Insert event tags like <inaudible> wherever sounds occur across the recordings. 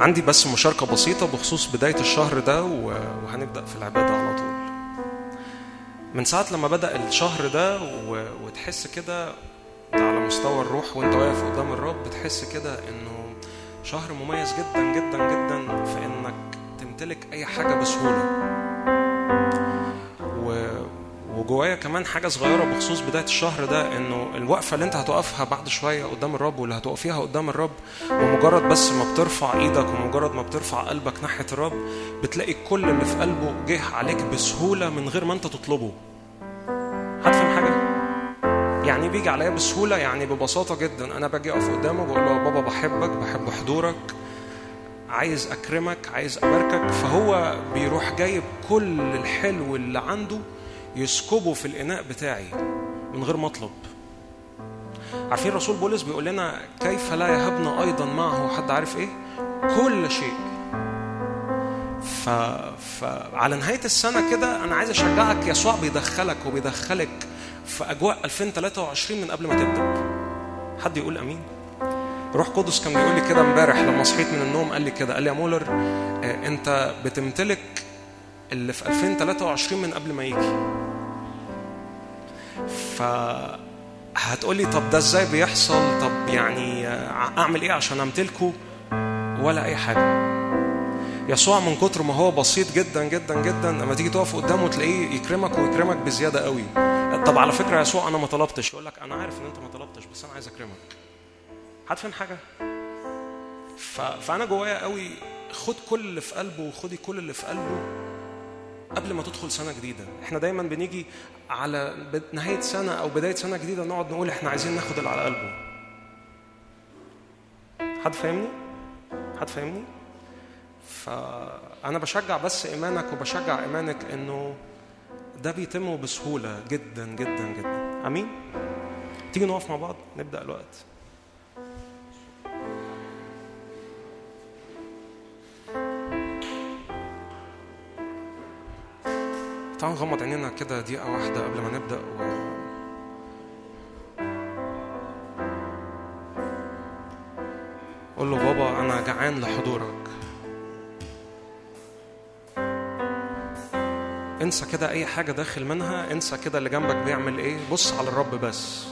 عندي بس مشاركة بسيطة بخصوص بداية الشهر ده وهنبدأ في العبادة على طول من ساعة لما بدأ الشهر ده. وتحس كده ده على مستوى الروح وانت واقف قدام الرب بتحس كده إنه شهر مميز جدا جدا جدا في إنك تمتلك أي حاجة بسهولة. وجوايا كمان حاجة صغيرة بخصوص بداية الشهر ده إنه الوقفة اللي أنت هتقفها بعد شوية قدام الرب واللي هتقفيها قدام الرب ومجرد بس ما بترفع إيدك ومجرد ما بترفع قلبك ناحية الرب بتلاقي كل اللي في قلبه جه عليك بسهولة من غير ما أنت تطلبه. هتفهم حاجة؟ يعني بيجي عليا بسهولة يعني ببساطة جدا. أنا باجي أقف قدامه بقول له بابا بحبك بحب حضورك عايز أكرمك عايز أباركك. فهو بيروح جايب كل الحلو اللي عنده يسكبه في الإناء بتاعي من غير ما أطلب عارفين الرسول بولس بيقول لنا كيف لا يهبنا أيضا معه حد عارف إيه؟ كل شيء. ف... فعلى نهاية السنة كده أنا عايز أشجعك يسوع بيدخلك وبيدخلك في أجواء 2023 من قبل ما تبدأ. حد يقول أمين؟ روح قدس كان بيقول لي كده امبارح لما صحيت من النوم قال لي كده قال لي يا مولر آه، أنت بتمتلك اللي في 2023 من قبل ما يجي. ف هتقولي طب ده إزاي بيحصل؟ طب يعني اعمل إيه عشان امتلكه؟ ولا اي حاجة. يسوع من كتر ما هو بسيط جدا جدا جدا لما تيجي تقف قدامه تلاقيه يكرمك ويكرمك بزيادة قوي. طب على فكرة يسوع أنا ما طلبتش. يقول لك أنا عارف إن أنت ما طلبتش بس أنا عايز أكرمك. هتفهم حاجة؟ ف... فأنا جوايا قوي خد كل اللي في قلبه وخدي كل اللي في قلبه. قبل ما تدخل سنة جديدة. إحنا دايما بنيجي على بد- نهاية سنة أو بداية سنة جديدة نقعد نقول إحنا عايزين ناخد اللي على قلبه. حد فاهمني؟ حد فاهمني؟ فأنا بشجع بس إيمانك وبشجع إيمانك إنه ده بيتم بسهولة جدا جدا جدا. أمين؟ تيجي نقف مع بعض؟ نبدأ الوقت. تعالوا نغمض عينينا كده دقيقة واحدة قبل ما نبدأ و... قول له بابا أنا جعان لحضورك. انسى كده أي حاجة داخل منها انسى كده اللي جنبك بيعمل إيه. بص على الرب بس.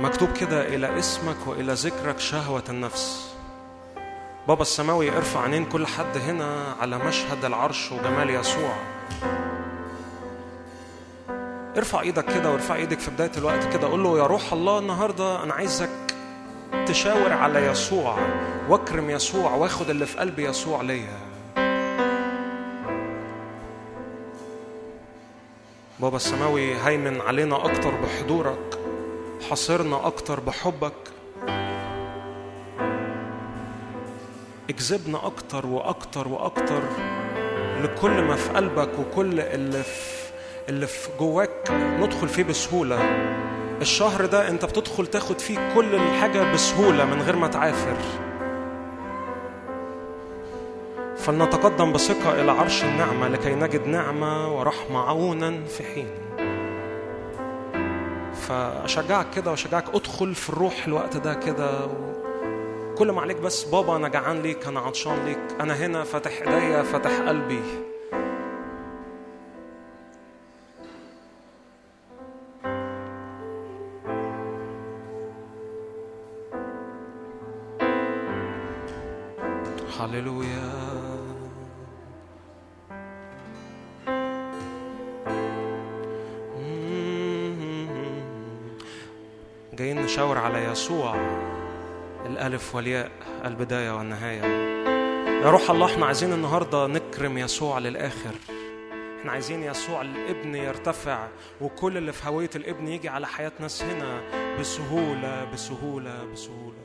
مكتوب كده إلى اسمك وإلى ذكرك شهوة النفس. بابا السماوي ارفع عينين كل حد هنا على مشهد العرش وجمال يسوع. ارفع إيدك كده وارفع إيدك في بداية الوقت كده. قول له يا روح الله النهارده أنا عايزك تشاور على يسوع واكرم يسوع واخد اللي في قلب يسوع ليا. بابا السماوي هيمن علينا أكتر بحضورك حاصرنا أكتر بحبك اجذبنا أكتر وأكتر وأكتر لكل ما في قلبك وكل اللي في اللي في جواك ندخل فيه بسهولة. الشهر ده أنت بتدخل تاخد فيه كل الحاجة بسهولة من غير ما تعافر. فلنتقدم بثقة إلى عرش النعمة لكي نجد نعمة ورحمة عونا في حين. فأشجعك كده وأشجعك أدخل في الروح الوقت ده كده و... كل ما عليك بس بابا أنا جعان ليك أنا عطشان ليك أنا هنا فاتح إيديا فاتح قلبي. هللويا. جايين نشاور على يسوع. الألف والياء البداية والنهاية. يا روح الله إحنا عايزين النهاردة نكرم يسوع للآخر. إحنا عايزين يسوع الابن يرتفع وكل اللي في هوية الابن يجي على حياة ناس هنا بسهولة بسهولة بسهولة.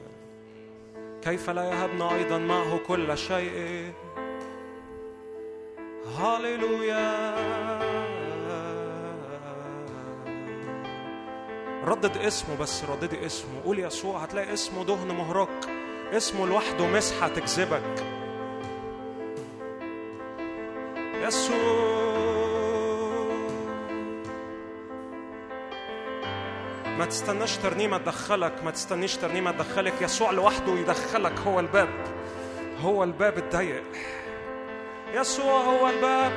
كيف لا يهبنا أيضا معه كل شيء؟ هاليلويا ردد اسمه بس رددي اسمه. قول يسوع هتلاقي اسمه دهن مهرق اسمه لوحده مسحة تجذبك يسوع. ما تستناش ترنيمة تدخلك ما تستنيش ترنيمة تدخلك. يسوع لوحده يدخلك. هو الباب. هو الباب الضيق. يسوع هو الباب.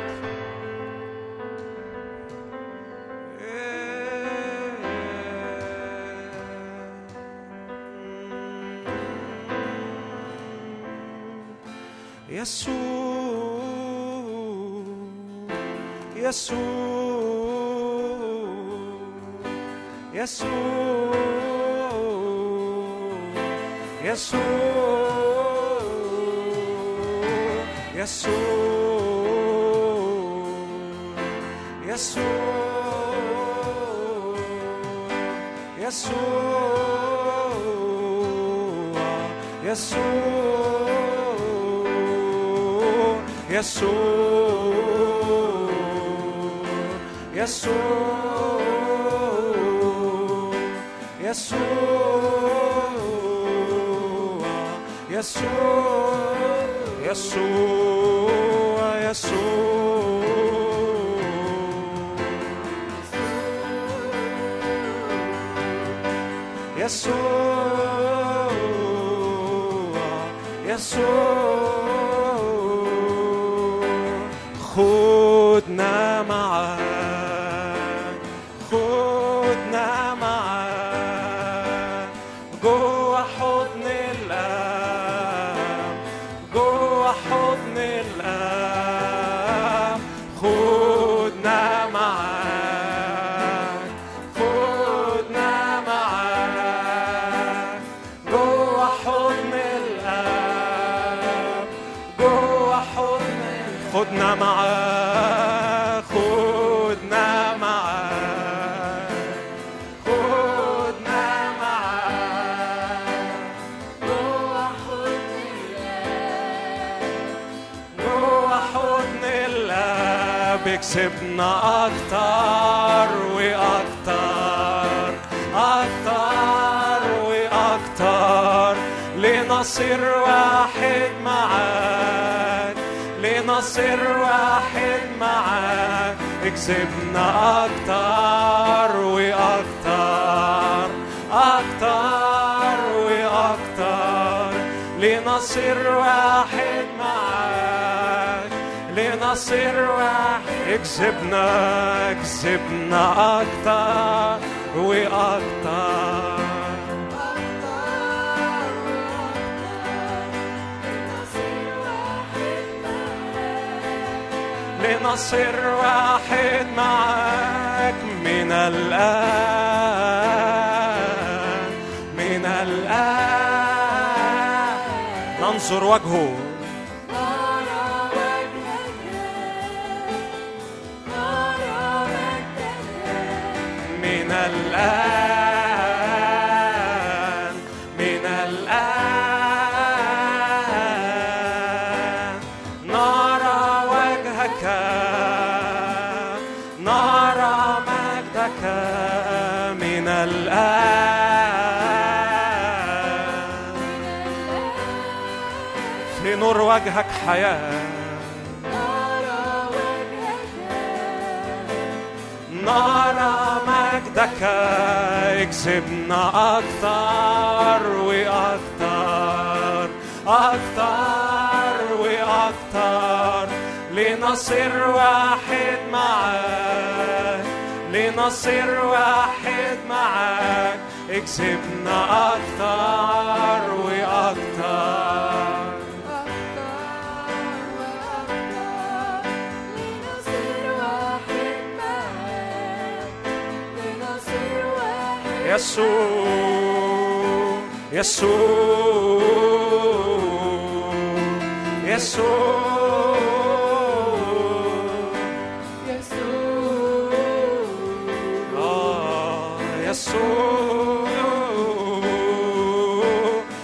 يسوع يسوع يسوع يسوع يسوع يسوع يسوع يسوع يسوع يسوع يسوع يسوع يسوع يسوع يسوع لأنه أكتر وأكتر أكتر وأكتر لنصير واحد معاك لنصير واحد معاك اكسبنا أكتر وأكتر أكتر وأكتر لنصير واحد معاك لنصير واحد اكسبنا اكسبنا أكتر وأكتر لنصير واحد معاك من الآن من الآن ننظر وجهه وجهك حياة. نرى مجدك اكسبنا أكثر وأكثر أكثر وأكثر. لنصير واحد معاك لنصير واحد معاك اكسبنا أكثر وأكثر. يسوع يسوع يسوع يسوع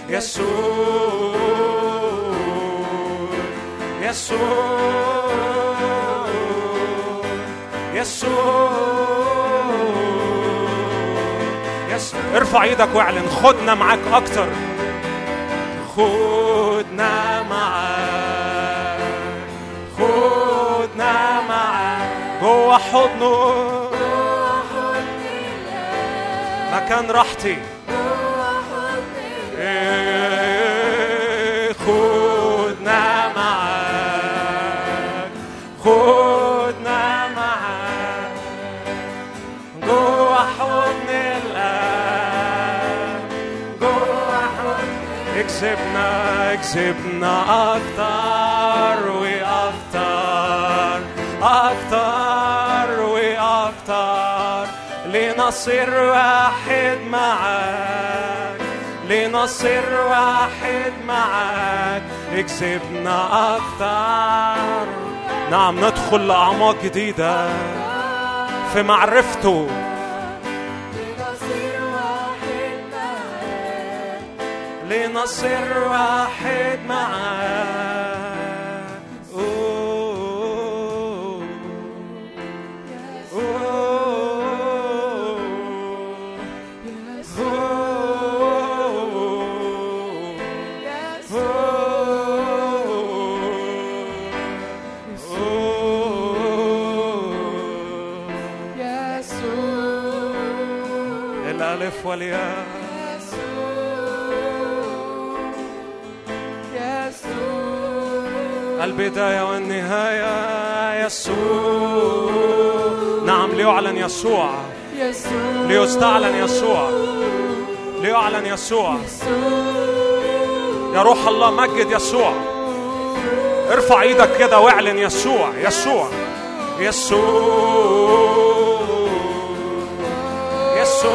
يسوع يسوع يسوع يسوع ارفع إيدك واعلن خدنا معاك أكتر. خدنا معاك. خدنا معاك. جوه حضنه مكان راحتي. اكسبنا اكسبنا أكتر وأكتر أكتر وأكتر لنصير واحد معاك لنصير واحد معاك اكسبنا أكتر نعم ندخل لأعماق جديدة في معرفته لنصير واحد معاك. أوه. أوه. الألف والياء. البداية والنهاية يسوع. نعم ليعلن يسوع. ليستعلن يسوع. ليعلن يسوع. يا روح الله مجد يسوع. ارفع إيدك كده واعلن يسوع يسوع. يسوع. يسوع.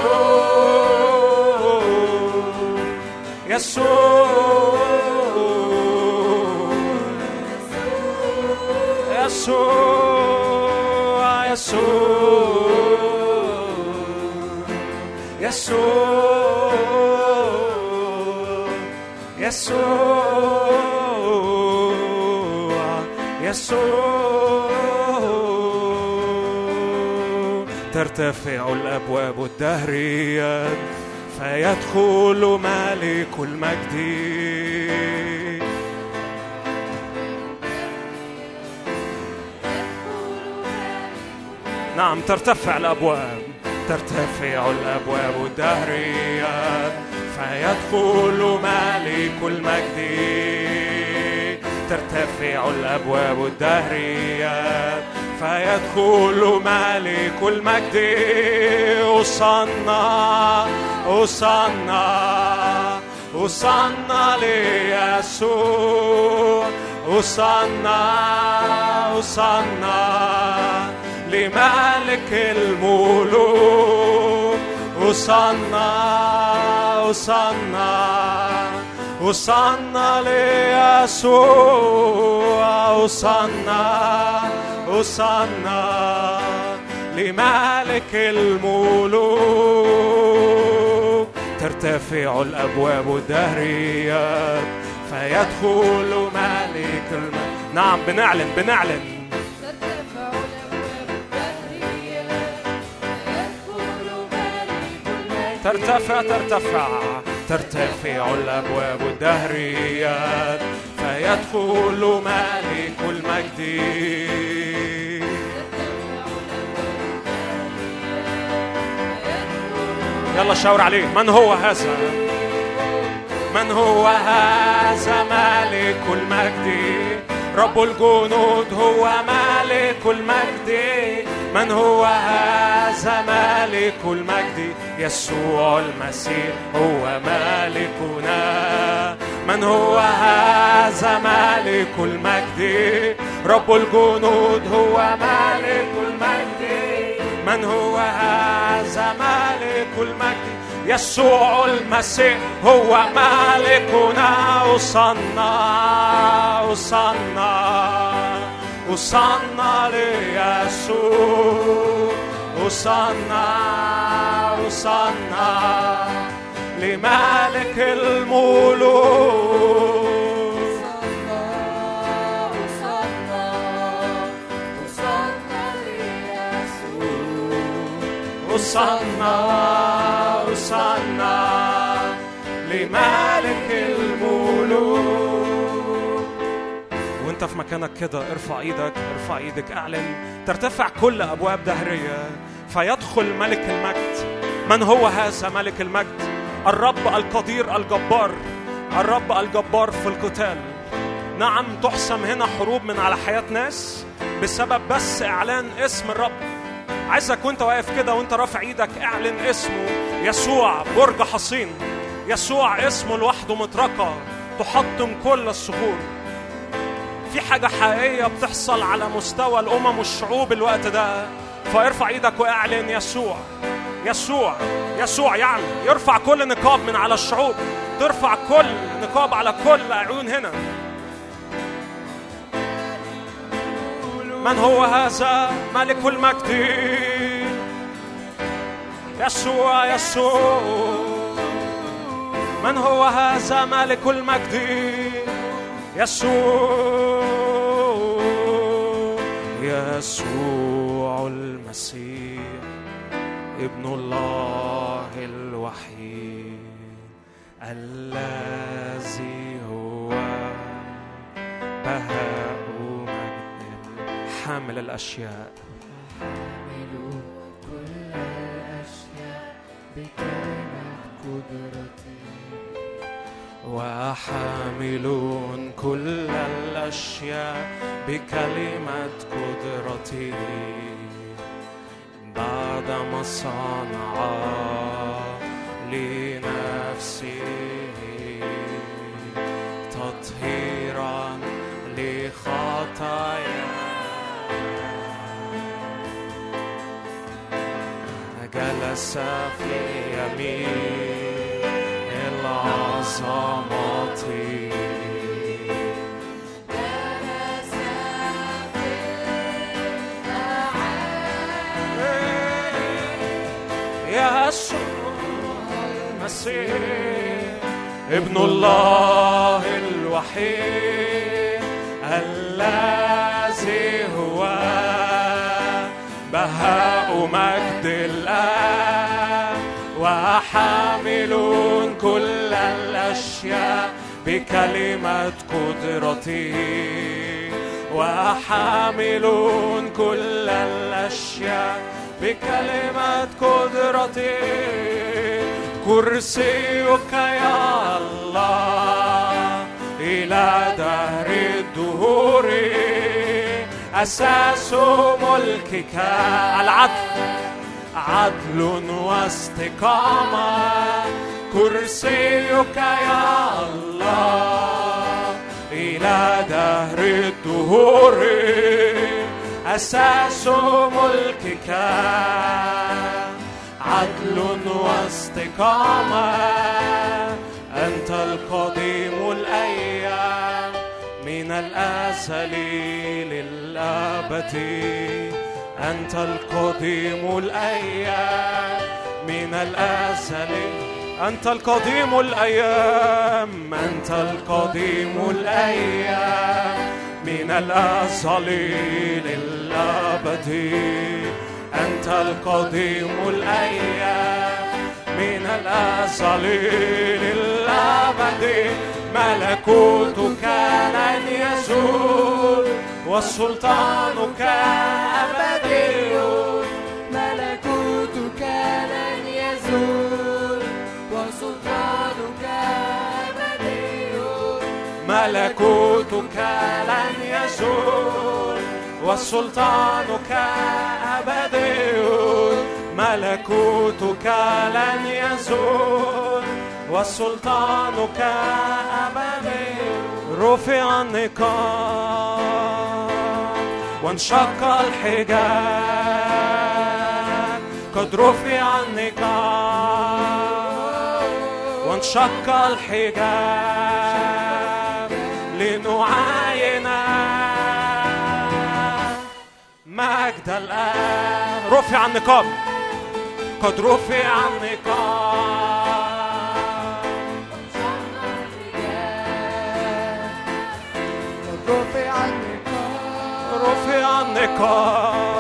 يسوع. يسوع يسوع يسوع يسوع ترتفع الأبواب الدهرية فيدخل ملك المجد. نعم ترتفع الأبواب. ترتفع الأبواب الدهرية فيدخل ملك المجد. ترتفع الأبواب الدهرية فيدخل ملك المجد. أصنع أصنع أصنع ليسوع. أصنع أصنع. لملك الملوك. أصنع أصنع أصنع ليسوع. أصنع أصنع لملك الملوك. ترتفع الأبواب الدهرية فيدخل ملك الملك نعم بنعلن بنعلن. ترتفع ترتفع. ترتفع الأبواب الدهرية فيدخل ملك المجد. يلا شاور عليه. من هو هذا؟ من هو هذا ملك المجد؟ رب الجنود هو ملك المجد. من هو هذا ملك المجد؟ يسوع المسيح هو مالكنا. من هو هذا ملك المجد؟ رب الجنود هو مالك المجد. من هو هذا مالك المجد؟ يسوع المسيح هو مالكنا. أصنع أصنع أصنع ليسوع أصنع أصنع لمالك الملوك أصنع أصنع لمالك في مكانك كده ارفع إيدك ارفع إيدك اعلن. ترتفع كل أبواب دهرية. فيدخل ملك المجد. من هو هذا ملك المجد؟ الرب القدير الجبار. الرب الجبار في القتال. نعم تحسم هنا حروب من على حياة ناس بسبب بس إعلان اسم الرب. عايزك وأنت واقف كده وأنت رافع إيدك اعلن اسمه. يسوع برج حصين. يسوع اسمه لوحده مطرقة. تحطم كل الصخور. في حاجة حقيقية بتحصل على مستوى الأمم والشعوب الوقت ده فارفع إيدك وإعلن يسوع. يسوع يسوع يعني يرفع كل نقاب من على الشعوب. ترفع كل نقاب على كل عيون هنا. من هو هذا؟ ملك المجد يسوع يسوع. من هو هذا؟ ملك المجد يسوع يسوع المسيح ابن الله الوحيد الذي هو بهاء مجد حامل الأشياء. حامل كل الأشياء بكلمة وحامل كل الأشياء بكلمة قدرته بعدما صنع لنفسه تطهيرا لخطايا. جلس في يمين المسيح ابن الله الوحيد الذي هو بهاء مجد الآب وحامل كل الأشياء بكلمة قدرته وحامل كل الأشياء بكلمة قدرته كرسيك يا الله إلى دهر الدهور. أساس ملكك العدل. عدل واستقامة كرسيك يا الله. إلى دهر الدهور أساس ملكك. عدل واستقامة أنت القديم الأيام. من الأزل للأبد. أنت القديم الأيام من الأزل. أنت القديم الأيام أنت القديم الأيام من الأزل للأبد. أنت القديم الأيام من الأزل للأبد. ملكوتك لن يزول. وسلطانك أبدي ملكوتك لن يزول وسلطانك أبدي ملكوتك لن يزول وسلطانك أبدي ملكوتك لن يزول وسلطانك أبدي رفع النقاب. وانشق الحجاب. قد رفع النقاب. وانشق الحجاب لنعاين مجد الآن. رفع النقاب. قد رفع النقاب. النقاب رفع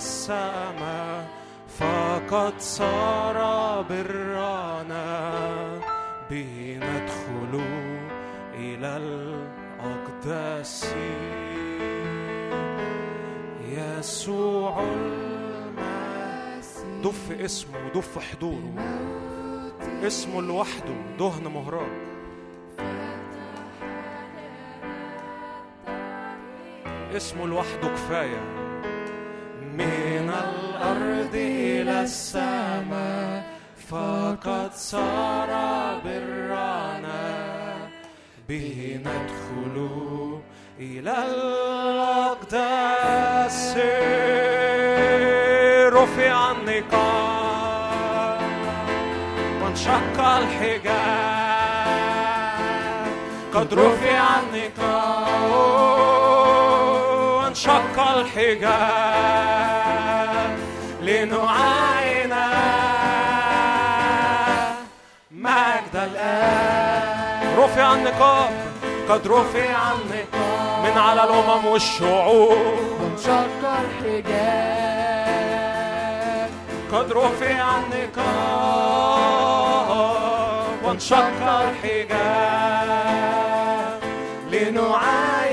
السماء فقد صار برنا به ندخل إلى الأقداس يسوع المسيح. دف اسمه دف حضوره. اسمه لوحده دهن مهراق اسمه لوحده كفاية. من الأرض إلى السماء فقد صار برنا به ندخل إلى الأقداس. رفع النقاب وانشق الحجاب. قد رفع النقاب الحجاب لنعاين مجد الآب رفع النقاب قد رفع النقاب من على الأمم والشعوب. وانشق الحجاب قد رفع النقاب وانشق الحجاب لنعاين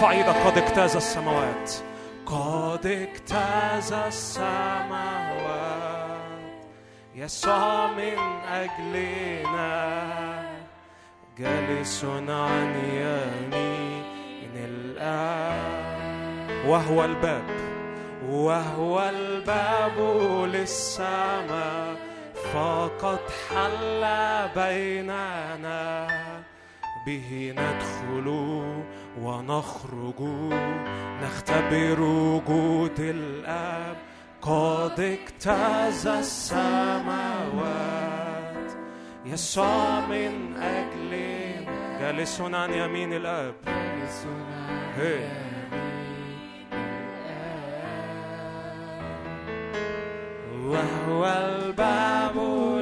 ارفع إيدك قد اجتاز السماوات. قد اجتاز السماوات. يسوع من أجلنا. جالس عن يمين الآب وهو الباب. وهو الباب للسماء. فقد حل بيننا. به ندخل ونخرج نختبر وجود الآب. قد اجتاز السماوات. يسوع من أجلنا جالس عن يمين الآب. هي. وهو الباب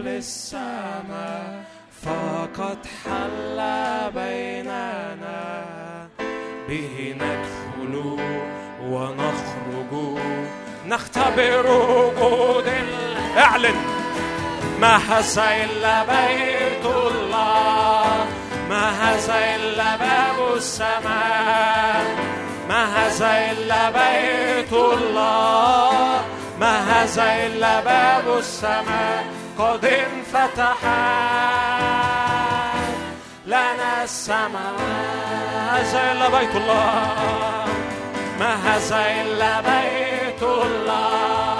للسماء. فقد حل بيننا. به ندخل ونخرج. نختبر وجود اعلن ما هذا إلا بيت الله. ما هذا إلا باب السماء. ما هذا إلا بيت الله. ما هذا إلا باب السماء. قد انفتح لنا السماء هذا إلا بيت الله. ما هذا إلا بيت الله.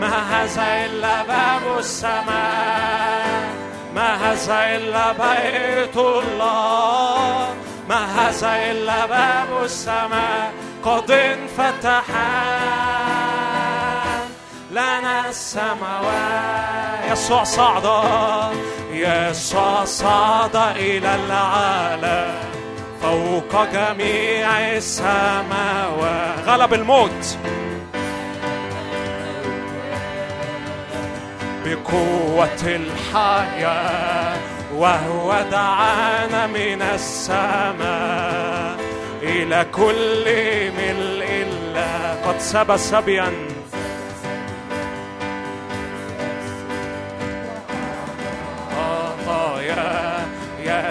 ما هذا إلا باب السماء. ما هذا إلا بيت الله. ما هذا إلا باب السماء. قد انفتح. لنا السماوات يسوع صعد. يسوع صعد إلى العالم فوق جميع السماوات. غلب الموت. بقوة الحياة وهو دعانا من السماء إلى كل ملء الله. قد سبى سبيا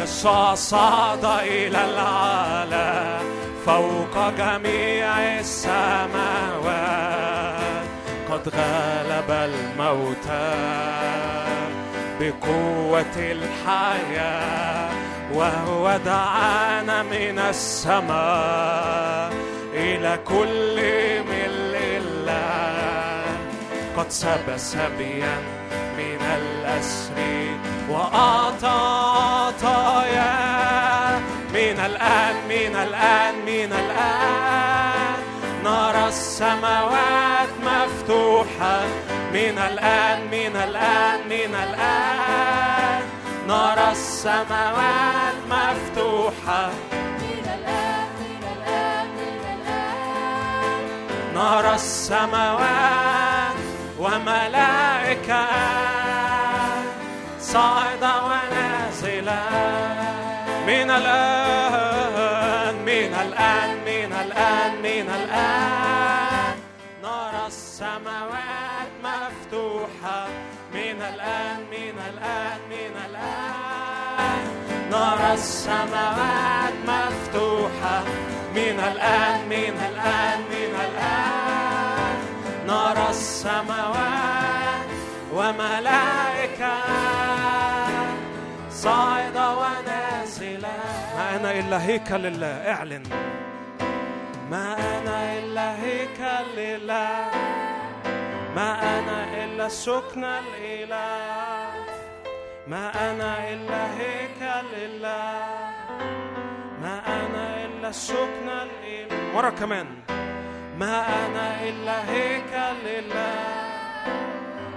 يسوع صعد إلى العالم فوق جميع السماوات. قد غلب الموت بقوة الحياة وهو دعانا من السماء إلى كل ملء الله قد سبى سبيا من الأسر وأعطى عطايا من الآن من الآن من الآن. نرى السماوات مفتوحة. من الآن من الآن من الآن. نرى السماوات مفتوحة. نرى السماوات وملائكة. صاعدة ونازلة. من الآن من الآن من الآن من الآن. نرى السماوات مفتوحة. من الآن من الآن من الآن. نرى السماوات مفتوحة. من الآن من الآن من الآن. نرى السماوات وملائكة. صاعدة ونازلة ما أنا إلا هيكل لله اعلن. ما أنا إلا هيكل لله. ما أنا إلا سكن الإله. ما أنا إلا هيكل لله. ما أنا إلا سكن الإله. مرة كمان. ما أنا إلا هيكل لله.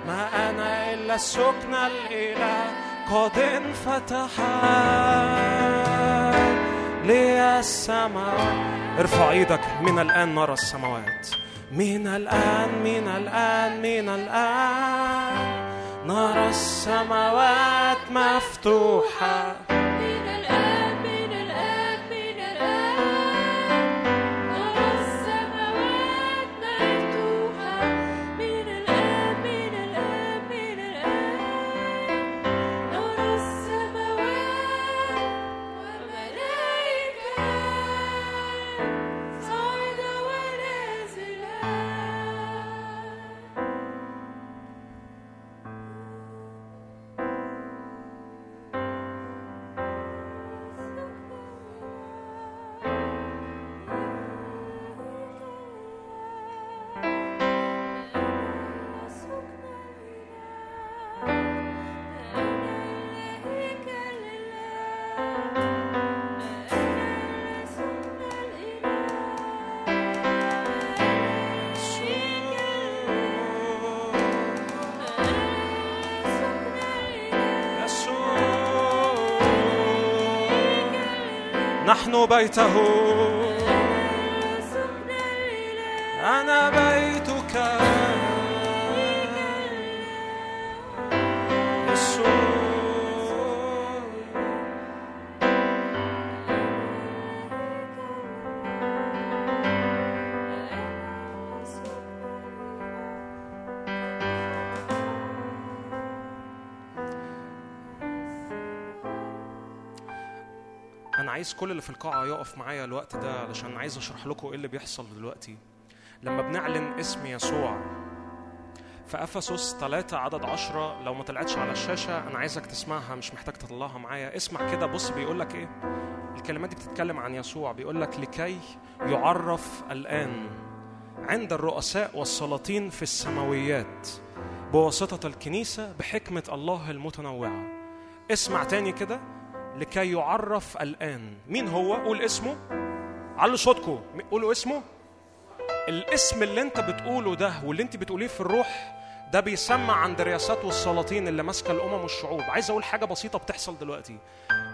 ما أنا إلا سكن الإله. قد انفتحت لي السماء. ارفع إيدك. من الآن نرى السماوات. من الآن من الآن من الآن. نرى السماوات مفتوحة. من الآن يسوع نحن بيته أنا بيتك عايز كل اللي في القاعة يقف معايا الوقت ده علشان عايز أشرح لكم إيه اللي بيحصل دلوقتي. لما بنعلن اسم يسوع في أفسس 3 عدد 10 لو ما طلعتش على الشاشة أنا عايزك تسمعها مش محتاج تطلعها معايا. اسمع كده بص بيقول لك إيه؟ الكلمات دي بتتكلم عن يسوع. بيقول لك لكي يعرف الآن عند الرؤساء والسلاطين في السماويات بواسطة الكنيسة بحكمة الله المتنوعة. اسمع تاني كده. لكي يعرف الآن. مين هو؟ قول اسمه. علوا صوتكم قولوا اسمه. الاسم اللي انت بتقوله ده واللي انت بتقوليه في الروح ده بيسمع عند الرياسات والسلاطين اللي ماسكة الأمم والشعوب. عايز أقول حاجة بسيطة بتحصل دلوقتي.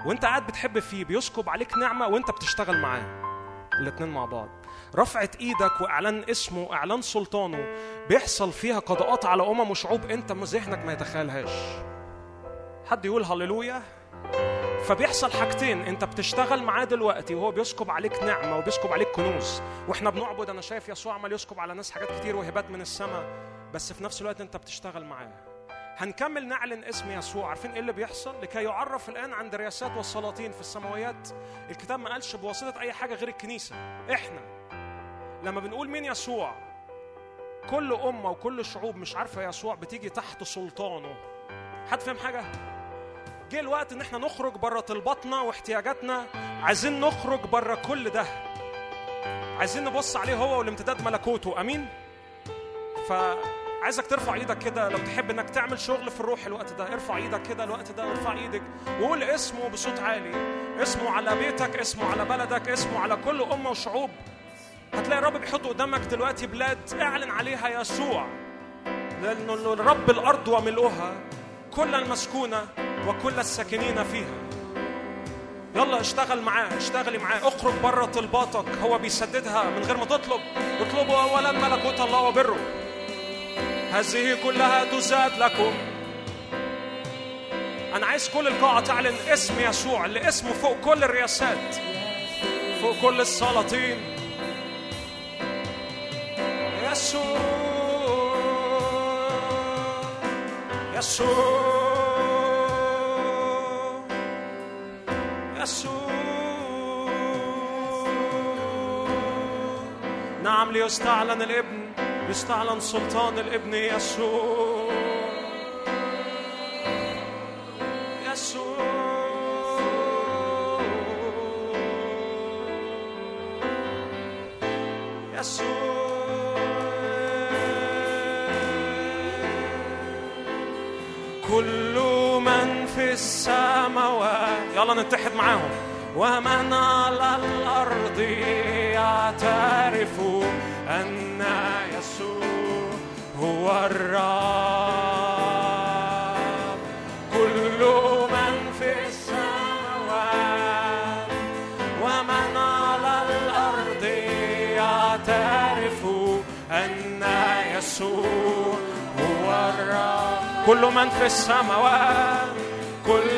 وانت قاعد بتحب فيه بيسكب عليك نعمة وانت بتشتغل معاه. الاتنين مع بعض. رفعت إيدك واعلان اسمه اعلان سلطانه. بيحصل فيها قضاءات على أمم وشعوب انت ذهنك ما يتخيلهاش. حد يقول هللويا؟ فبيحصل حاجتين. انت بتشتغل معاه دلوقتي وهو بيسكب عليك نعمة وبيسكب عليك كنوز. وإحنا بنعبد أنا شايف يسوع عمال يسكب على ناس حاجات كتير وهبات من السماء بس في نفس الوقت انت بتشتغل معاه. هنكمل نعلن اسم يسوع. عارفين إيه اللي بيحصل؟ لكي يعرف الآن عند الرياسات والسلاطين في السماويات. الكتاب ما قالش بواسطة أي حاجة غير الكنيسة. إحنا لما بنقول مين يسوع كل أمة وكل شعوب مش عارفة يسوع بتيجي تحت سلطانه. حد فاهم حاجة؟ جه الوقت إن إحنا نخرج بره طلباتنا واحتياجاتنا. عايزين نخرج بره كل ده. عايزين نبص عليه هو والامتداد ملكوته. أمين؟ فعايزك ترفع إيدك كده لو تحب إنك تعمل شغل في الروح الوقت ده. ارفع إيدك كده الوقت ده ارفع إيدك وقول اسمه بصوت عالي. اسمه على بيتك اسمه على بلدك اسمه على كل أمة وشعوب. هتلاقي الرب بيحط قدامك دلوقتي بلاد أعلن عليها يسوع. لأنه الرب الأرض وملؤها. كل المسكونة وكل الساكنين فيها. يلا اشتغل معاه اشتغلي معاه. اخرج بره طلباتك. هو بيسددها من غير ما تطلب. اطلبوا اولا ملكوت الله وبره. هذه كلها تزاد لكم. أنا عايز كل القاعة تعلن اسم يسوع اللي اسمه فوق كل الرياسات فوق كل السلاطين. يسوع. يسوع نعم ليستعلن الابن يستعلن سلطان الابن يسوع. يلا نتحد معاهم. ومن على الأرض يعترف أن يسوع هو الرب. كل من في السماوات ومن على الأرض يعترف أن يسوع هو الرب. كل من في السماوات كل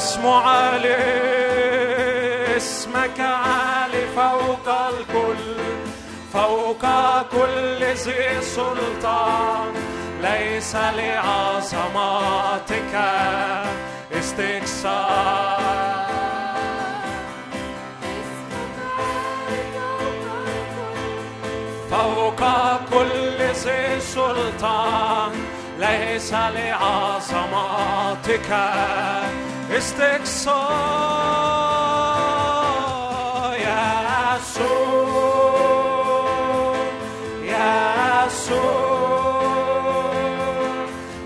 اسمه عالي اسمك عالي فوق الكل فوق كل ذي سلطان. ليس لعظمتك استكثار فوق كل ذي سلطان ليس لعظمتك يسوع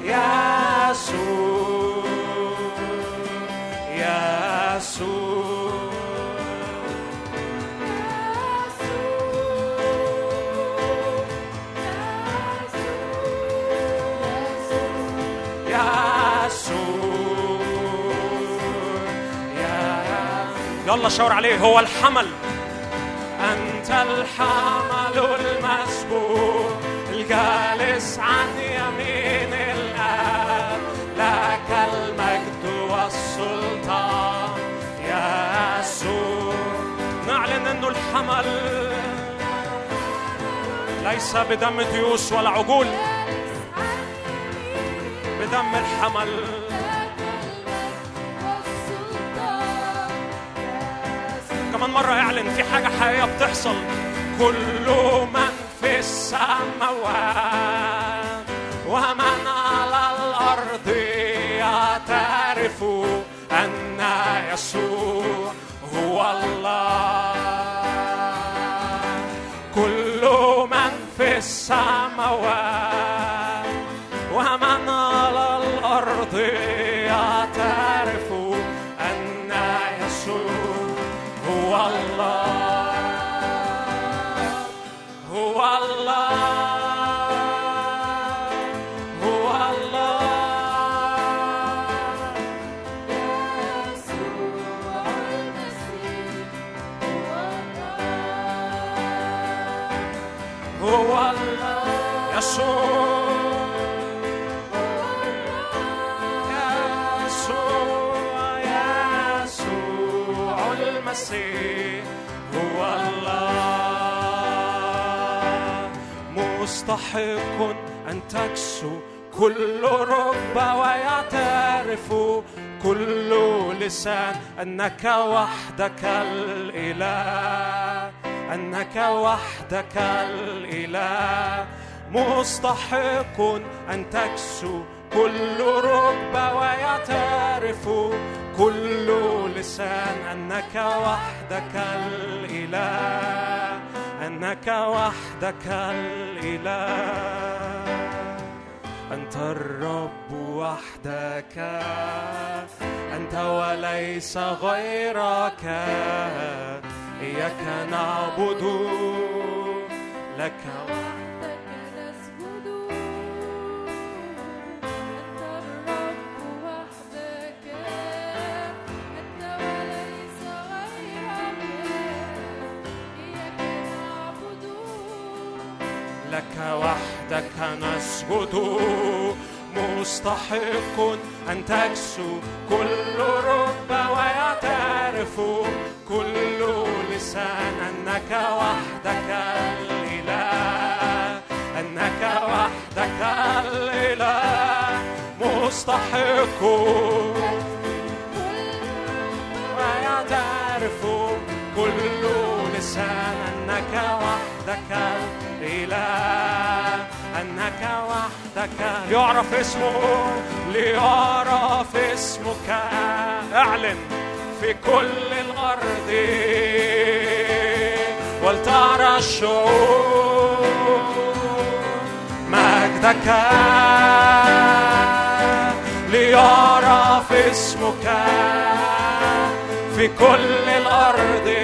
يسوع يلا شاور عليه هو الحمل. أنت الحمل المسبوق الجالس عن يمين الآب لك المجد والسلطان يا يسوع. نعلن أنه الحمل. ليس بدم ديوس ولا عجول. بدم الحمل. كمان مرة اعلن في حاجة حقيقية بتحصل. كل من في السماوات ومن على الأرض يعترف أن يسوع هو الله. كل من في السماوات. المسيح هو الله. مستحق أن تكسو. كل رب ويعترف. كل لسان. أنك وحدك الإله. أنك وحدك الإله. مستحق أن تكسو. كل ركبة ويعترف كل لسان أنك وحدك الإله أنك وحدك الإله. أنت الرب وحدك أنت وليس غيرك. إياك نعبد لك وحدك. وحدك نسجد مستحق أن تكسو. كل ركبة ويعترف. كل لسان أنك وحدك الإله أنك وحدك الإله مستحق. ويعترف. كل لسان أنك وحدك الإله أنك وحدك. يعرف اسمه ليعرف اسمك. أعلن في كل الأرض. ولترى الشعوب. مجدك. ليعرف اسمك. في كل الأرض.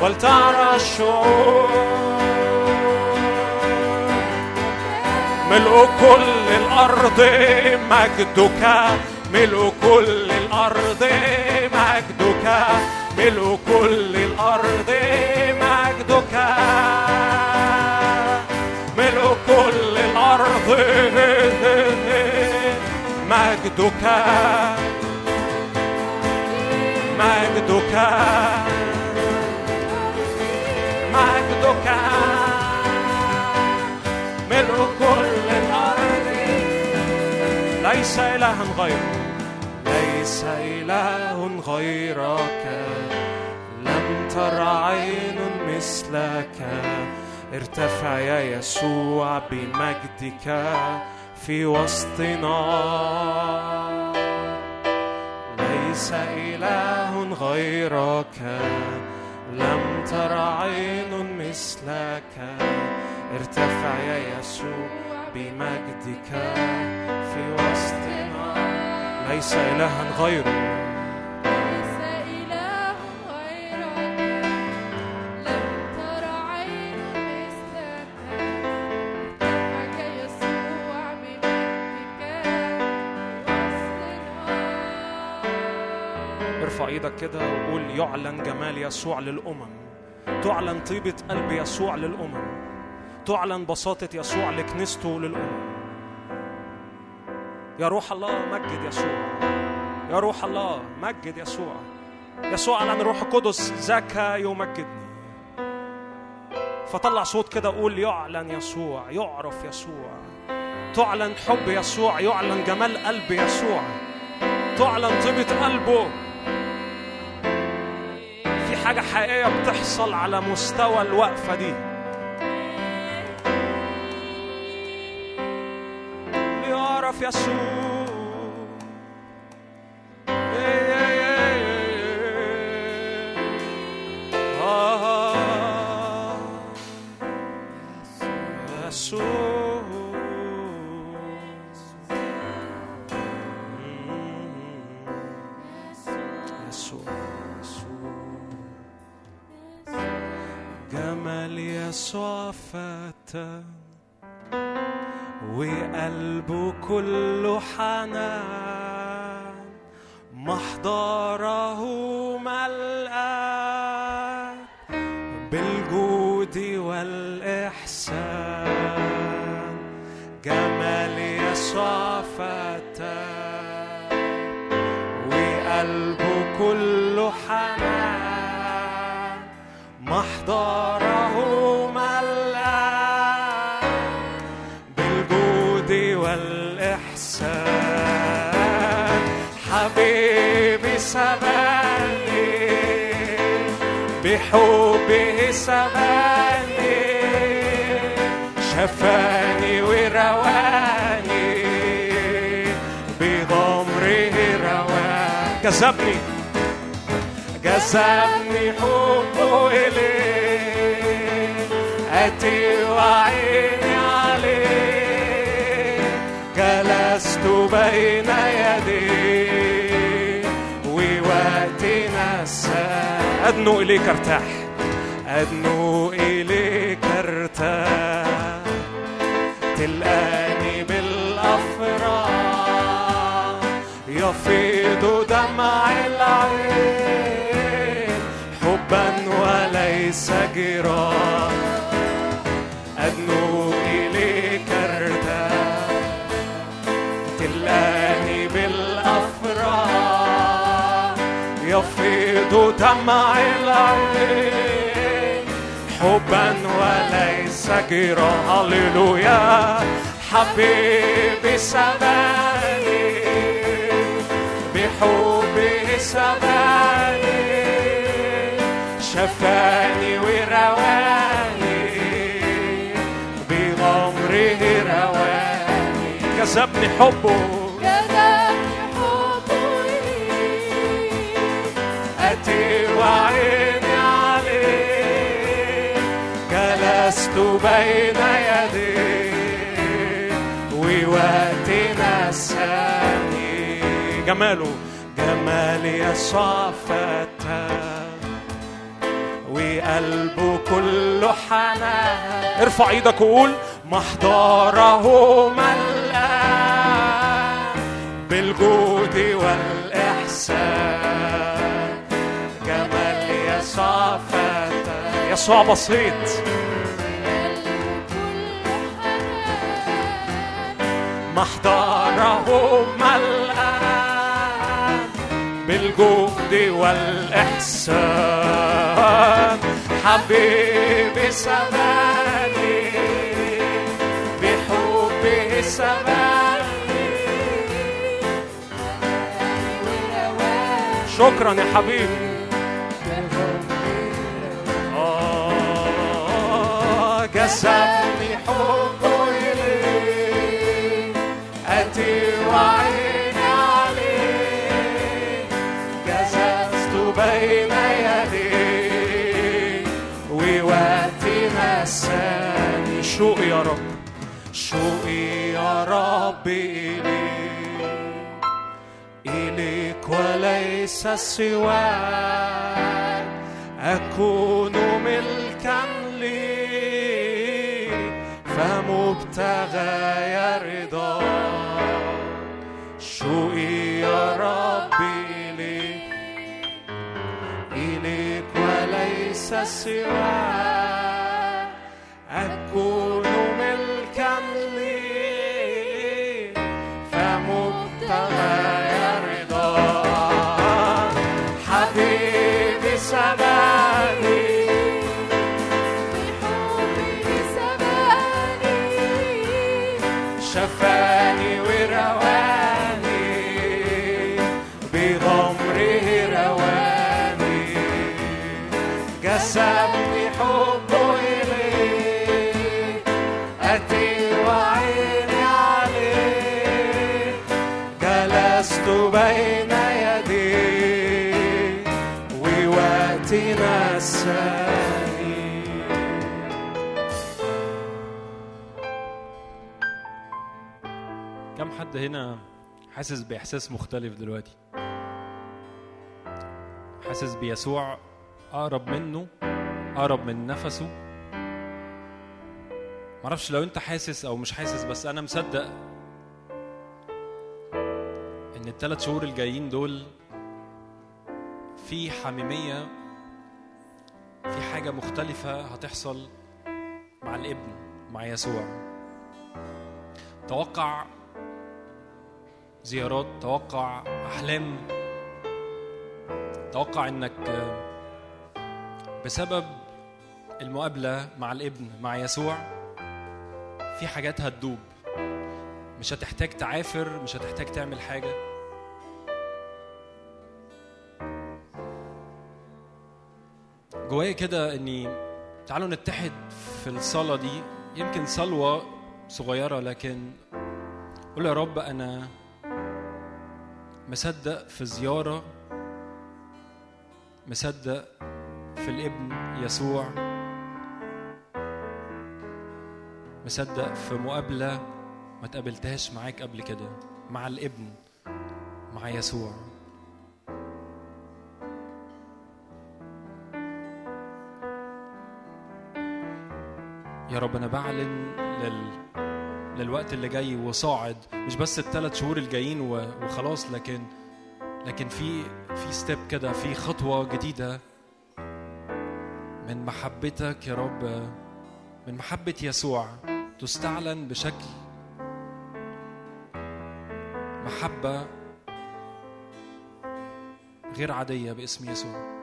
ولترى الشعوب. ملء كل الأرض مجدك ملء كل الأرض مجدك ملء كل الأرض مجدك. ملء كل الأرض مجدك. مجدك. مجدك. ليس إله غيرك. ليس إله غيرك. لم تر عين مثلك. ارتفع يا يسوع بمجدك في وسطنا. ليس إله غيرك. لم تر عين مثلك. ارتفع يا يسوع بمجدك في وسطنا ليس إلها غيره غيرك. ارفع إيدك كده وقول يعلن جمال يسوع للأمم. تعلن طيبة قلب يسوع للأمم. تعلن بساطة يسوع لكنيسته للأمم يا روح الله مجد يسوع. يا روح الله مجد يسوع. يسوع أعلن الروح القدس ذاك يمجدني فطلع صوت كده قول يعلن يسوع يعرف يسوع. تعلن حب يسوع يعلن جمال قلب يسوع. تعلن طيبة قلبه. في حاجة حقيقية بتحصل على مستوى الوقفة دي. يسوع يسوع جمال يسوع فتى. وقلبه كله حنان. محضره ملآن بالجود والإحسان. جمال يسوع فتى وقلبه كله حنان. محضره سمعني بحبه سمعني شفاني ورواني بغمره رواني. جذبني جذبني حبه إليه. أتي وعيني عليه. جلست بين يديه. أدنو إليك أرتاح. أدنو إليك أرتاح. تلقاني بالأفراح. يفيض دمع العين. حبا وليس جراح. دمع العين حبا وليس جراح هللويا حبيبي سباني بحبه سباني شفاني ورواني بغمره رواني جذبني حبه. بين يديه ووقتنا الثاني جماله. جمال يسوع فتاه وقلبه كله حنان. ارفع إيدك وقول محضره ملآن بالجود والإحسان. جمال يسوع فتى يسوع بسيط. محضره ملآن بالجود والإحسان. حبيبي سباني بحبه سباني. شكرا يا حبيبي آه، جذبني حبه يا رب إليك إليك وليس سواك أكون ملكا لي فمبتغى رضاك شوقي يا رب إليك إليك وليس سواك أكون ملكا حد هنا حاسس بإحساس مختلف دلوقتي. حاسس بيسوع أقرب منه أقرب من نفسه. معرفش لو أنت حاسس أو مش حاسس بس أنا مصدق إن الثلاث شهور الجايين دول في حميمية في حاجة مختلفة هتحصل مع الابن مع يسوع. توقع زيارات توقع أحلام. توقع إنك بسبب المقابلة مع الابن مع يسوع في حاجات هتدوب. مش هتحتاج تعافر مش هتحتاج تعمل حاجة. جوايا كده إني تعالوا نتحد في الصلاة دي. يمكن صلوة صغيرة لكن قول يا رب أنا مصدق في زيارة مصدق في الابن يسوع مصدق في مقابلة ما تقابلتهاش معاك قبل كده مع الابن مع يسوع. يا رب أنا بعلن لل... للوقت اللي جاي وصاعد مش بس الثلاث شهور الجايين. وخلاص لكن لكن في في ستيب كده في خطوة جديدة من محبتك يا رب من محبة يسوع تستعلن بشكل محبة غير عادية باسم يسوع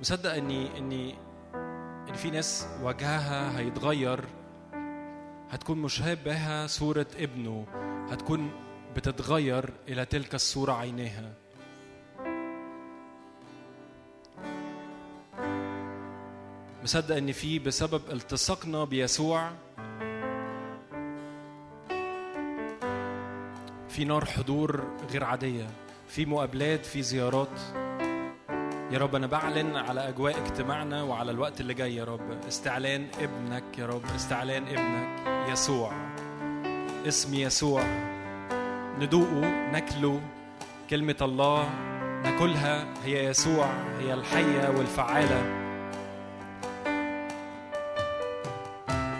مصدق اني اني إن في ناس وجهها هيتغير هتكون مشابهة صورة ابنه هتكون بتتغير إلى تلك الصورة عينيها. مصدق إن في بسبب التصاقنا بيسوع في نار حضور غير عادية في مقابلات في زيارات. يا رب أنا بعلن على أجواء اجتماعنا وعلى الوقت اللي جاي يا رب. استعلان ابنك يا رب استعلان ابنك يسوع. اسم يسوع. ندوقه ناكله كلمة الله ناكلها هي يسوع هي الحية والفعالة.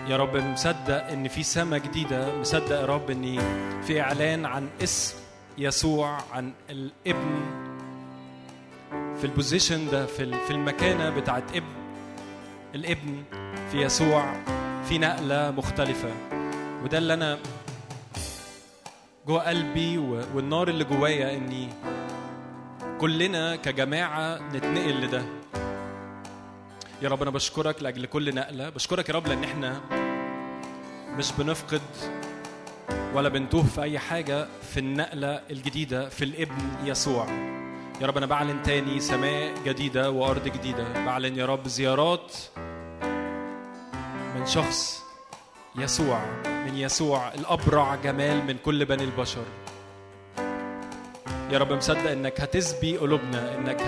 يا رب مصدق إن في سماء جديدة. مصدق يا رب ان في إعلان عن اسم يسوع عن الابن في البوزيشن ده في في المكانة بتاعت ابن. الابن في يسوع في نقلة مختلفة. وده اللي أنا جوه قلبي والنار اللي جوايا إني كلنا كجماعة نتنقل لده. يا رب أنا بشكرك لأجل كل نقلة. بشكرك يا رب لأن إحنا مش بنفقد ولا بنتوه في أي حاجة في النقلة الجديدة في الابن يسوع. يا رب أنا بعلن تاني سماء جديدة وأرض جديدة. بعلن يا رب زيارات من شخص يسوع من يسوع الأبرع جمال من كل بني البشر. يا رب مصدق إنك هتسبي قلوبنا إنك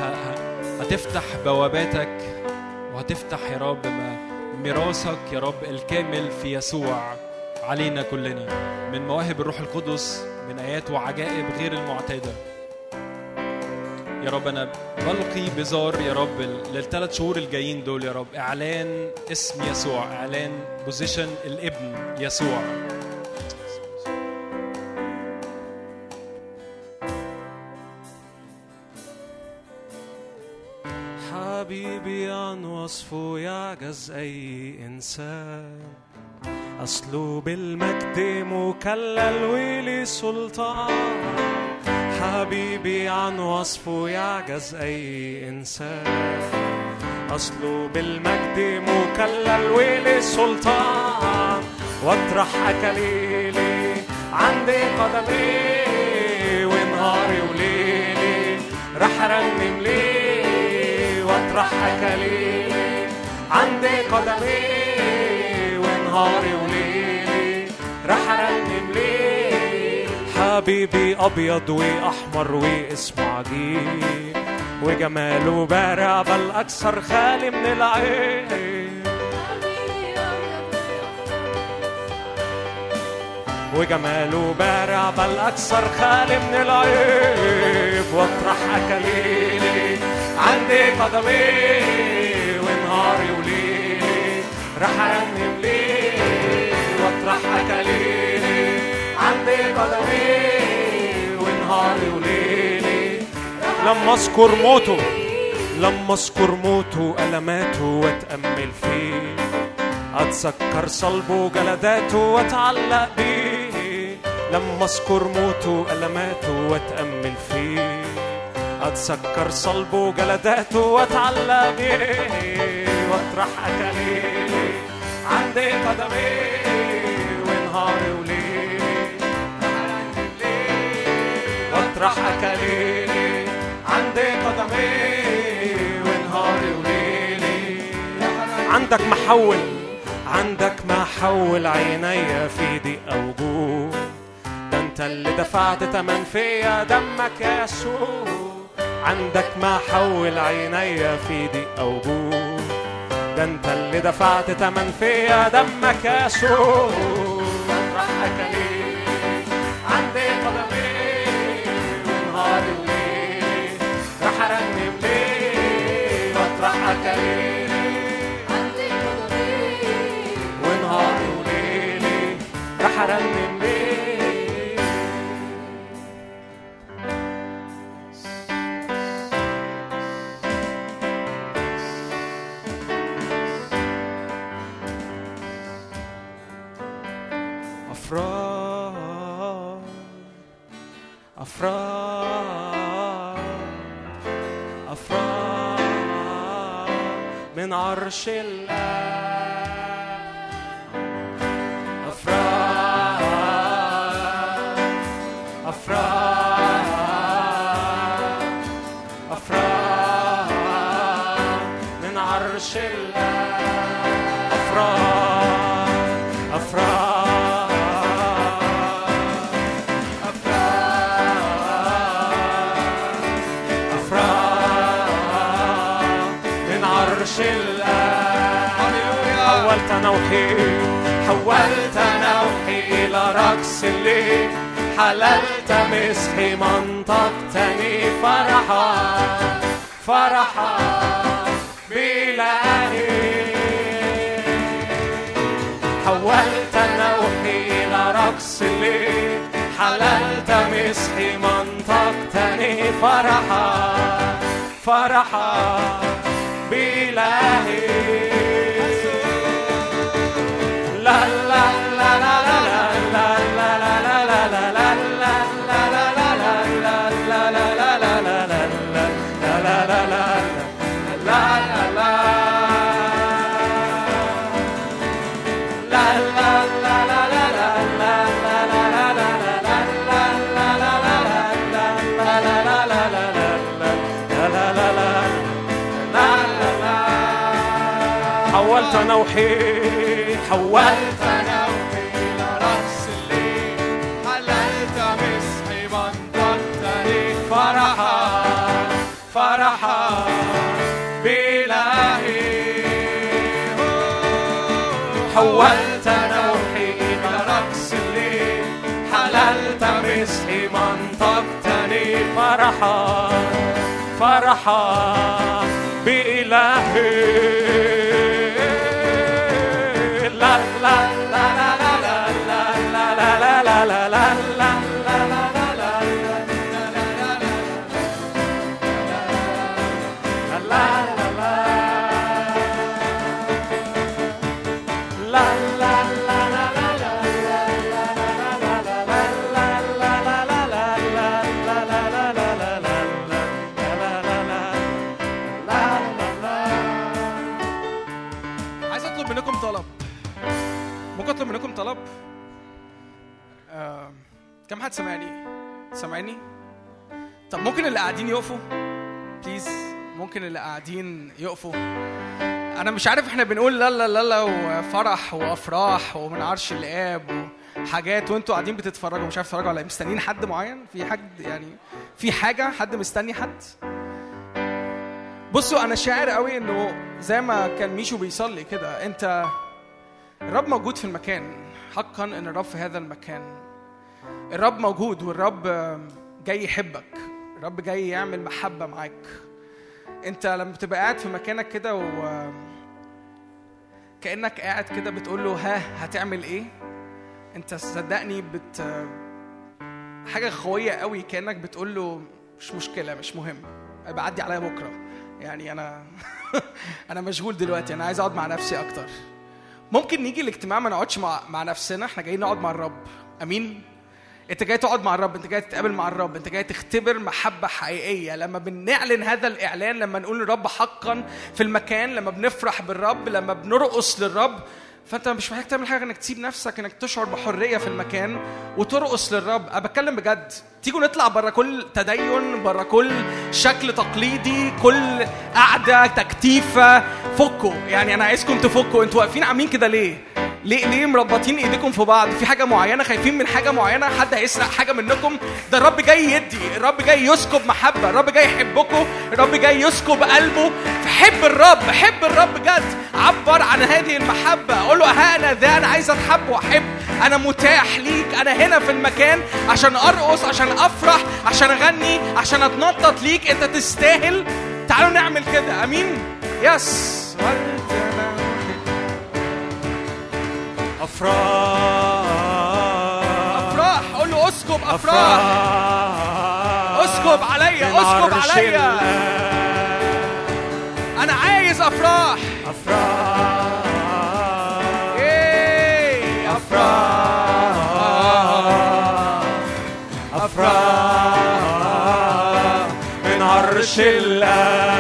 هتفتح بواباتك وهتفتح يا رب ميراثك يا رب الكامل في يسوع علينا كلنا. من مواهب الروح القدس من آيات وعجائب غير المعتادة. يا رب أنا بلقي بزار يا رب للثلاث شهور الجايين دول يا رب. إعلان اسم يسوع إعلان بوزيشن الابن يسوع. حبيبي عن وصفه يعجز أي إنسان. أصله بالمجد مكلل ولي سلطان. حبيبي عن وصفه يعجز أي إنسان. أصله بالمجد مكلل ولي سلطان. وأطرح أكاليلي عند قدمي ونهاري وليلي. رح أرنم ليه وأطرح أكاليلي عند قدمي ونهاري وليلي حبيبي أبيض وأحمر واسمه عجيب وجماله بارع بل أكثر خالي من العين وجماله بارع بل أكثر خالي من العيب. واطرح أكاليلي عندي قدمي ونهاري وليلي رح أرنم ليه واطرح أكاليلي قدمي ونهاري وليلي لما أذكر موته لما أذكر موته ألماته وأتأمل فيه. أتذكر صلبه جلداته وأتعلق بيه لما أذكر موته ألماته وأتأمل فيه. أتذكر صلبه جلداته وأتعلق بيه وأطرح أكاليلي عندي قدمي ونهاري واطرح أكاليلي عندي قدمي ونهاري وليلي عندك محول عندك محول عيني في ضيق وجوع ده انت اللي دفعت تمن فيا دمك يا يسوع عندك ما حول عيني في ضيق أو جوع ده انت اللي دفعت تمن فيا دمك يسوع مطرح أكلي حرام الليل. أفراد أفراد من عرش الأرض حولت نوحي إلى رقص الليل. حللت مسحي منطقتني فرحا فرحا بإلهي حولت نوحي إلى رقص الليل. حللت مسحي منطقتني فرحا فرحا بإلهي حولت نوحي حولت نوحي لرقص الليل حللت مسحي منطقتني فرحا فرحا بإلهي حولت نوحي رقص الليل حللت مسحي منطقتني فرحا فرحا بإلهي. حد سمعني سامعني؟ طب ممكن اللي قاعدين يقفوا؟ please ممكن اللي قاعدين يقفوا. أنا مش عارف إحنا بنقول لا لا لا وفرح وأفراح ومن عرش الآب وحاجات وأنتوا قاعدين بتتفرجوا. مش عارف تتفرجوا على. مستنيين حد معين؟ في حد يعني في حاجة حد مستني حد؟ بصوا أنا شاعر قوي إنه زي ما كان ميشو بيصلي كده أنت الرب موجود في المكان. حقا إن الرب في هذا المكان. الرب موجود والرب جاي يحبك. الرب جاي يعمل محبة معاك. انت لما بتبقى قاعد في مكانك كده و كأنك قاعد كده بتقول له ها هتعمل إيه؟ انت صدقني بت حاجة قوية قوي كأنك بتقول له مش مشكلة مش مهم. هيبقى عدي عليا بكرة. يعني أنا <laughs> أنا مشغول دلوقتي أنا عايز أقعد مع نفسي أكتر. ممكن نيجي الاجتماع ما نقعدش مع مع نفسنا إحنا جايين نقعد مع الرب. أمين؟ انت جاي تقعد مع الرب انت جاي تتقابل مع الرب انت جاي تختبر محبة حقيقية. لما بنعلن هذا الإعلان لما نقول للرب حقا في المكان لما بنفرح بالرب لما بنرقص للرب فأنت مش محتاج تعمل حاجة إنك تسيب نفسك إنك تشعر بحرية في المكان وترقص للرب. أنا بتكلم بجد. تيجوا نطلع بره كل تدين بره كل شكل تقليدي كل قعدة تكتيفة. فكوا. يعني أنا عايزكم تفكوا. أنتوا واقفين عاملين كده ليه؟ ليه ليه مربطين إيديكم في بعض؟ في حاجة معينة خايفين من حاجة معينة حد هيسرق حاجة منكم؟ ده الرب جاي يدي الرب جاي يسكب محبة الرب جاي يحبكم الرب جاي يسكب قلبه. فحب الرب حب الرب بجد عبر عن هذه المحبة. قول له ها أنا ذا أنا عايز أتحب وأحب. أنا متاح ليك. أنا هنا في المكان عشان أرقص عشان أفرح عشان أغني عشان أتنطط ليك. أنت تستاهل. تعالوا نعمل كده. أمين؟ يس. أفراح افراح قول له أسكب افراح أسكب عليا أسكب عليا. أنا عايز افراح أفراح Shilla.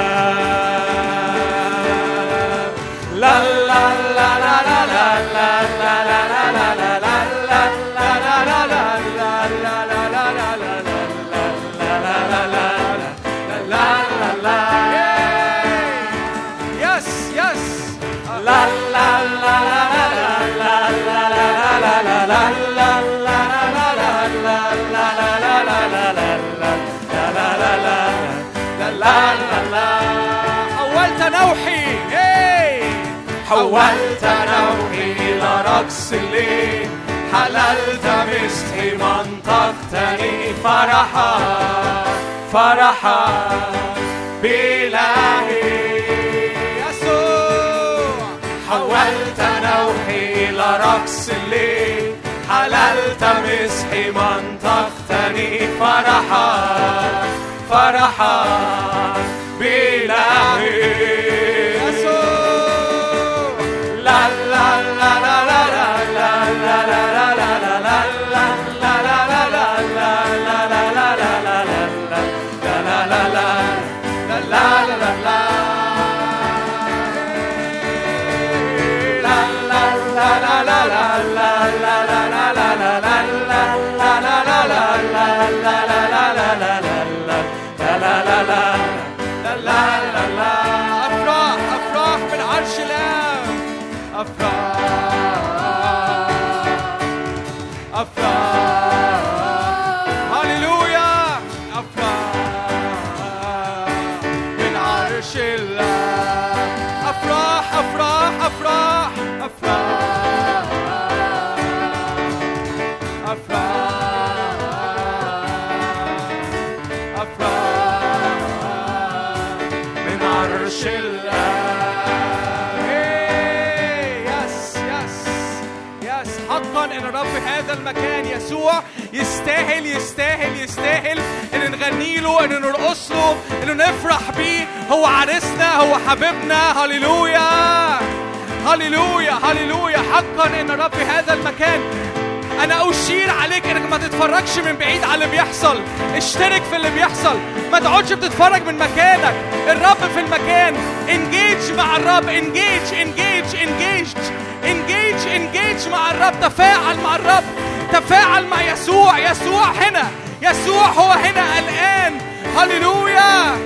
حولت نوحي إلى رقص الليل حللت مسحي منطقتني فرحا فرحا بإلهي يسوع حولت نوحي إلى رقص الليل حللت مسحي منطقتني فرحا فرحا يستاهل يستاهل يستاهل إن نغني له إن نرقص له إن نفرح بيه. هو عريسنا هو حبيبنا. هللويا هللويا هللويا. حقا إن الرب هذا المكان. أنا أشير عليك إنك ما تتفرجش من بعيد على اللي بيحصل. اشترك في اللي بيحصل. ما تقعدش بتتفرج من مكانك. الرب في المكان. انجيج مع الرب. انجيج انجيج انجيج انجيج انجيج مع الرب. تفاعل مع الرب. تفاعل مع يسوع. يسوع هنا. يسوع هو هنا الآن. هللويا.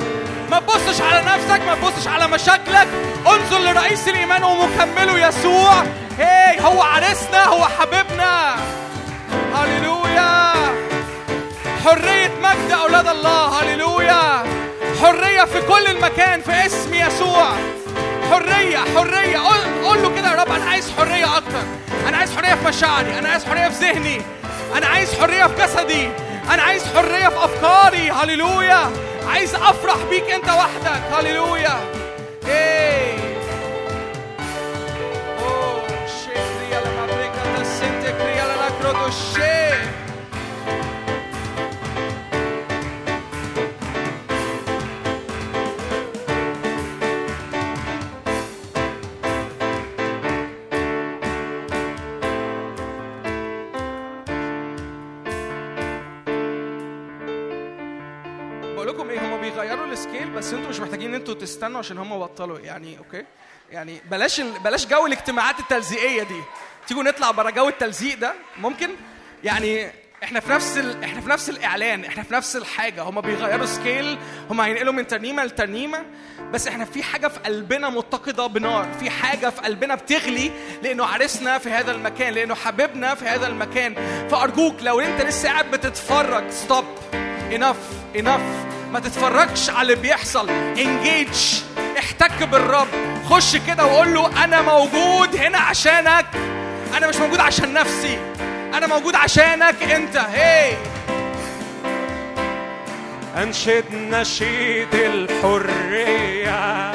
ما تبصش على نفسك ما تبصش على مشاكلك. انظر لرئيس الإيمان ومكمله. يسوع هي هو عريسنا هو حبيبنا. هللويا. حرية مجد أولاد الله. هللويا. حرية في كل المكان في اسم يسوع. حرية حرية. قول, له كده يا رب أنا عايز حرية أكتر. أنا عايز حرية في مشاعري. أنا عايز حرية في ذهني. أنا عايز حرية في جسدي. أنا عايز حرية في أفكاري. هللويا. عايز أفرح بيك أنت وحدك. هللويا. إيه. Oh, te siente, cría بس أنتوا مش محتاجين ان أنتوا تستنوا عشان هم بطلوا. يعني okay؟ يعني بلاش. بلاش جو الاجتماعات التلزيقية دي. تيجوا نطلع بره جو التلزيق ده. ممكن؟ يعني إحنا في نفس ال... إحنا في نفس الإعلان إحنا في نفس الحاجة. هما بيغيروا scale هما هينقلوا من ترنيمة لترنيمة. بس إحنا في حاجة في قلبنا متقدة بنار. في حاجة في قلبنا بتغلي لأنه عرسنا في هذا المكان لأنه حبيبنا في هذا المكان. فأرجوك لو أنت لسه قاعد بتتفرج stop انف انف ما تتفرجش على اللي بيحصل. انجيج احتك بالرب. خش كده وقول له أنا موجود هنا عشانك. أنا مش موجود عشان نفسي. أنا موجود عشانك أنت. هي أنشد نشيد الحرية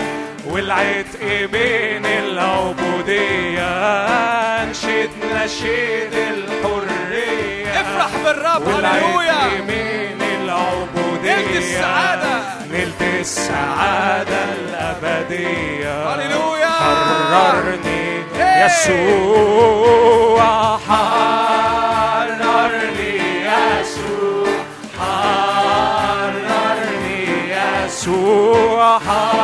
والعتق بين العبودية. أنشد نشيد الحرية افرح بالرب. هللويا. نلت السعادة. نلت السعادة الأبدية هللويا. حررني هي. يسوع حررني يسوع حررني يسوع حررني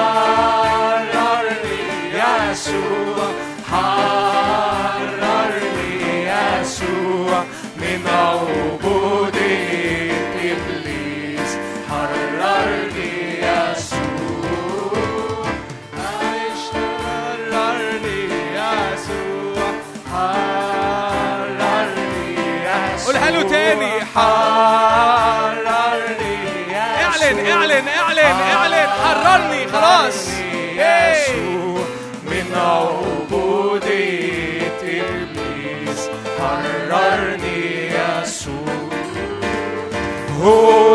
حررني يسوع اعلن اعلن اعلن اعلن. حررني خلاص. هي. يسوع. من عبودية إبليس حررني يسوع. هو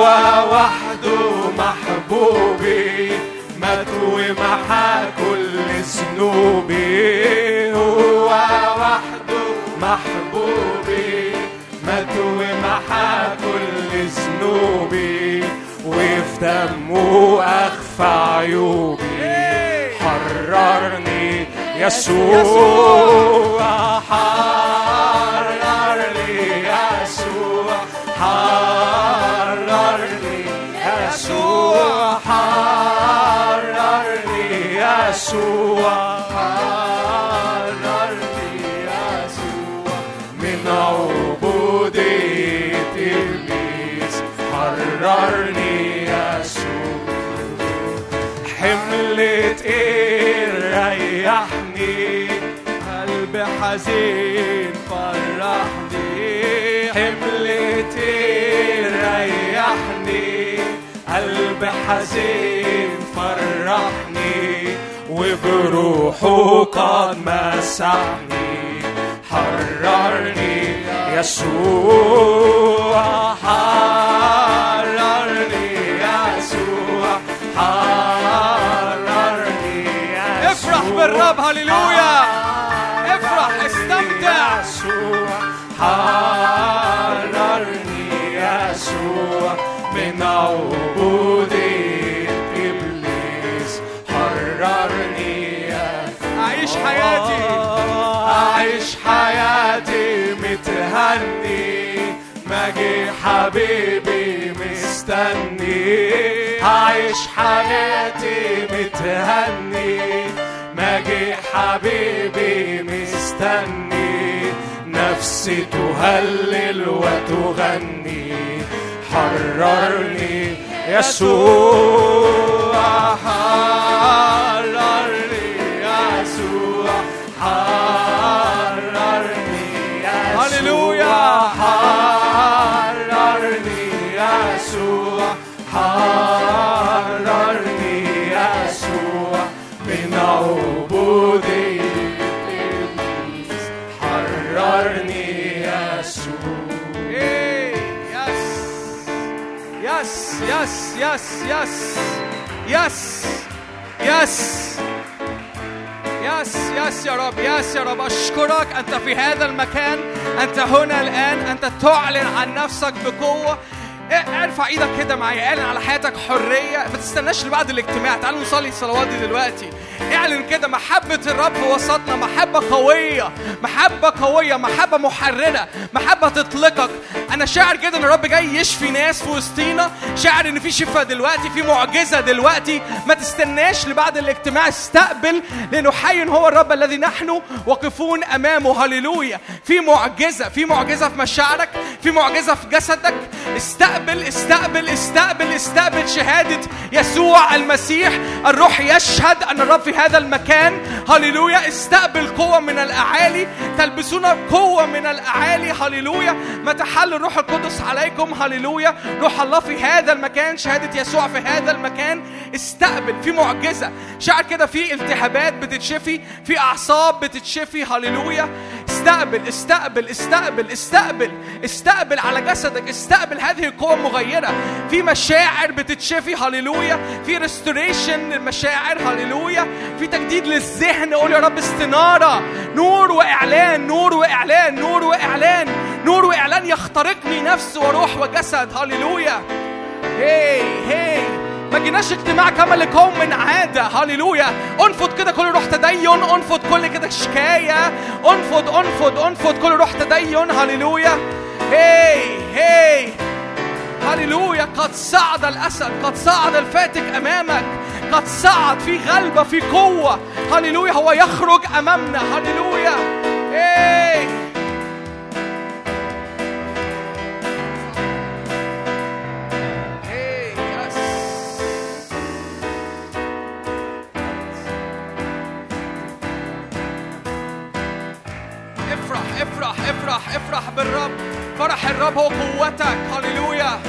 وحده محبوبي. مات ومحى كل ذنوبي. هو وحده محبوبي. كل ذنوبي وفي دمه أخفى عيوبي. حررني يسوع حررني يسوع حررني يسوع حررني يسوع. ريحني قلبي حزين فرحني. حملة إيه ريحني قلبي حزين فرحني. وبروحه قد مسحني. حررني يسوع حررني. بالرب هللويا. افرح استمتع. يسوع حررني يسوع من عبودية إبليس. حررني أعيش حياتي. أعيش حياتي متهني. ماجي حبيبي مستني. أعيش حياتي متهني. ماجي حبيبي مستني. نفسي تهلل وتغني. حررني يسوع حررني يسوع حررني يسوع هللويا. حررني يسوع حررني يسوع من yes yes yes yes yes yes yes يا رب. yes يا رب. أشكرك. أنت في هذا المكان. أنت هنا الآن. أنت تعلن عن نفسك بقوة. ارفع إيدك كده معايا. اعلن على حياتك حرية. ما تستناش لبعد الاجتماع. تعالوا نصلي الصلوات دي دلوقتي. اعلن كده. محبة الرب وسطنا. محبة قوية. محبة قوية. محبة محررة. محبة تطلقك. أنا شاعر كده إن الرب جاي يشفي ناس في وسطينا. شاعر إن في شفاء دلوقتي. في معجزة دلوقتي. ما تستناش لبعد الاجتماع. استقبل لأنه حي هو الرب الذي نحن واقفون أمامه. هللويا. في معجزة. في معجزة في مشاعرك. في معجزة في جسدك. استقبل. استقبل استقبل استقبل شهادة يسوع المسيح. الروح يشهد أن الرب في هذا المكان. هللويا. استقبل قوة من الأعالي. تلبسون قوة من الأعالي. هللويا. ما تحل الروح القدس عليكم. هللويا. روح الله في هذا المكان. شهادة يسوع في هذا المكان. استقبل. في معجزة. شعر كده في التهابات بتتشفي. في أعصاب بتتشفي. هللويا. استقبل استقبل استقبل استقبل. استقبل على جسدك. استقبل هذه القوة المغيرة في مشاعر بتتشفي هللويا. في ريستوريشن للمشاعر هللويا. في تجديد للذهن قول يا رب استنارة. نور وإعلان نور وإعلان نور وإعلان. نور وإعلان يخترقني نفس وروح وجسد هللويا. هي هي ما جيناش اجتماع كما لقوم من عادة هللويا. انفض كده كل روح تدين انفض كل كده شكاية. انفض انفض انفض كل روح تدين هللويا. هي هي هللويا قد صعد الأسد قد صعد الفاتك أمامك قد صعد في غلبة في قوة. هللويا هو يخرج أمامنا. هللويا. هي يس. افرح افرح افرح افرح بالرب. فرح الرب هو قوتك. هللويا.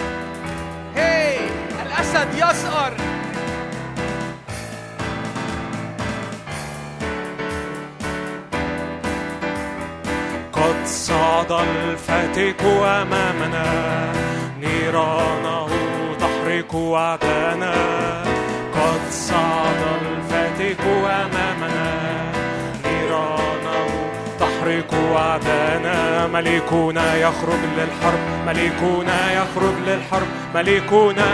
هي الأسد يسأر. قد صعد الفاتك أمامنا. نيرانه تحرق وعدنا قد صعد الفاتك أمامنا. تحرق وعدنا ملكنا يخرج للحرب ملكنا يخرج للحرب ملكنا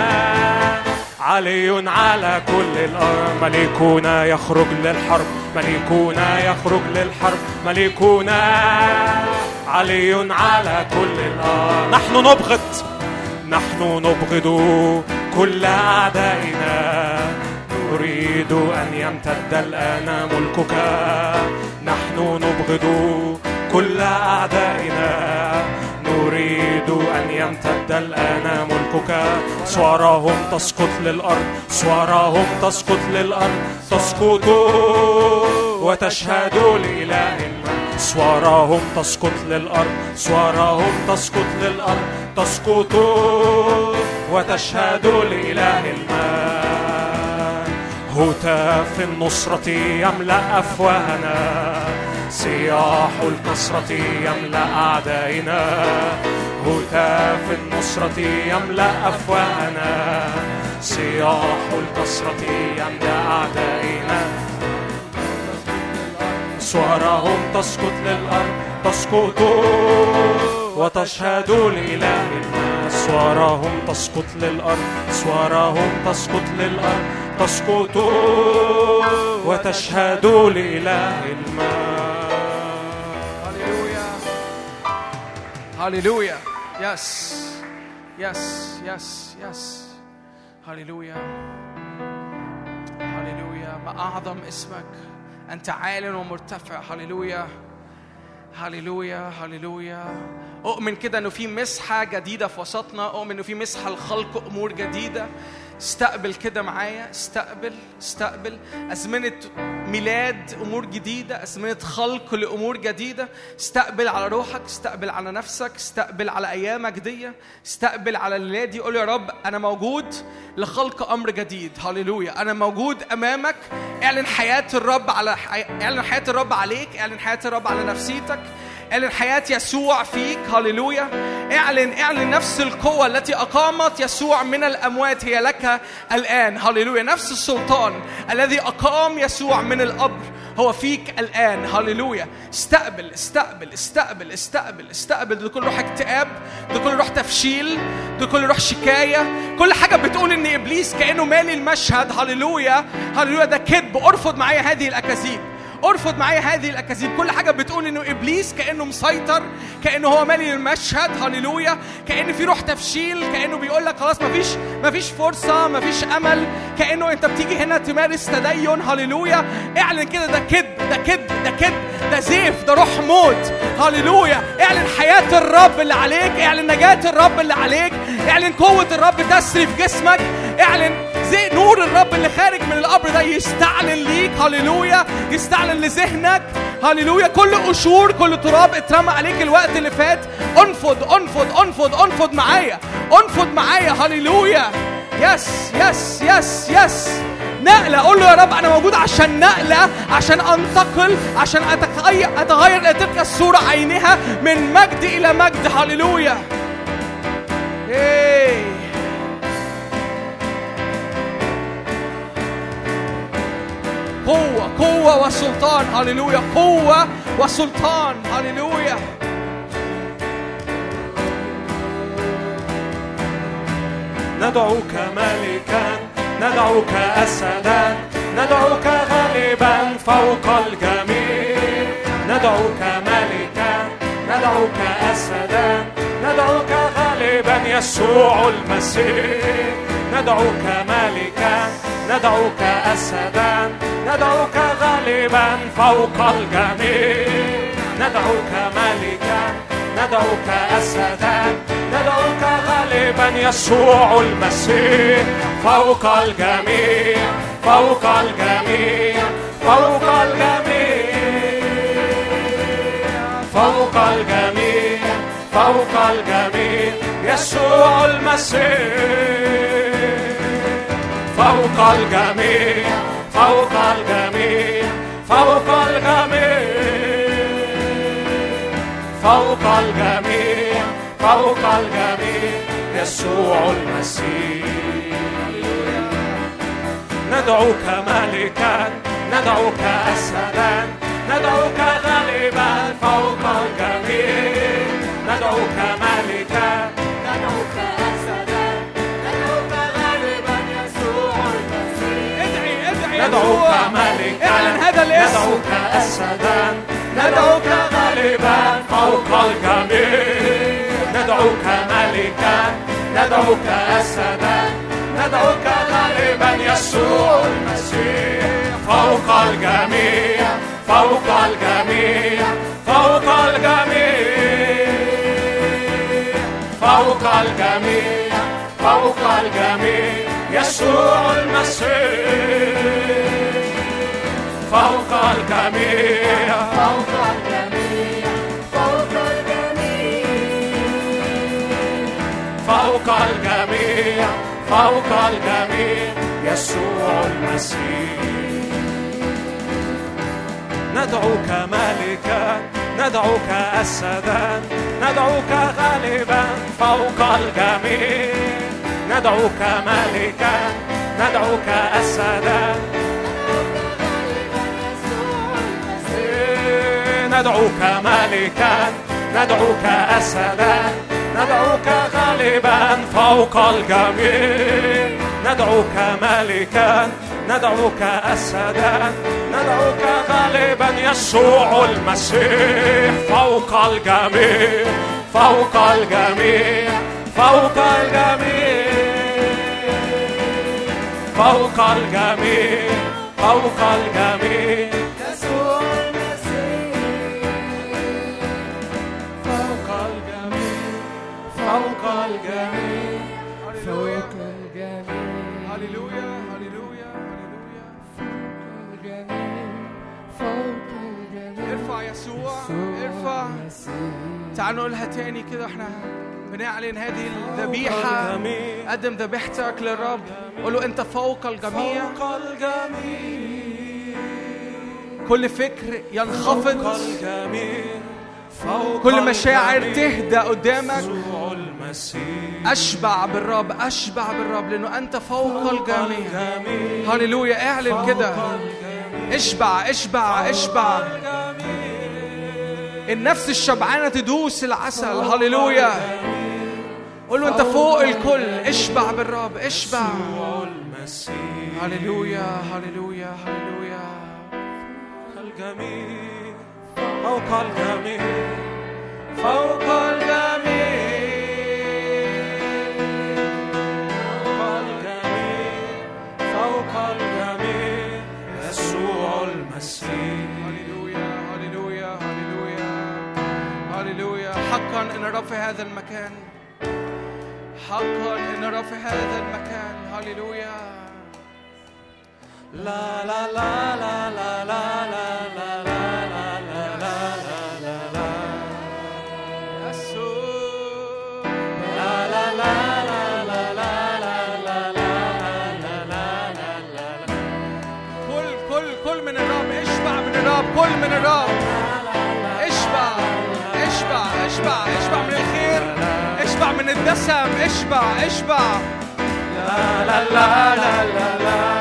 علي على كل الأرض ملكنا يخرج للحرب ملكنا يخرج للحرب ملكنا علي على كل الأرض. نحن نبغض نحن نبغض كل أعدائنا. نريد أن يمتد الآن ملكك. نحن نبغض كل أعدائنا. نريد أن يمتد الآن ملكك. صورهم تسقط للأرض. صورهم تسقط للأرض. تسقط وتشهد لإله صورهم تسقط للأرض. صورهم تسقط للأرض. تسقط وتشهد لإله المجد هتاف النصرة يملأ أفواهنا؟ صياح الكسرة يملأ أعدائنا؟ هتاف النصرة يملأ أفواهنا؟ صياح الكسرة يملأ أعدائنا؟ صورهم تسقط للأرض تسقط وتشهد لإله الماء صورهم تسقط للأرض صورهم تسقط للأرض تسقط وتشهد لإله الماء هللويا. هللويا. يس يس يس يس هللويا. هللويا. ما أعظم اسمك. أنت عال ومرتفع. هللويا. هللويا. هللويا. أؤمن كده إنه في مسحة جديدة في وسطنا. أؤمن إنه في مسحة لخلق أمور جديدة. استقبل كده معايا استقبل استقبل. أزمنة ميلاد أمور جديدة أزمنة خلق لأمور جديدة. استقبل على روحك استقبل على نفسك استقبل على أيامك دي. استقبل على الليلة دي قول يا رب أنا موجود لخلق أمر جديد. هللويا. أنا موجود أمامك. اعلن حياة الرب على اعلن حياة الرب عليك اعلن حياة الرب على نفسيتك. اعلن حياة يسوع فيك هللويا. اعلن اعلن نفس القوة التي أقامت يسوع من الأموات هي لك الآن. هللويا. نفس السلطان الذي أقام يسوع من القبر هو فيك الآن. هللويا. استقبل استقبل استقبل استقبل استقبل. ده كل روح اكتئاب ده كل روح تفشيل ده كل روح شكاية. كل حاجة بتقول إن إبليس كأنه مالي المشهد. هللويا. هللويا. ده كذب. ارفض معايا هذه الأكاذيب. أرفض معايا هذه الأكاذيب. كل حاجة بتقول إنه إبليس كأنه مسيطر كأنه هو مالي المشهد هللويا. كأن في روح تفشيل كأنه بيقول لك خلاص مفيش مفيش فرصة مفيش أمل. كأنه أنت بتيجي هنا تمارس تدين هللويا. اعلن كده ده كذب ده كذب ده كذب ده زيف ده روح موت. هللويا. اعلن حياة الرب اللي عليك اعلن نجاة الرب اللي عليك. اعلن قوة الرب تسري في جسمك. اعلن نور الرب اللي خارج من القبر ده يستعلن ليك. هللويا. يستعلن لذهنك. هللويا. كل قشور كل تراب اترمى عليك الوقت اللي فات. انفض انفض انفض انفض معايا. انفض معايا. هللويا. yes yes yes yes نقلة. قول له يا رب أنا موجود عشان نقلة عشان أنتقل عشان أتغير أتغير إلى تلك الصورة عينها من مجد إلى مجد. هللويا. إيه قوة قوة وسلطان. هللويا. قوة وسلطان. هللويا. ندعوك ملكا ندعوك أسدا ندعوك غالبا فوق الجميع. ندعوك ملكا ندعوك أسدا ندعوك غالبا يسوع المسيح. ندعوك ملكا ندعوك أسدا ندعوك غالبا فوق الجميع. ندعوك ملكا ندعوك أسدا ندعوك غالبا يسوع المسيح. فوق الجميع فوق الجميع فوق الجميع. فوق الجميع فوق الجميع. يسوع المسيح. فوق الجميع فوق الجميع فوق الجميع. فوق الجميع فوق الجميع يسوع المسيح. ندعوك ملكا ندعوك أسدا ندعوك غالبا فوق الجميع. ملكا. إعلن هذا الاسم. ندعوك أسدا. ندعوك غالبا. فوق الجميع ندعوك ملكا. ندعوك أسدا. ندعوك غالبا. يسوع المسيح. فوق الجميع. فوق الجميع. فوق الجميع. فوق الجميع. فوق الجميع. يسوع المسيح. فوق الجميع. فوق الجميع فوق الجميع. فوق الجميع فوق الجميع. يسوع المسيح. ندعوك ملكا ندعوك أسدا ندعوك غالبا. فوق الجميع. ندعوك ملكا ندعوك أسدا. ندعوك ملكا ندعوك أسدا ندعوك غالبا فوق الجميع. ندعوك ملكا ندعوك أسدا ندعوك غالبا يسوع المسيح. فوق الجميع فوق الجميع فوق الجميع. فوق الجميع فوق الجميع. يسوع ارفع. تعالوا نقولها تاني كده إحنا بنعلن هذه الذبيحة. قدم ذبيحتك للرب. قول له انت فوق الجميع. فوق الجميع. كل فكر فوق ينخفض الجميع. فوق كل مشاعر. تهدى قدامك. أشبع بالرب أشبع بالرب لأنه أنت فوق الجميع. هللويا اعلن كده. فوق اشبع اشبع اشبع. النفس الشبعانة تدوس العسل. هللويا. قول له أنت فوق الكل اشبع بالرب اشبع. هللويا هللويا هللويا. الجميع فوق الجميع. فوق الجميع فوق الجميع. يسوع المسيح. حقا ان الرب في هذا المكان حقا ان الرب في هذا المكان هللويا لا لا لا لا لا لا لا لا لا لا لا لا لا لا لا لا لا لا كل من الرب اشبع من الرب كل من الرب اشبع اشبع اشبع من الخير اشبع من الدسم اشبع اشبع. لا لا لا لا لا لا.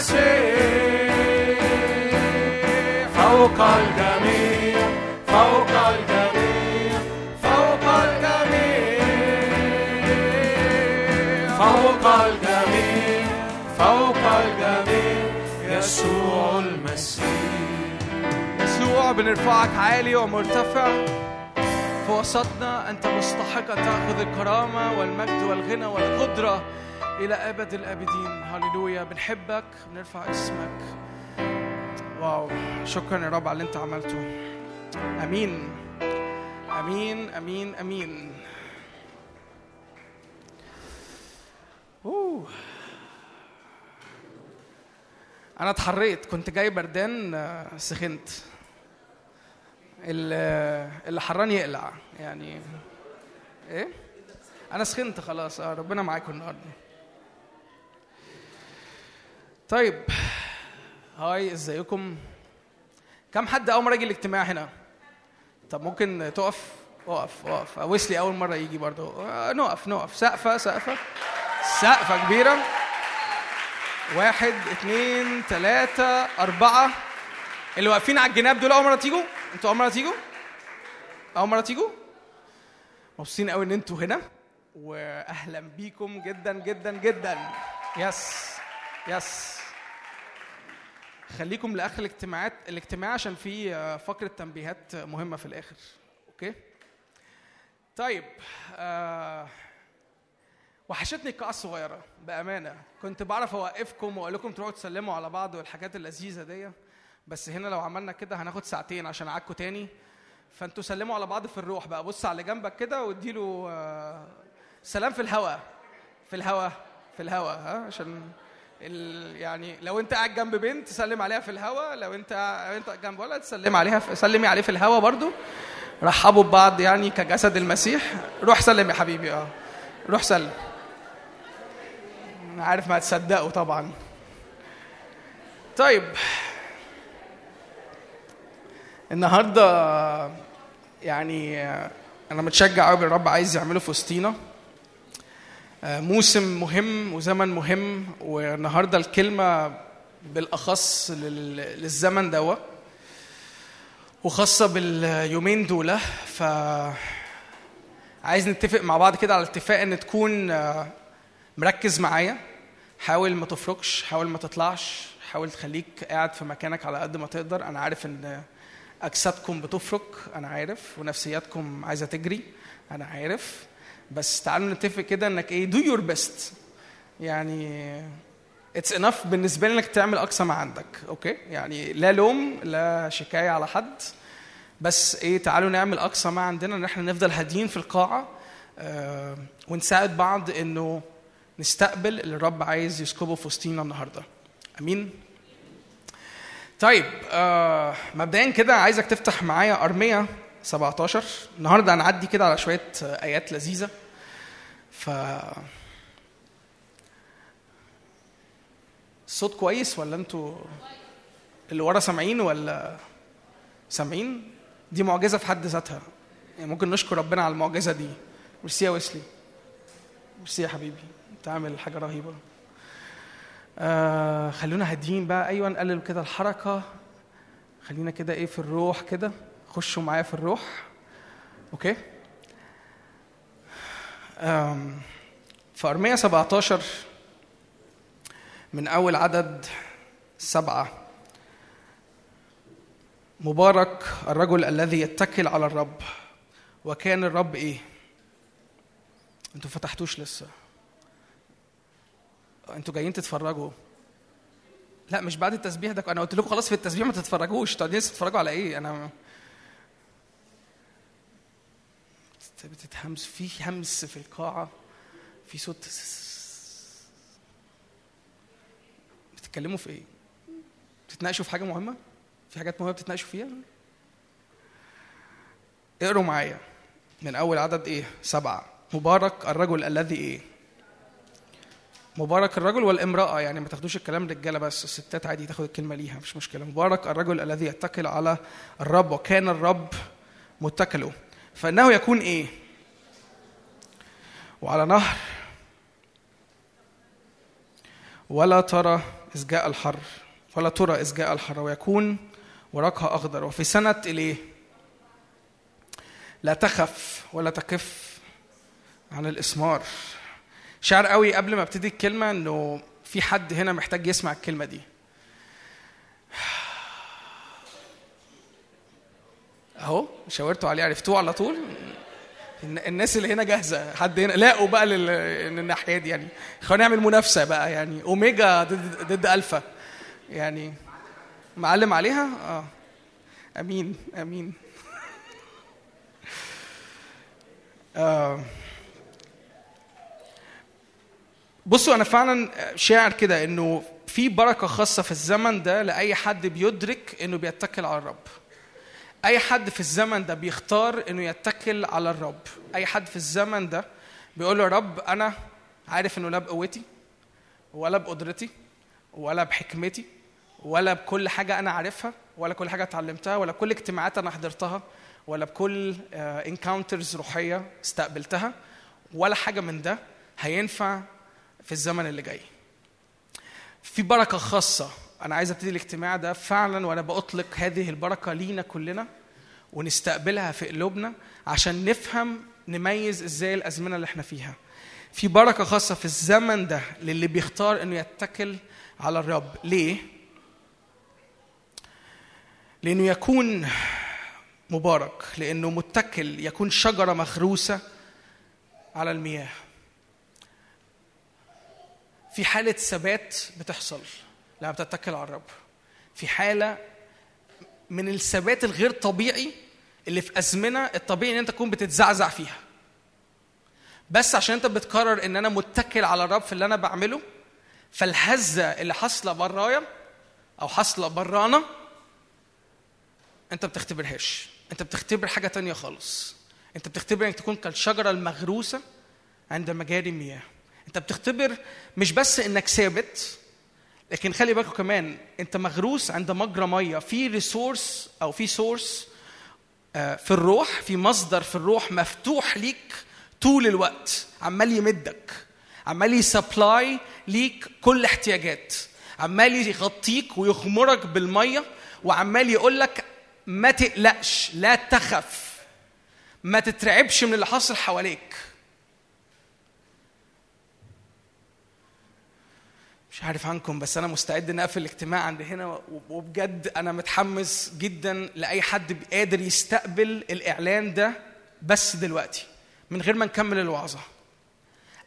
المسيح فوق الجميع فوق الجميع فوق الجميع فوق الجميع فوق الجميع. يسوع المسيح. يسوع بنرفعك عالي ومرتفع. في وسطنا أنت مستحق تأخذ الكرامة والمجد والغنى والقدرة. إلى أبد الآبدين. هللويا. بنحبك بنرفع اسمك. واو. شكرا يا رب على اللي أنت عملته. أمين. أمين أمين أمين. أوه. أنا اتحريت. كنت جاي بردان آه، سخنت. اللي اللي حران يقلع. يعني إيه؟ أنا سخنت خلاص. آه ربنا معاكم النهارده. طيب هاي إزيكم؟ كم حد أول مرة يجي الاجتماع هنا؟ طب ممكن تقف؟ أقف أقف. ويسلي أول مرة يجي برضه. آه، نقف نقف. سقفة سقفة. سقفة كبيرة. واحد اتنين تلاتة أربعة. اللي واقفين على الجناب دول أول مرة تيجوا؟ أنتوا أول مرة تيجوا؟ أول مرة تيجوا؟ مبسوطين قوي إن أنتوا هنا. وأهلا بيكم جدا جدا جدا. yes yes خليكم لآخر الاجتماعات الاجتماع عشان في آه، فقرة تنبيهات مهمة في الآخر. okay؟ طيب آه وحشتني القاعة الصغيرة بأمانة. كنت بعرف أوقفكم وأقول لكم تروحوا تسلموا على بعض والحاجات اللذيذة دي بس هنا لو عملنا كده هناخد ساعتين عشان أعاكوا تاني. فأنتوا سلموا على بعض في الروح بقى. بص على جنبك كده واديله آه، سلام في الهوا. في الهوا. في الهوا ها عشان. يعني لو انت قاعد جنب بنت سلم عليها في الهوا لو انت انت جنب ولد سلم عليها في... سلمي عليه في الهوا برضو. رحبوا ببعض يعني كجسد المسيح. روح سلم يا حبيبي آه. روح سلم. أنا عارف ما هتصدقوا طبعا. طيب. النهارده يعني أنا متشجع قوي بالرب عايز يعمله في وسطينا. موسم مهم وزمن مهم والنهارده الكلمة بالأخص لل- للزمن دوا وخاصة باليومين دول. ف عايز نتفق مع بعض كده على اتفاق إن تكون آه، مركز معايا. حاول ما تفركش حاول ما تطلعش حاول تخليك قاعد في مكانك على قد ما تقدر. أنا عارف إن أجسادكم بتفرك أنا عارف ونفسياتكم عايزة تجري أنا عارف. بس تعالوا نتفق كده انك إيه do your best يعني it's enough بالنسبة لي انك تعمل أقصى ما عندك okay يعني لا لوم لا شكاية على حد. بس إيه تعالوا نعمل أقصى ما عندنا ان إحنا نفضل هاديين في القاعة آه ونساعد بعض انه نستقبل اللي الرب عايز يسكبه في وسطينا النهارده. أمين؟ طيب آه مبدئيا كده عايزك تفتح معايا ارميا 17 النهارده هنعدي كده على شوية آيات لذيذة. ف الصوت كويس ولا أنتوا اللي ورا سامعين ولا سامعين؟ دي معجزة في حد ذاتها. يعني ممكن نشكر ربنا على المعجزة دي. ميرسي يا ويسلي. ميرسي يا حبيبي. انت عامل حاجة رهيبة. آه خلونا هاديين بقى. أيوه نقلل كده الحركة. خلينا كده إيه في الروح كده. خشوا معايا في الروح. okay؟ في ارميا 17 من أول عدد سبعة مبارك الرجل الذي يتكل على الرب. وكان الرب إيه؟ أنتوا فتحتوش لسه. أنتوا جايين تتفرجوا. لا مش بعد التسبيح ده أنا قلت لكم خلاص في التسبيح ما تتفرجوش. قاعدين لسه تتفرجوا على إيه؟ بتتهمس في همس في القاعة في صوت بتتكلموا في إيه؟ بتتناقشوا في حاجة مهمة؟ في حاجات مهمة بتتناقشوا فيها؟ اقروا معايا من أول عدد إيه؟ سبعة. مبارك الرجل الذي إيه؟ مبارك الرجل والامرأة. يعني ما تاخدوش الكلام رجالة بس الستات عادي تاخد الكلمة ليها مش مشكلة. مبارك الرجل الذي يتكل على الرب وكان الرب متكله. فإنه يكون إيه؟ وعلى نهر. ولا ترى إذ جاء الحر ولا ترى إذ جاء الحر ويكون ورقها أخضر. وفي سنة الإيه لا تخف ولا تكف عن الإسمار. شعر قوي قبل ما أبتدي الكلمة إنه في حد هنا محتاج يسمع الكلمة دي. اهو شاورتوا عليه عرفتوه على طول؟ الن- الناس اللي هنا جاهزة حد هنا؟ لاقوا بقى لل- للناحيه دي يعني. خلينا نعمل منافسة بقى يعني. أوميجا ضد ضد ألفا. يعني معلم عليها؟ آه. أمين أمين. <laughs> آه. بصوا أنا فعلا شاعر كده إنه في بركة خاصة في الزمن ده لأي حد بيدرك إنه بيتكل على الرب. أي حد في الزمن ده بيختار إنه يتكل على الرب. أي حد في الزمن ده بيقول له رب أنا عارف إنه لا بقوتي ولا بقدرتي ولا بحكمتي ولا بكل حاجة أنا عارفها ولا كل حاجة اتعلمتها ولا كل اجتماعات أنا حضرتها ولا بكل انكاونترز روحية استقبلتها ولا حاجة من ده هينفع في الزمن اللي جاي. في بركة خاصة أنا عايز أبتدي الاجتماع ده فعلا وأنا بأطلق هذه البركة لينا كلنا ونستقبلها في قلوبنا عشان نفهم نميز إزاي الأزمنة اللي إحنا فيها. في بركة خاصة في الزمن ده للي بيختار إنه يتكل على الرب. ليه؟ لأنه يكون مبارك لأنه متكل يكون شجرة مغروسه على المياه. في حالة ثبات بتحصل. لما بتتكل على الرب. في حالة من الثبات الغير طبيعي اللي في أزمنة الطبيعي إن أنت تكون بتتزعزع فيها. بس عشان أنت بتقرر إن أنا متكل على الرب في اللي أنا بعمله فالهزة اللي حاصلة برايا أو حاصلة برانا أنت بتختبرهاش. أنت بتختبر حاجة تانية خالص. أنت بتختبر إنك تكون كالشجرة المغروسة عند مجاري المياه أنت بتختبر مش بس إنك ثابت لكن خلي بالكم كمان انت مغروس عند مجرى مية. في resource أو في source في الروح في مصدر في الروح مفتوح ليك طول الوقت. عمال يمدك. عمال ي supply ليك كل احتياجات. عمال يغطيك ويغمرك بالمية وعمال يقول لك ما تقلقش لا تخف. ما تترعبش من اللي حاصل حواليك. مش عارف عنكم بس أنا مستعد إن أقفل الاجتماع عند هنا وبجد أنا متحمس جدا لأي حد قادر يستقبل الإعلان ده بس دلوقتي من غير ما نكمل الوعظة.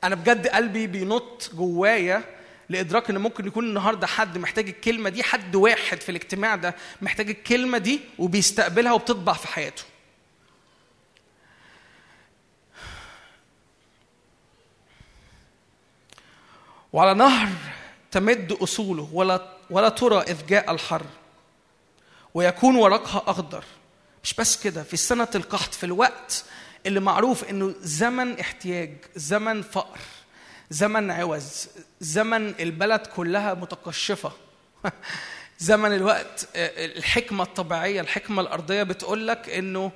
أنا بجد قلبي بينط جوايا لإدراك إن ممكن يكون النهارده حد محتاج الكلمة دي حد واحد في الاجتماع ده محتاج الكلمة دي وبيستقبلها وبتطبع في حياته. وعلى نهر تمد أصوله ولا ولا ترى إذ جاء الحر ويكون ورقها أخضر. مش بس كده في سنة القحط في الوقت اللي معروف إنه زمن احتياج زمن فقر زمن عوز زمن البلد كلها متقشفة. <laughs> زمن الوقت الحكمة الطبيعية الحكمة الأرضية بتقول لك إنه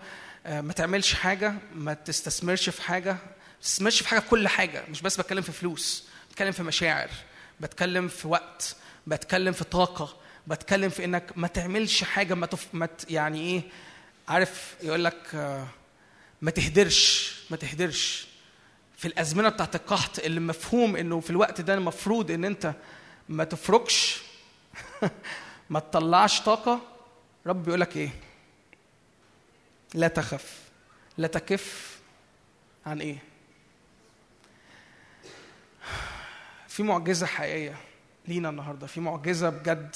آه، ما تعملش حاجة ما تستثمرش في حاجة ما تستثمرش في حاجة كل حاجة. مش بس بتكلم في فلوس بتكلم في مشاعر. بتكلم في وقت بتكلم في طاقة بتكلم في إنك ما تعملش حاجة ما, تف... ما ت... يعني إيه عارف يقول لك آه، ما تهدرش ما تهدرش. في الأزمنة بتاعت القحط اللي مفهوم إنه في الوقت ده المفروض إن أنت ما تفركش <laughs> ما تطلعش طاقة رب بيقول لك إيه؟ لا تخف. لا تكف عن إيه؟ في معجزة حقيقية لينا النهارده في معجزة بجد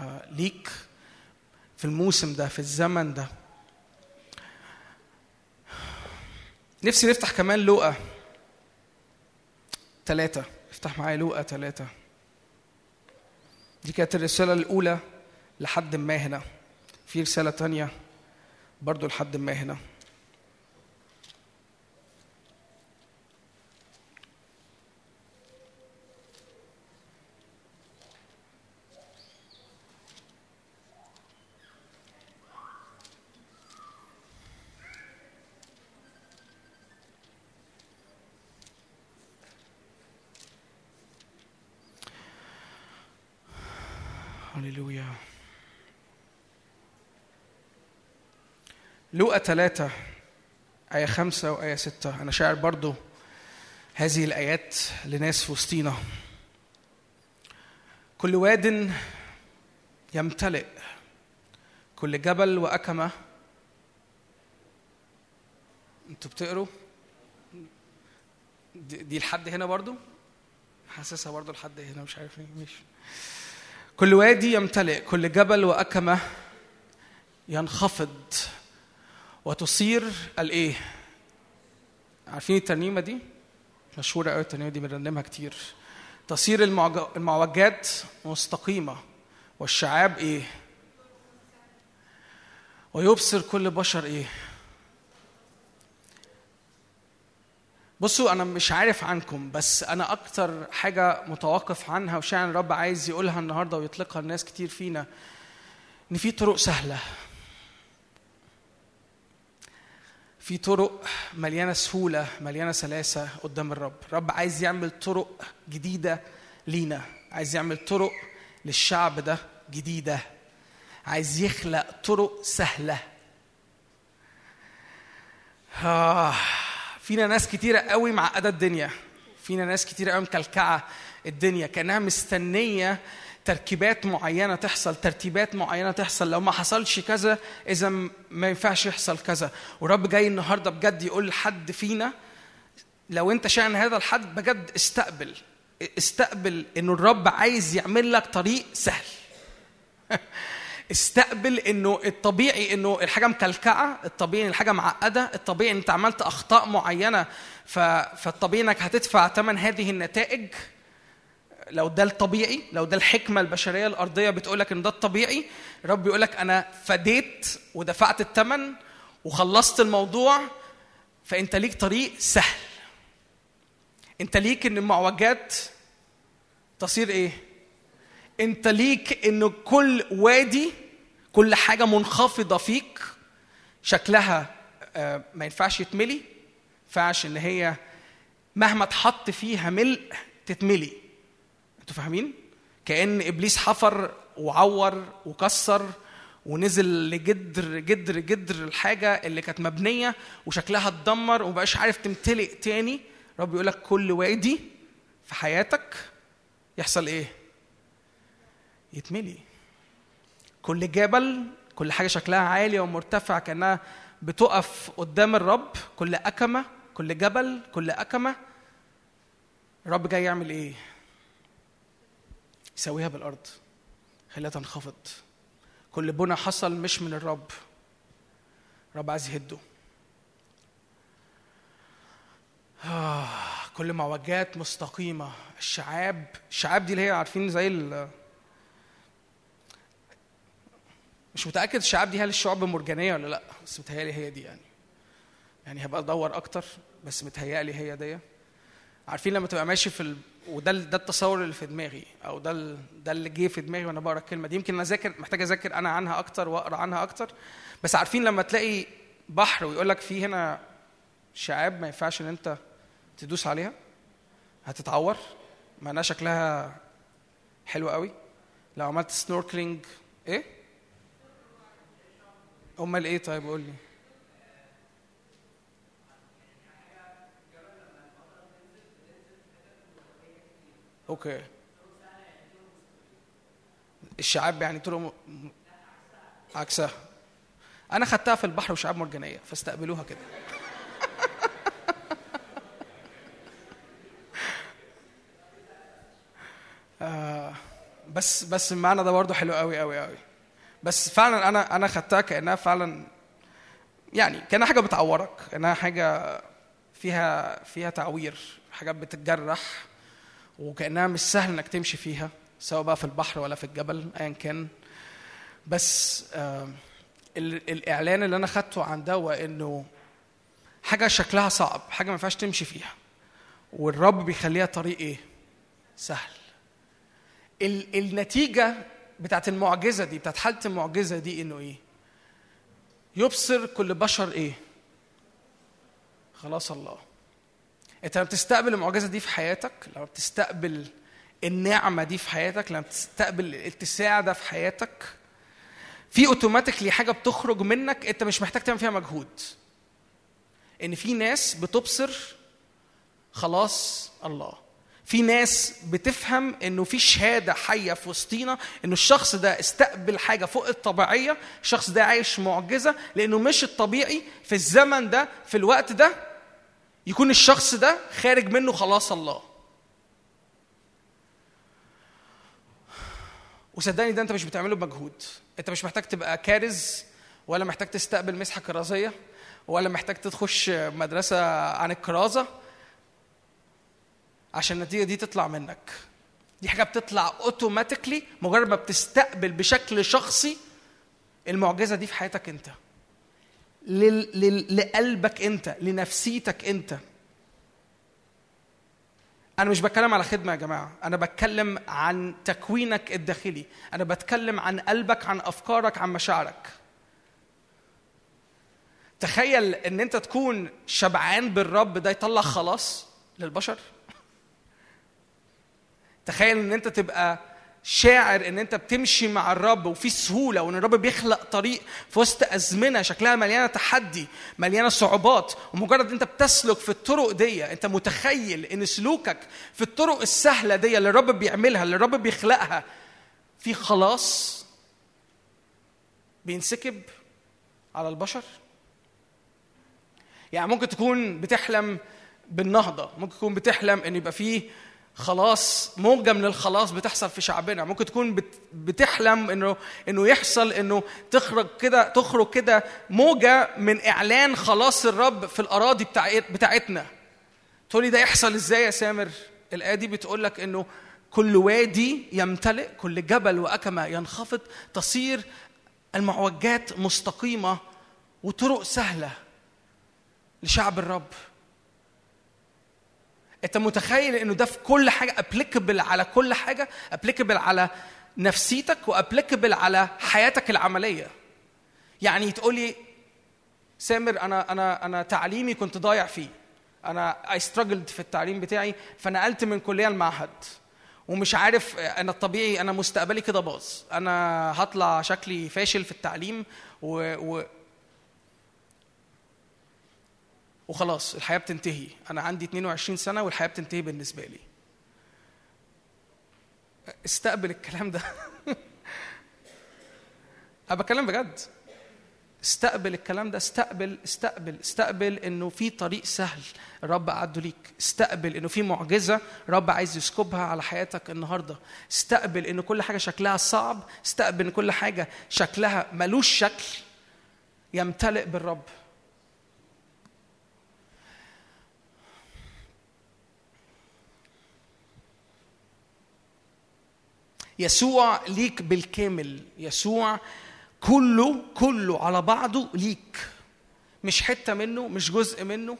آه، ليك في الموسم ده في الزمن ده. نفسي نفتح كمان لوقا ثلاثة افتح معايا لوقا ثلاثة دي كانت الرسالة الأولى لحد ما هنا. في رسالة تانية برضو لحد ما هنا هللويا لوقا ثلاثة آية خمسة وآية ستة. أنا شاعر برضو هذه الآيات لناس في وسطينا كل واد يمتلئ كل جبل وأكمة. أنتوا بتقروا؟ دي, لحد هنا برضو؟ حاسسها برضو لحد هنا مش عارف مش. كل وادي يمتلئ كل جبل وأكمة ينخفض. وتصير الايه؟ عارفين الترنيمة دي؟ مشهورة قوي الترنيمة دي بنرنمها كتير. تصير المعوجات مستقيمة والشعاب إيه؟ ويبصر كل بشر إيه؟ بصوا أنا مش عارف عنكم بس أنا أكتر حاجة متوقف عنها وشاعر الرب عايز يقولها النهارده ويطلقها الناس كتير فينا إن في طرق سهلة. في طرق مليانة سهولة مليانة سلاسة قدام الرب. الرب عايز يعمل طرق جديدة لينا. عايز يعمل طرق للشعب ده جديدة. عايز يخلق طرق سهلة. آه. فينا ناس كتيرة قوي معقدة الدنيا. فينا ناس كتيرة قوي مكلكعة الدنيا. كأنها مستنية تركيبات معينة تحصل ترتيبات معينة تحصل. لو ما حصلش كذا إذا ما ينفعش يحصل كذا. ورب جاي النهاردة بجد يقول لحد فينا لو أنت شأن هذا الحد بجد استقبل. استقبل انه الرب عايز يعمل لك طريق سهل. <laughs> استقبل إنه الطبيعي إنه الحاجة مكلكعة الطبيعي الحاجة معقدة الطبيعي إن أنت عملت أخطاء معينة. فالطبيعي إنك هتدفع ثمن هذه النتائج. لو ده الطبيعي لو ده الحكمة البشرية الأرضية بتقول لك إن ده الطبيعي الرب بيقول لك أنا فديت ودفعت الثمن وخلصت الموضوع فأنت ليك طريق سهل. أنت ليك إن المعوجات تصير إيه؟ أنت ليك انه كل وادي كل حاجة منخفضة فيك شكلها آه، ما ينفعش يتملي ما ينفعش إن هي مهما تحط فيها ملء تتملي. أنتوا فاهمين؟ كأن إبليس حفر وعور وكسر ونزل لجدر جدر جدر الحاجة اللي كانت مبنية وشكلها اتدمر ومبقاش عارف تمتلئ تاني. رب يقول لك كل وادي في حياتك يحصل إيه؟ يتملي. كل جبل كل حاجة شكلها عاليه ومرتفع كأنها بتقف قدام الرب. كل أكمة كل جبل كل أكمة. الرب جاي يعمل إيه؟ يسويها بالأرض خليها تنخفض. كل بنى حصل مش من الرب. الرب عايز يهده. آه كل معوجات مستقيمة. الشعاب الشعاب دي اللي هي عارفين زي ال مش متأكد الشعاب دي هل الشعب مرجانية ولا لأ بس متهيألي هي دي يعني. يعني هبقى أدور أكتر بس متهيألي هي دي. عارفين لما تبقى ماشي في. وده ده التصور اللي في دماغي أو ده. ده اللي جه في دماغي وأنا بقرأ الكلمة دي. يمكن أنا اذاكر محتاج أذاكر أنا عنها أكتر وأقرأ عنها أكتر. بس عارفين لما تلاقي بحر ويقول لك في هنا شعاب ما ينفعش إن أنت تدوس عليها هتتعور. مع انها شكلها حلو قوي. لو عملت snorkeling إيه؟ أمال إيه طيب؟ قول لي. okay. الشعاب يعني طرق م- م- عكسها. أنا خدتها في البحر وشعاب مرجانية فاستقبلوها كده. <laughs> آه، بس بس المعنى ده برضه حلو قوي قوي قوي بس فعلا أنا أنا خدتها كأنها فعلا يعني كأنها حاجة بتعورك كأنها حاجة فيها فيها تعوير حاجات بتتجرح. وكأنها مش سهل إنك تمشي فيها سواء بقى في البحر ولا في الجبل ايا كان. بس آه ال- الإعلان اللي أنا خدته عن دوا إنه حاجة شكلها صعب حاجة ما ينفعش تمشي فيها. والرب بيخليها طريق إيه؟ سهل. ال- النتيجة بتاعت المعجزة دي بتاعت حالة المعجزة دي إنه إيه؟ يبصر كل بشر إيه؟ خلاص الله. انت لما بتستقبل المعجزة دي في حياتك لما بتستقبل النعمة دي في حياتك لما بتستقبل الاتساع ده في حياتك في اوتوماتيكلي حاجة بتخرج منك انت مش محتاج تعمل فيها مجهود. ان في ناس بتبصر خلاص الله. في ناس بتفهم انه في شهادة حية في وسطينا انه الشخص ده استقبل حاجة فوق الطبيعية الشخص ده عايش معجزة لأنه مش الطبيعي في الزمن ده في الوقت ده يكون الشخص ده خارج منه خلاص الله. وصدقني ده انت مش بتعمله بمجهود. انت مش محتاج تبقى كارز ولا محتاج تستقبل مسحة كرازية ولا محتاج تخش مدرسة عن الكرازة عشان النتيجة دي تطلع منك. دي حاجة بتطلع automatically مجرد ما بتستقبل بشكل شخصي المعجزة دي في حياتك انت. لل... لل... لقلبك انت لنفسيتك انت. أنا مش بتكلم على خدمة يا جماعة أنا بتكلم عن تكوينك الداخلي. أنا بتكلم عن قلبك عن أفكارك عن مشاعرك. تخيل إن أنت تكون شبعان بالرب ده يطلع خلاص للبشر. تخيل إن أنت تبقى شاعر إن أنت بتمشي مع الرب وفي سهولة وإن الرب بيخلق طريق في وسط أزمنة شكلها مليانة تحدي مليانة صعوبات ومجرد أنت بتسلك في الطرق دي أنت متخيل إن سلوكك في الطرق السهلة دي اللي الرب بيعملها اللي الرب بيخلقها في خلاص بينسكب على البشر؟ يعني ممكن تكون بتحلم بالنهضة ممكن تكون بتحلم إن يبقى فيه خلاص موجة من الخلاص بتحصل في شعبنا. ممكن تكون بت بتحلم إنه إنه يحصل إنه تخرج كده تخرج كده موجة من إعلان خلاص الرب في الأراضي بتاع بتاعتنا. تقولي ده يحصل إزاي يا سامر؟ الآية دي بتقول لك إنه كل وادي يمتلئ كل جبل وأكمة ينخفض تصير المعوجات مستقيمة وطرق سهلة لشعب الرب. انت متخيل انه ده في كل حاجة applicable على كل حاجة؟ applicable على نفسيتك و applicable على حياتك العملية. يعني تقولي سامر أنا أنا أنا تعليمي كنت ضايع فيه. أنا I struggled في التعليم بتاعي فنقلت من كلية لمعهد ومش عارف أنا الطبيعي أنا مستقبلي كده باظ. أنا هطلع شكلي فاشل في التعليم و, و وخلاص الحياة بتنتهي. أنا عندي 22 سنة والحياة بتنتهي بالنسبة لي. استقبل الكلام ده. <laughs> أنا بتكلم بجد. استقبل الكلام ده. استقبل استقبل استقبل إنه في طريق سهل الرب عده ليك. استقبل إنه في معجزة الرب عايز يسكبها على حياتك النهارده. استقبل إن كل حاجة شكلها صعب. استقبل إن كل حاجة شكلها ملوش شكل يمتلئ بالرب. يسوع ليك بالكامل. يسوع كله كله على بعضه ليك. مش حتة منه مش جزء منه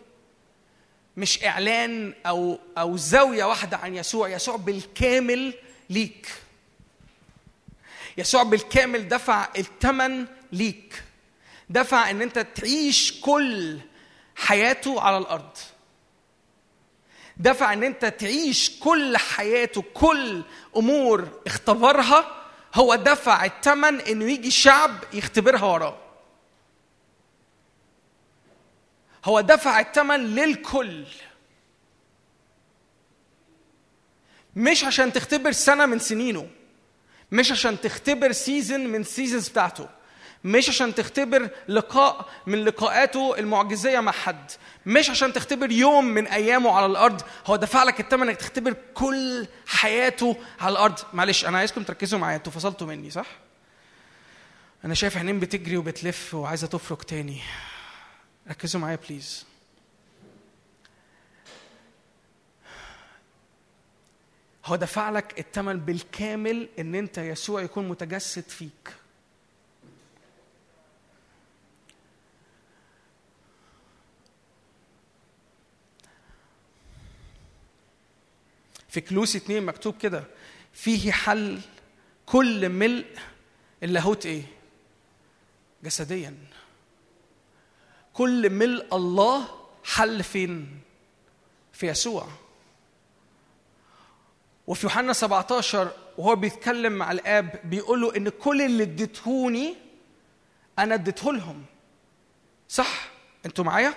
مش إعلان أو أو زاوية واحدة عن يسوع. يسوع بالكامل ليك. يسوع بالكامل دفع الثمن ليك. دفع إن أنت تعيش كل حياته على الأرض. دفع إن أنت تعيش كل حياته كل أمور اختبرها هو دفع الثمن إنه يجي شعب يختبرها وراه. هو دفع الثمن للكل. مش عشان تختبر سنة من سنينه مش عشان تختبر season من seasons بتاعته. مش عشان تختبر لقاء من لقاءاته المعجزية مع حد. مش عشان تختبر يوم من أيامه على الأرض. هو دفع لك الثمن إنك تختبر كل حياته على الأرض. معلش أنا عايزكم تركزوا معايا. أنتوا فصلتوا مني صح؟ أنا شايف عينين بتجري وبتلف وعايزة تفرك تاني. ركزوا معايا بليز هو دفع لك الثمن بالكامل إن أنت يسوع يكون متجسد فيك. في كلوس اتنين مكتوب كده فيه حل كل ملء اللاهوت إيه؟ جسديا. كل ملء الله حل فين؟ في يسوع. وفي يوحنا 17 وهو بيتكلم مع الآب بيقول له إن كل اللي اديتهوني أنا اديته لهم. صح؟ أنتوا معايا؟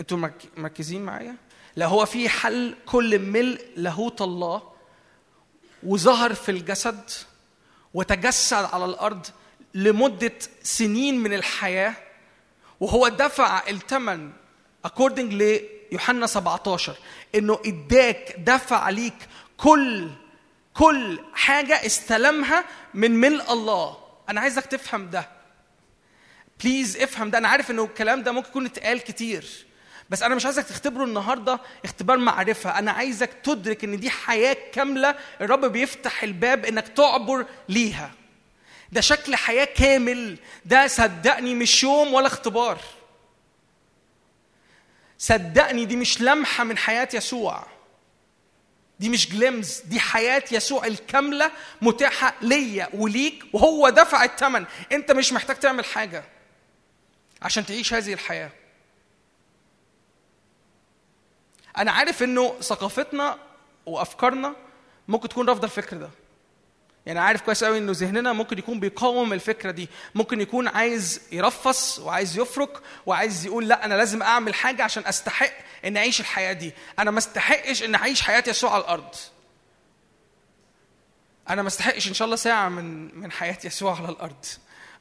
أنتوا مرك- مركزين معايا؟ لا هو في حل كل ملء لاهوت الله وظهر في الجسد وتجسد على الأرض لمدة سنين من الحياة وهو دفع الثمن according ليوحنا 17 إنه إداك دفع ليك كل كل حاجة استلمها من ملء الله. أنا عايزك تفهم ده. بليز افهم ده. أنا عارف إنه الكلام ده ممكن يكون اتقال كتير. بس أنا مش عايزك تختبره النهارده اختبار معرفة. أنا عايزك تدرك إن دي حياة كاملة الرب بيفتح الباب إنك تعبر ليها. ده شكل حياة كامل. ده صدقني مش يوم ولا اختبار. صدقني دي مش لمحة من حياة يسوع. دي مش جليمز دي حياة يسوع الكاملة متاحة ليا وليك وهو دفع الثمن أنت مش محتاج تعمل حاجة عشان تعيش هذه الحياة. أنا عارف إنه ثقافتنا وأفكارنا ممكن تكون رافضة الفكر ده. يعني عارف كويس قوي إنه ذهننا ممكن يكون بيقاوم الفكرة دي. ممكن يكون عايز يرفص وعايز يفرك وعايز يقول لأ أنا لازم أعمل حاجة عشان أستحق ان أعيش الحياة دي. أنا ما استحقش ان أعيش حياة يسوع على الأرض. أنا ما استحقش إن شاء الله ساعة من من حياة يسوع على الأرض.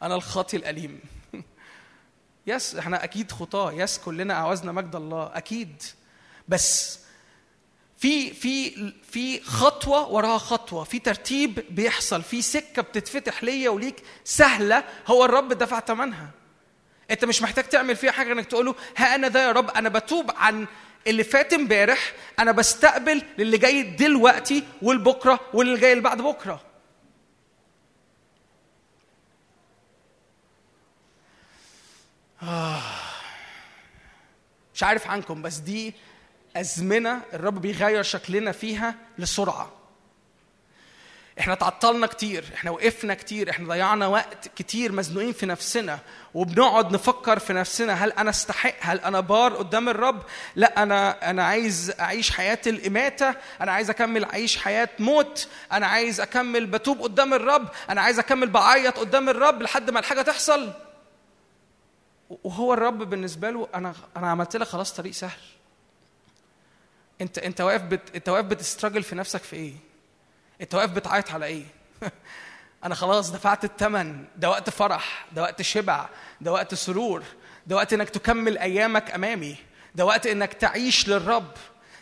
أنا الخاطي الأليم. <laughs> يس إحنا أكيد خطاة. يس كلنا اعوزنا مجد الله. أكيد. بس. في في في خطوة وراها خطوة. في ترتيب بيحصل. في سكة بتتفتح ليا وليك سهلة. هو الرب دفع ثمنها انت مش محتاج تعمل فيها حاجة انك تقول له ها أنا ده يا رب أنا بتوب عن اللي فات امبارح أنا بستقبل للي جاي دلوقتي والبكرة واللي جاي اللي بعد بكرة. آه. مش عارف عنكم بس دي أزمنة الرب بيغير شكلنا فيها لسرعة. إحنا تعطلنا كتير إحنا وقفنا كتير إحنا ضيعنا وقت كتير مزنوقين في نفسنا وبنقعد نفكر في نفسنا هل أنا أستحق؟ هل أنا بار قدام الرب؟ لا أنا أنا عايز أعيش حياة الإماتة أنا عايز أكمل أعيش حياة موت أنا عايز أكمل بتوب قدام الرب أنا عايز أكمل بعيط قدام الرب لحد ما الحاجة تحصل. وهو الرب بالنسبة له أنا أنا عملت لك خلاص طريق سهل. انت انت واقف بت... انت واقف بتستراجل في نفسك في إيه؟ انت واقف بتعيط على إيه؟ <laughs> أنا خلاص دفعت الثمن ده وقت فرح ده وقت شبع ده وقت سرور ده وقت انك تكمل ايامك امامي ده وقت انك تعيش للرب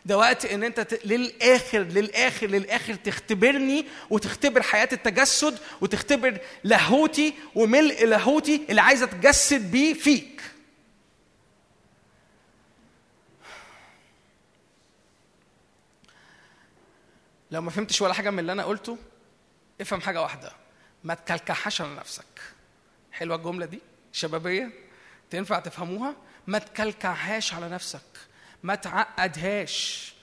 ده وقت ان انت ت... للآخر للآخر للآخر تختبرني وتختبر حياة التجسد وتختبر لاهوتي وملء لاهوتي اللي عايز اتجسد بيه فيك. لو ما فهمتش ولا حاجة من اللي أنا قلته افهم حاجة واحدة. ما تكلكحش على نفسك. حلوة الجملة دي؟ شبابية؟ تنفع تفهموها؟ ما تكلكعهاش على نفسك. ما تعقدهاش.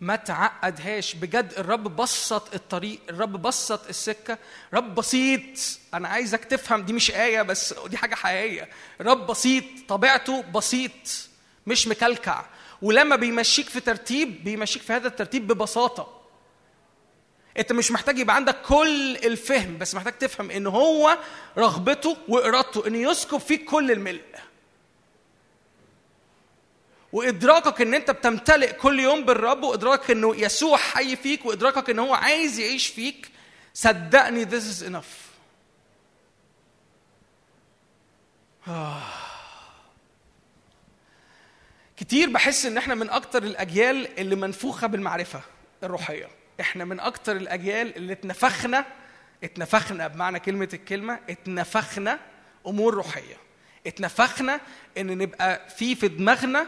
ما تعقدهاش. بجد الرب بسط الطريق الرب بسط السكة. رب بسيط. أنا عايزك تفهم. دي مش آية بس دي حاجة حقيقية. رب بسيط. طبيعته بسيط. مش مكلكع. ولما بيمشيك في ترتيب بيمشيك في هذا الترتيب ببساطة. انت مش محتاج يبقى عندك كل الفهم بس محتاج تفهم ان هو رغبته وارادته ان يسكب فيك كل الملء وإدراكك إن أنت بتمتلئ كل يوم بالرب وإدراكك إنه يسوع حي فيك وإدراكك إن هو عايز يعيش فيك صدقني this is enough. <sighs> كتير بحس إن إحنا من أكتر الأجيال اللي منفوخة بالمعرفة الروحية إحنا من أكتر الأجيال اللي اتنفخنا اتنفخنا بمعنى كلمة الكلمة اتنفخنا أمور روحية. اتنفخنا إن نبقى في في دماغنا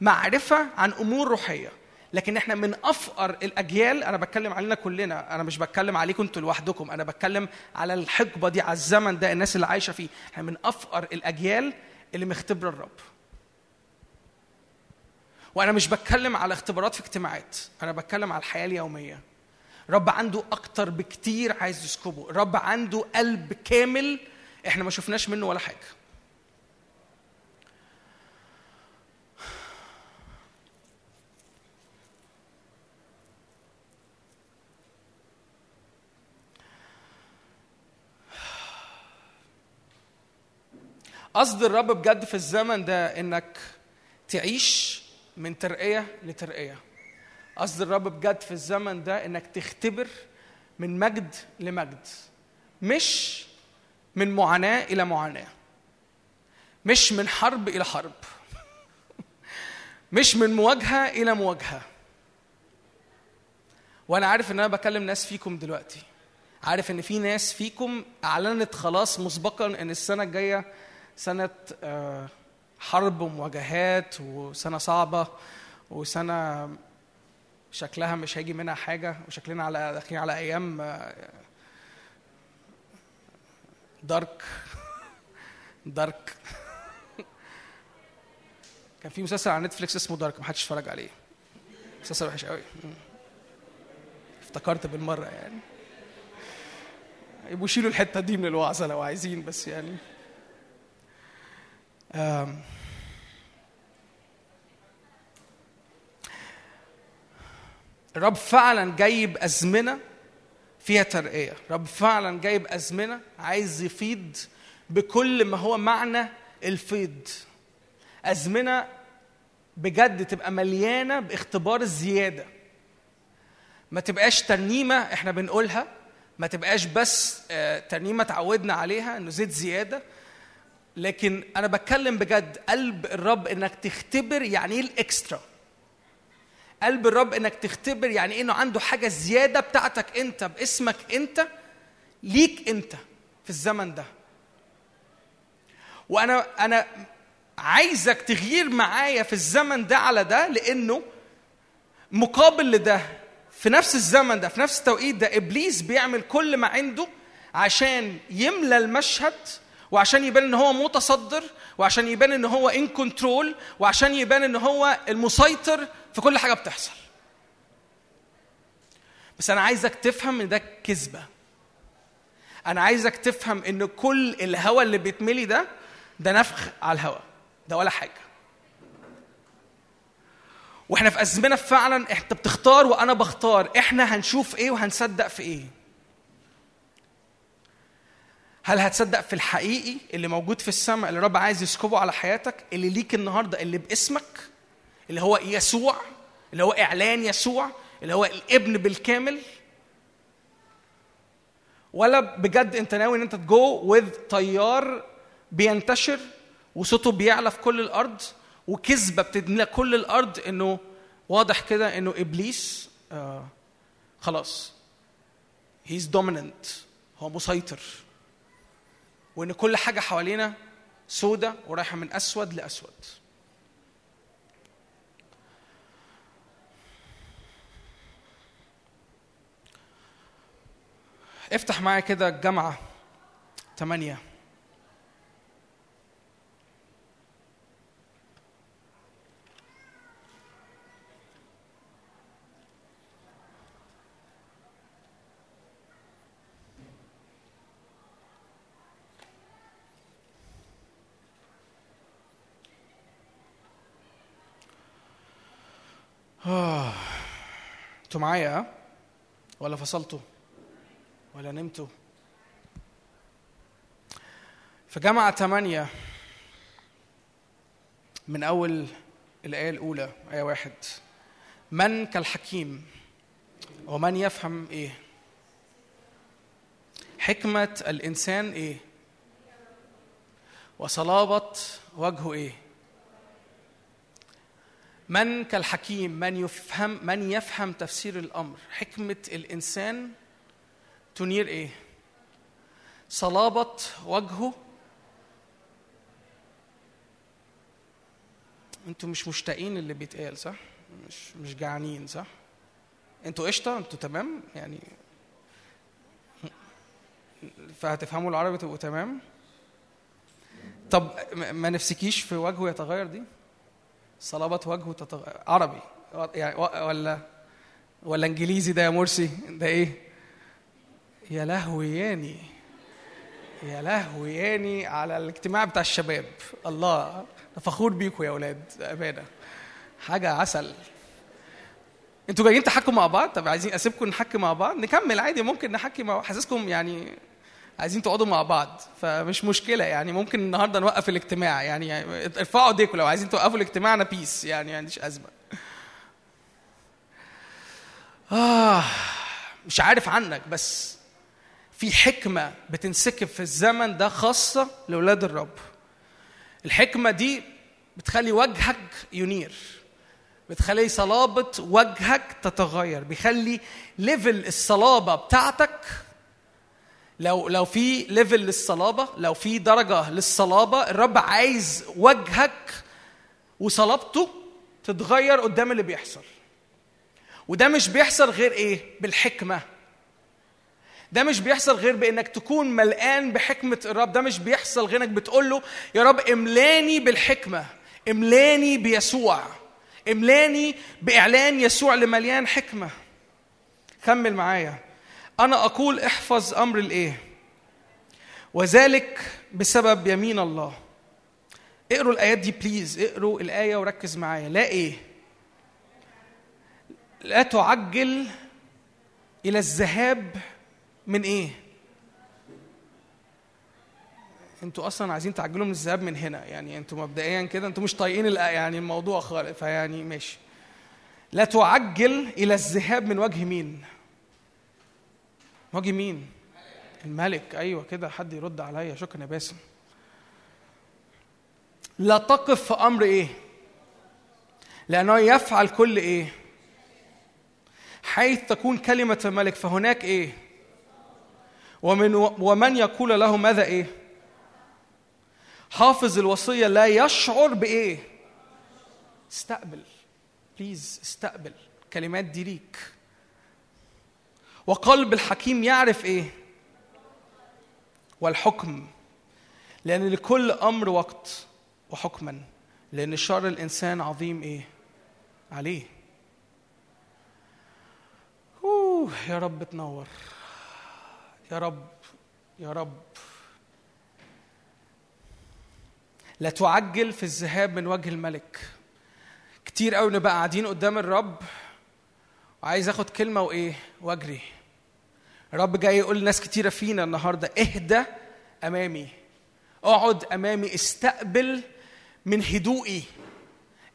معرفة عن أمور روحية. لكن إحنا من أفقر الأجيال أنا بتكلم علينا كلنا أنا مش بتكلم عليكم أنتوا لوحدكم أنا بتكلم على الحقبة دي على الزمن ده الناس اللي عايشة فيه. إحنا من أفقر الأجيال اللي مختبره الرب. وأنا مش بتكلم على اختبارات في اجتماعات أنا بتكلم على الحياة اليومية. رب عنده أكتر بكتير عايز يسكبه. الرب عنده قلب كامل إحنا ما شفناش منه ولا حاجة. قصد الرب بجد في الزمن ده إنك تعيش من ترقية لترقية. قصد الرب بجد في الزمن ده إنك تختبر من مجد لمجد مش من معاناة إلى معاناة مش من حرب إلى حرب مش من مواجهة إلى مواجهة. وأنا عارف إن أنا بكلم ناس فيكم دلوقتي عارف إن في ناس فيكم أعلنت خلاص مسبقا إن السنة الجاية سنة آه، حرب ومواجهات وسنة صعبة وسنة شكلها مش هيجي منها حاجة وشكلنا على داخلين على أيام آه، دارك دارك <laughs> <laughs> كان في مسلسل على نتفليكس اسمه دارك ما حدش اتفرج عليه. مسلسل وحش قوي. افتكرت بالمرة يعني. يبقوا يشيلوا الحتة دي من الوعظة لو عايزين بس يعني. الرب فعلا جايب أزمنة فيها ترقية. رب فعلا جايب أزمنة عايز يفيض بكل ما هو معنى الفيض. أزمنة بجد تبقى مليانة باختبار الزيادة. ما تبقاش ترنيمة إحنا بنقولها ما تبقاش بس آه، ترنيمة تعودنا عليها إنه زيت زيادة. لكن أنا بتكلم بجد قلب الرب إنك تختبر يعني إيه الإكسترا؟ قلب الرب إنك تختبر يعني إنه عنده حاجة زيادة بتاعتك أنت باسمك أنت ليك أنت في الزمن ده. وأنا أنا عايزك تغير معايا في الزمن ده على ده لأنه مقابل لده في نفس الزمن ده في نفس التوقيت ده إبليس بيعمل كل ما عنده عشان يملى المشهد وعشان يبان إن هو متصدر وعشان يبان إن هو ان كنترول وعشان يبان إن هو المسيطر في كل حاجة بتحصل. بس أنا عايزك تفهم إن ده كذبة. أنا عايزك تفهم إن كل الهوى اللي بيتملي ده ده نفخ على الهوى ده ولا حاجة. وإحنا في أزمنة فعلا انت بتختار وأنا بختار. إحنا هنشوف إيه وهنصدق في إيه. هل هتصدق في الحقيقي اللي موجود في السماء اللي الرب عايز يسكبه على حياتك؟ اللي ليك النهارده اللي باسمك اللي هو يسوع اللي هو إعلان يسوع اللي هو الابن بالكامل؟ ولا بجد أنت ناوي إن أنت تجو وذ طيار بينتشر وصوته بيعلى في كل الأرض وكذبة بتدملى كل الأرض إنه واضح كده إنه إبليس آه خلاص. هيز دوميننت هو مسيطر. وإن كل حاجة حوالينا سودة ورايحة من أسود لأسود. افتح معايا كده الجامعة 8 <sighs> أنتوا معايا؟ ولا فصلتوا؟ ولا نمتوا؟ في جامعة ثمانية من أول الآية الأولى آية واحد من كالحكيم ومن يفهم إيه؟ حكمة الإنسان إيه؟ وصلابة وجهه إيه؟ من كالحكيم من يفهم من يفهم تفسير الأمر. حكمة الإنسان تنير إيه؟ صلابة وجهه. أنتوا مش مشتاقين اللي بيتقال صح؟ مش مش جعانين صح؟ أنتوا قشطة أنتوا تمام؟ يعني فهتفهموا العربي تبقوا تمام؟ طب ما نفسكيش في وجهه يتغير دي؟ صلابة وجهه تتغ... عربي. يعني ولا ولا انجليزي ده يا مرسي؟ ده إيه؟ يا لهوي ياني. يا لهوي ياني على الاجتماع بتاع الشباب. الله أنا فخور بيكم يا أولاد أمانة. حاجة عسل. أنتوا جايين تحكوا مع بعض؟ طب عايزين أسيبكم نحكي مع بعض؟ نكمل عادي ممكن نحكي مع حاسسكم يعني عايزين تقعدوا مع بعض فمش مشكلة يعني ممكن النهارده نوقف الاجتماع يعني ارفعوا ايديكم لو عايزين توقفوا الاجتماع أنا بيس يعني ما عنديش أزمة. آه مش عارف عنك بس في حكمة بتنسكب في الزمن ده خاصة لأولاد الرب. الحكمة دي بتخلي وجهك ينير بتخلي صلابة وجهك تتغير بيخلي level الصلابة بتاعتك لو لو في level للصلابة لو في درجة للصلابة الرب عايز وجهك وصلابته تتغير قدام اللي بيحصل. وده مش بيحصل غير إيه؟ بالحكمة. ده مش بيحصل غير بإنك تكون مليان بحكمة الرب. ده مش بيحصل غير إنك بتقول له يا رب املاني بالحكمة املاني بيسوع املاني بإعلان يسوع لمليان حكمة. كمل معايا. أنا أقول احفظ أمر الإيه؟ وذلك بسبب يمين الله. اقروا الآيات دي بليز اقروا الآية وركز معايا. لا إيه؟ لا تعجل إلى الذهاب من إيه؟ أنتوا أصلا عايزين تعجلوا من الذهاب من هنا. يعني أنتوا مبدئيا كده أنتوا مش طايقين يعني الموضوع خالص. فيعني ماشي. لا تعجل إلى الذهاب من وجه مين؟ وجه مين؟ الملك. أيوه كده حد يرد عليا. شكرا يا باسم. لا تقف في أمر إيه؟ لأنه يفعل كل إيه؟ حيث تكون كلمة الملك. فهناك إيه؟ ومن ومن يقول له ماذا إيه؟ حافظ الوصية لا يشعر بإيه؟ استقبل. بليز استقبل. كلمات دي ليك. وقلب الحكيم يعرف إيه؟ والحكم. لأن لكل أمر وقت وحكما. لأن شر الإنسان عظيم إيه؟ عليه. أوه يا رب تنور. يا رب يا رب. لا تعجل في الذهاب من وجه الملك. كتير قوي نبقى قاعدين قدام الرب. وعايز اخد كلمة وايه؟ واجري. الرب جاي يقول لناس كتيرة فينا النهارده اهدى أمامي. اقعد أمامي استقبل من هدوئي.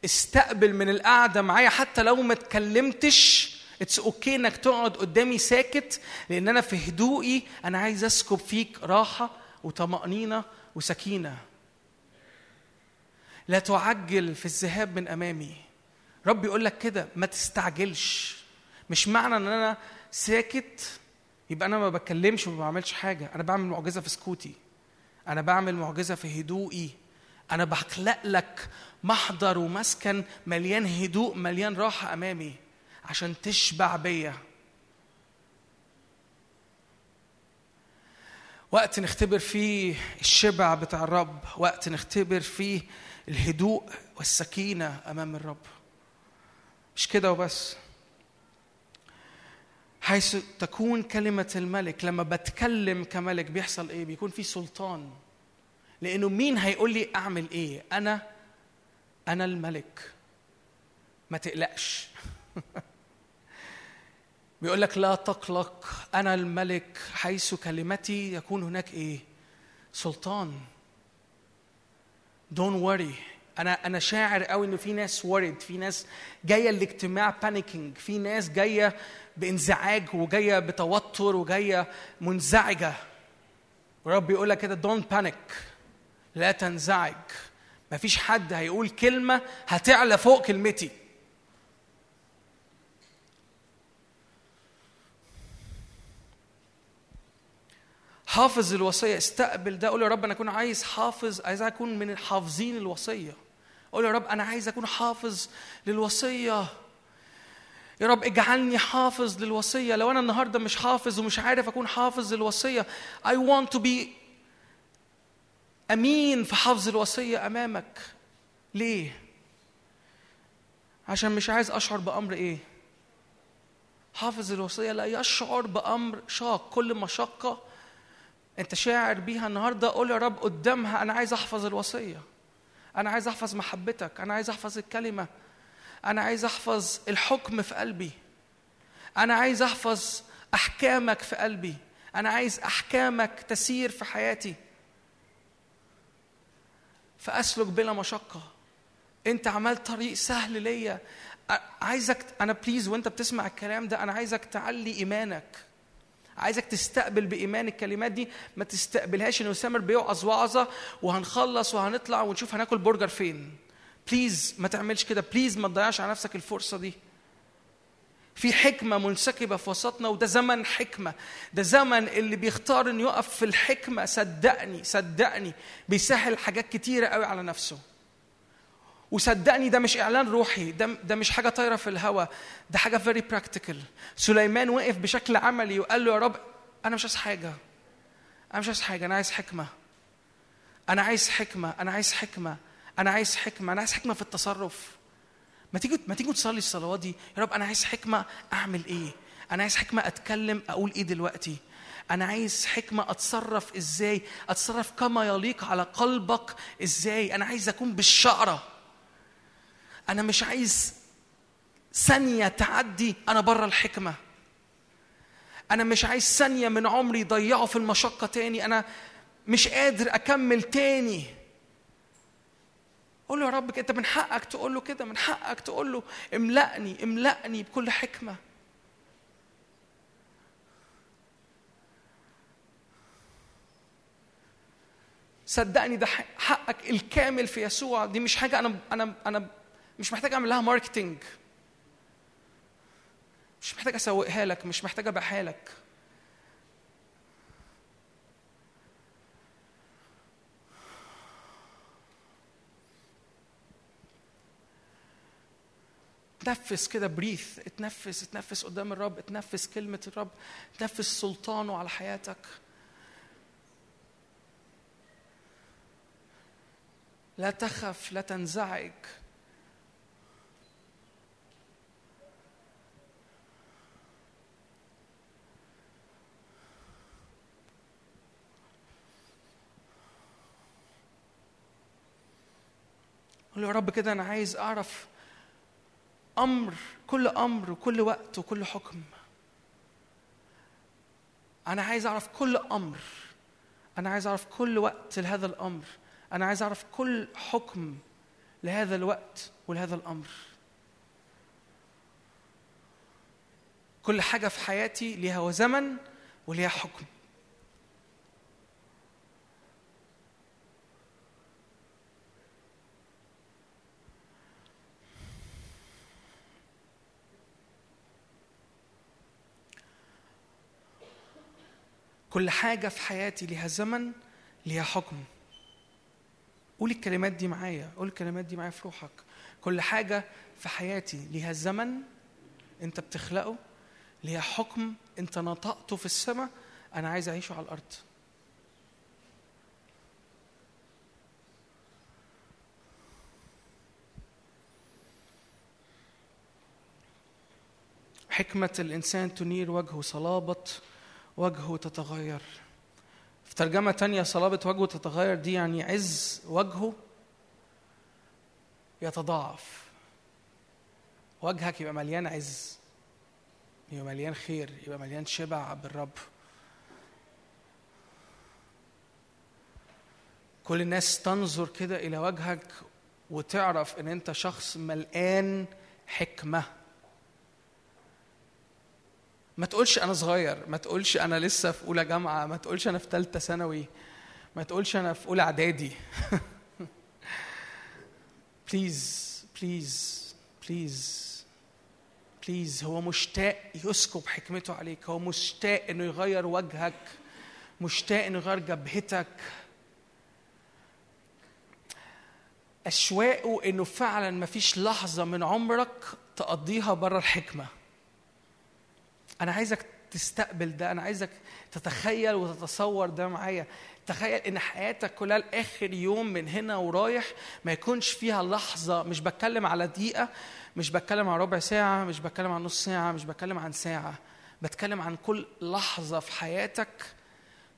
استقبل من القعدة معايا. حتى لو ما اتكلمتش it's okay إنك تقعد قدامي ساكت لأن أنا في هدوئي. أنا عايز أسكب فيك راحة وطمأنينة وسكينة. لا تعجل في الذهاب من أمامي. رب يقول لك كده ما تستعجلش. مش معنى إن أنا ساكت يبقى أنا ما بتكلمش وما بعملش حاجة. أنا بعمل معجزة في سكوتي. أنا بعمل معجزة في هدوئي. أنا بخلق لك محضر ومسكن مليان هدوء مليان راحة أمامي عشان تشبع بيا. وقت نختبر فيه الشبع بتاع الرب وقت نختبر فيه الهدوء والسكينة أمام الرب. مش كده وبس. حيث تكون كلمة الملك لما بتكلم كملك بيحصل إيه؟ بيكون في سلطان. لأنه مين هيقول لي أعمل إيه؟ أنا أنا الملك. ما تقلقش. <laughs> بيقول لك لا تقلق أنا الملك حيث كلمتي يكون هناك إيه؟ سلطان. don't worry. أنا أنا شاعر قوي إنه في ناس worried في ناس جاية الاجتماع panicking في ناس جاية بانزعاج وجاية بتوتر وجاية منزعجة. ورب يقول لك كده don't panic لا تنزعج. مفيش حد هيقول كلمة هتعلى فوق كلمتي. حافظ الوصية استقبل ده. قول يا رب أنا أكون عايز حافظ عايز أكون من الحافظين الوصية. قول يا رب أنا عايز أكون حافظ للوصية. يا رب اجعلني حافظ للوصية. لو أنا النهارده مش حافظ ومش عارف أكون حافظ للوصية I want to be أمين في حفظ الوصية أمامك. ليه؟ عشان مش عايز أشعر بأمر إيه؟ حافظ الوصية لا يشعر بأمر شاق. كل مشقة أنت شاعر بيها النهارده قول يا رب قدامها أنا عايز أحفظ الوصية. أنا عايز أحفظ محبتك. أنا عايز أحفظ الكلمة. أنا عايز أحفظ الحكم في قلبي. أنا عايز أحفظ أحكامك في قلبي. أنا عايز أحكامك تسير في حياتي. فأسلك بلا مشقة. أنت عملت طريق سهل ليا. عايزك أنا please وأنت بتسمع الكلام ده أنا عايزك تعلي إيمانك. عايزك تستقبل بإيمان الكلمات دي. ما تستقبلهاش انه سامر بيوعظ وعظه وهنخلص وهنطلع ونشوف هناكل برجر فين. please ما تعملش كده. please ما تضيعش على نفسك الفرصة دي. في حكمة منسكبة في وسطنا وده زمن حكمة. ده زمن اللي بيختار انه يقف في الحكمة. صدقني صدقني بيسهل حاجات كتيرة قوي على نفسه. وصدقني ده مش إعلان روحي. ده ده مش حاجة طايرة في الهواء ده حاجة very practical سليمان وقف بشكل عملي وقال له يا رب أنا مش عايز حاجة. أنا مش عايز حاجة. أنا عايز حكمة. أنا عايز حكمة. أنا عايز حكمة. أنا عايز حكمة أنا عايز حكمة في التصرف. ما تيجوا ما تيجوا تصلي الصلوات دي. يا رب أنا عايز حكمة أعمل إيه؟ أنا عايز حكمة أتكلم أقول إيه دلوقتي؟ أنا عايز حكمة أتصرف إزاي؟ أتصرف كما يليق على قلبك إزاي؟ أنا عايز أكون بالشعرة. أنا مش عايز ثانية تعدي أنا بره الحكمة. أنا مش عايز ثانية من عمري ضيعه في المشقة تاني. أنا مش قادر أكمل تاني. قول له يا رب انت من حقك تقول له كده من حقك تقول له املأني املأني بكل حكمة. صدقني ده حقك الكامل في يسوع. دي مش حاجة أنا أنا أنا مش محتاج أعمل لها ماركتينج مش محتاج أسوقها لك مش محتاج أبيعها لك. اتنفس كده بريث اتنفس اتنفس قدام الرب اتنفس كلمة الرب اتنفس سلطانه على حياتك. لا تخف لا تنزعج. قول يا رب كده أنا عايز أعرف أمر كل أمر وكل وقت وكل حكم. أنا عايز أعرف كل أمر. أنا عايز أعرف كل وقت لهذا الأمر. أنا عايز أعرف كل حكم لهذا الوقت ولهذا الأمر. كل حاجة في حياتي ليها زمن وليها حكم. كل حاجة في حياتي ليها زمن ليها حكم. قول الكلمات دي معايا قول الكلمات دي معايا في روحك. كل حاجة في حياتي ليها زمن انت بتخلقه ليها حكم انت نطقته في السماء أنا عايز أعيشه على الأرض. حكمة الإنسان تنير وجهه صلابة وجهه تتغير. في ترجمة تانية صلابة وجهه تتغير دي يعني عز وجهه يتضاعف. وجهك يبقى مليان عز يبقى مليان خير يبقى مليان شبع بالرب. كل الناس تنظر كده إلى وجهك وتعرف إن أنت شخص مليان حكمة. ما تقولش أنا صغير ما تقولش أنا لسه في أولى جامعة ما تقولش أنا في ثالثه ثانوي ما تقولش أنا في أولى إعدادي. please please please please هو مشتاق يسكب حكمته عليك هو مشتاق إنه يغير وجهك مشتاق إنه يغير جبهتك. أشواقه إنه فعلا ما فيش لحظة من عمرك تقضيها بره الحكمة. أنا عايزك تستقبل ده أنا عايزك تتخيل وتتصور ده معايا. تخيل إن حياتك كلها لآخر يوم من هنا ورايح ما يكونش فيها لحظة. مش بتكلم على دقيقة مش بتكلم عن ربع ساعة مش بتكلم عن نص ساعة مش بتكلم عن ساعة. بتكلم عن كل لحظة في حياتك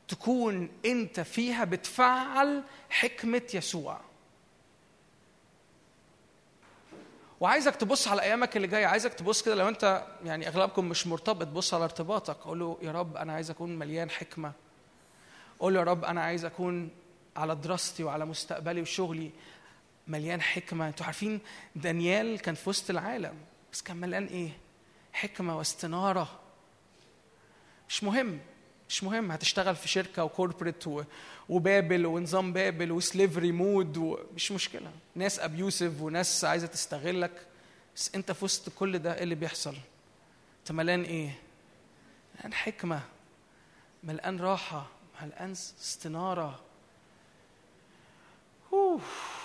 تكون أنت فيها بتفعل حكمة يسوع. وعايزك تبص على أيامك اللي جاية. عايزك تبص كده لو أنت يعني أغلبكم مش مرتبط بص على ارتباطك. قول له يا رب أنا عايز أكون مليان حكمة. قول له يا رب أنا عايز أكون على دراستي وعلى مستقبلي وشغلي مليان حكمة. أنتوا عارفين دانيال كان في وسط العالم بس كان مليان إيه؟ حكمة واستنارة. مش مهم. مش مهم هتشتغل في شركة و corporate وبابل ونظام بابل و slavery mode ومش مشكلة. ناس abusive وناس عايزة تستغلك. بس انت في وسط كل ده إيه اللي بيحصل؟ انت ملان إيه؟ ملان حكمة ملان راحة ملان استنارة. أوف.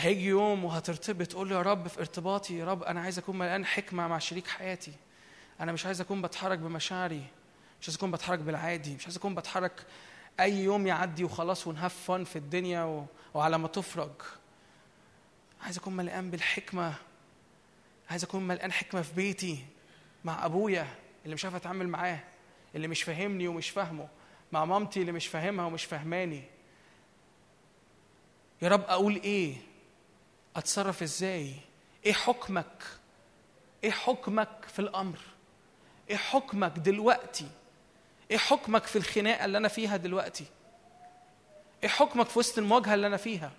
هيجي يوم وهترتبط تقول له يا رب في ارتباطي يا رب أنا عايز أكون مليان حكمة مع شريك حياتي. أنا مش عايز أكون بتحرك بمشاعري مش عايز أكون بتحرك بالعادي مش عايز أكون بتحرك أي يوم يعدي وخلاص ونهاف فن في الدنيا و... وعلى ما تفرج. عايز أكون مليان بالحكمة عايز أكون مليان حكمة في بيتي مع أبويا اللي مش عارف أتعامل معاه اللي مش فاهمني ومش فاهمه مع مامتي اللي مش فاهمها ومش فاهماني. يا رب أقول إيه؟ أتصرف إزاي؟ إيه حكمك؟ إيه حكمك في الأمر؟ إيه حكمك دلوقتي؟ إيه حكمك في الخناقة اللي أنا فيها دلوقتي؟ إيه حكمك في وسط المواجهة اللي أنا فيها؟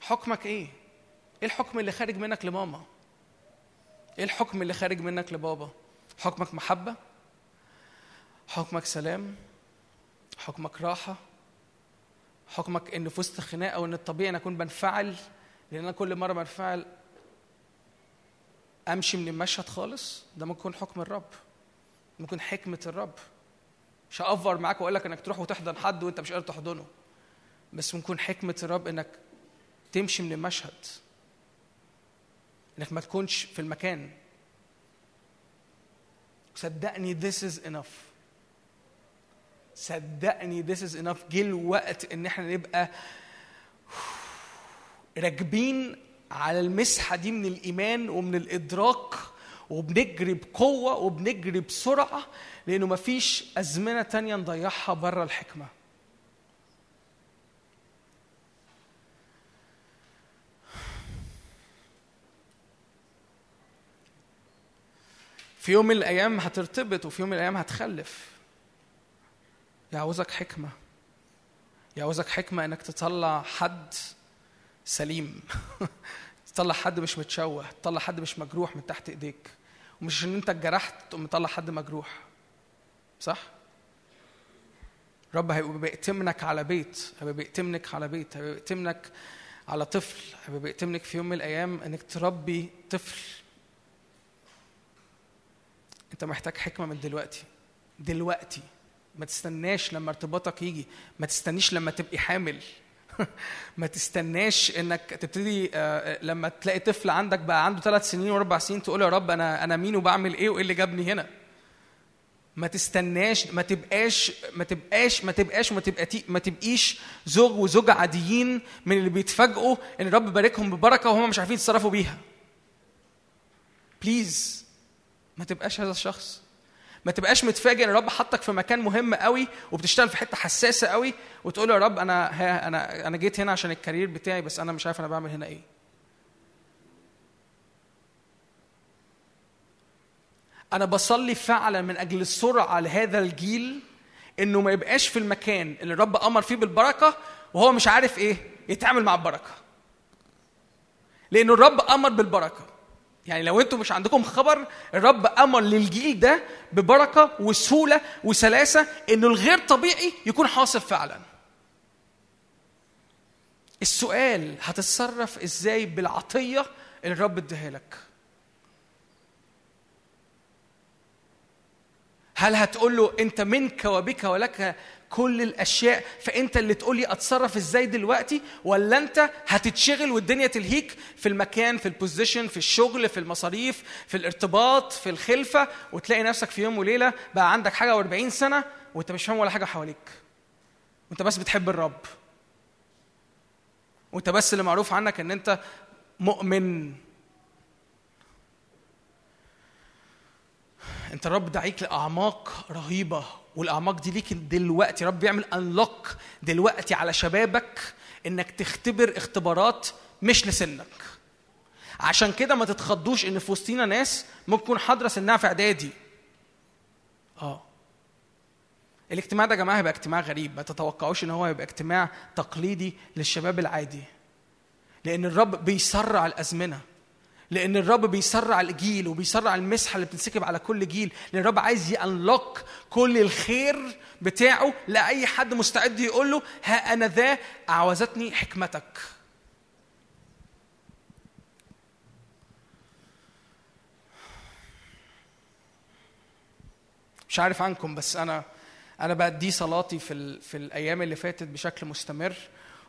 حكمك إيه؟ إيه الحكم اللي خارج منك لماما؟ إيه الحكم اللي خارج منك لبابا؟ حكمك محبة؟ حكمك سلام؟ حكمك راحة؟ حكمك إن في وسط خناقة وإن الطبيعي ان أكون بنفعل لأن أنا كل مرة بنفعل أمشي من المشهد خالص ده ممكن يكون حكم الرب ممكن حكمة الرب. مش هأفر معاك وأقول لك إنك تروح وتحضن حد وأنت مش قادر تحضنه بس ممكن حكمة الرب إنك تمشي من المشهد إنك ما تكونش في المكان. صدقني this is enough. صدقني this is enough. جه الوقت إن إحنا نبقى راكبين على المسحة دي من الإيمان ومن الإدراك وبنجري بقوة وبنجري بسرعة لأنه مفيش أزمنة تانية نضيعها بره الحكمة. في يوم من الأيام هترتبط وفي يوم من الأيام هتخلف. يعوزك حكمة. يعوزك حكمة إنك تطلع حد سليم. <laughs> تطلع حد مش متشوه تطلع حد مش مجروح من تحت إيديك. ومش إن أنت اتجرحت تقوم مطلع حد مجروح. صح؟ رب هيبقى بيأتمنك على بيت هيبقى بيأتمنك على بيت هيبقى بيأتمنك على طفل هيبقى بيأتمنك في يوم من الأيام إنك تربي طفل. أنت محتاج حكمة من دلوقتي. دلوقتي. ما تستناش لما ارتباطك يجي ما تستنيش لما تبقي حامل. <laughs> ما تستناش إنك تبتدي آه، لما تلاقي طفل عندك بقى عنده ثلاث سنين وأربع سنين تقول يا رب أنا أنا مين وبعمل إيه وإيه اللي جابني هنا؟ ما تستناش ما تبقاش ما تبقاش ما تبقاش ما تبقى ما تبقيش زوج وزوجة عاديين من اللي بيتفاجئوا إن الرب باركهم ببركة وهم مش عارفين يتصرفوا بيها. please ما تبقاش هذا الشخص. ما تبقاش متفاجئ إن الرب حطك في مكان مهم قوي وبتشتغل في حتة حساسة قوي وتقول يا رب أنا ها أنا أنا جيت هنا عشان ال career بتاعي بس أنا مش عارف أنا بعمل هنا إيه. أنا بصلي فعلا من أجل السرعة لهذا الجيل إنه ما يبقاش في المكان اللي الرب أمر فيه بالبركة وهو مش عارف إيه يتعامل مع البركة. لأنه الرب أمر بالبركة. يعني لو أنتم مش عندكم خبر الرب أمر للجيل ده ببركة وسهولة وسلاسة إنه الغير طبيعي يكون حاصل فعلا. السؤال هتتصرف إزاي بالعطية اللي الرب اداها لك؟ هل هتقول له أنت منك وبك ولك كل الأشياء فأنت اللي تقول لي أتصرف إزاي دلوقتي؟ ولا أنت هتتشغل والدنيا تلهيك في المكان في البوزيشن في الشغل في المصاريف في الارتباط في الخلفة؟ وتلاقي نفسك في يوم وليلة بقى عندك حاجة و40 سنة وأنت مش فاهم ولا حاجة حواليك. وأنت بس بتحب الرب. وأنت بس اللي معروف عنك إن أنت مؤمن. أنت الرب دعيك لأعماق رهيبة. والأعماق دي ليك دلوقتي. رب بيعمل انلوك دلوقتي على شبابك إنك تختبر اختبارات مش لسنك. عشان كده ما تتخضوش إن في وسطينا ناس ممكن تكون حاضرة سنها في إعدادي. آه. الاجتماع ده يا جماعة هيبقى اجتماع غريب. ما تتوقعوش إن هو هيبقى اجتماع تقليدي للشباب العادي. لأن الرب بيسرع الأزمنة. لأن الرب بيسرع الجيل وبيسرع المسحة اللي بتنسكب على كل جيل. لأن الرب عايز يأنلوك كل الخير بتاعه لأي حد مستعد يقول له ها أنا ذا اعوزتني حكمتك. مش عارف عنكم بس أنا أنا بدي صلاتي في ال... في الأيام اللي فاتت بشكل مستمر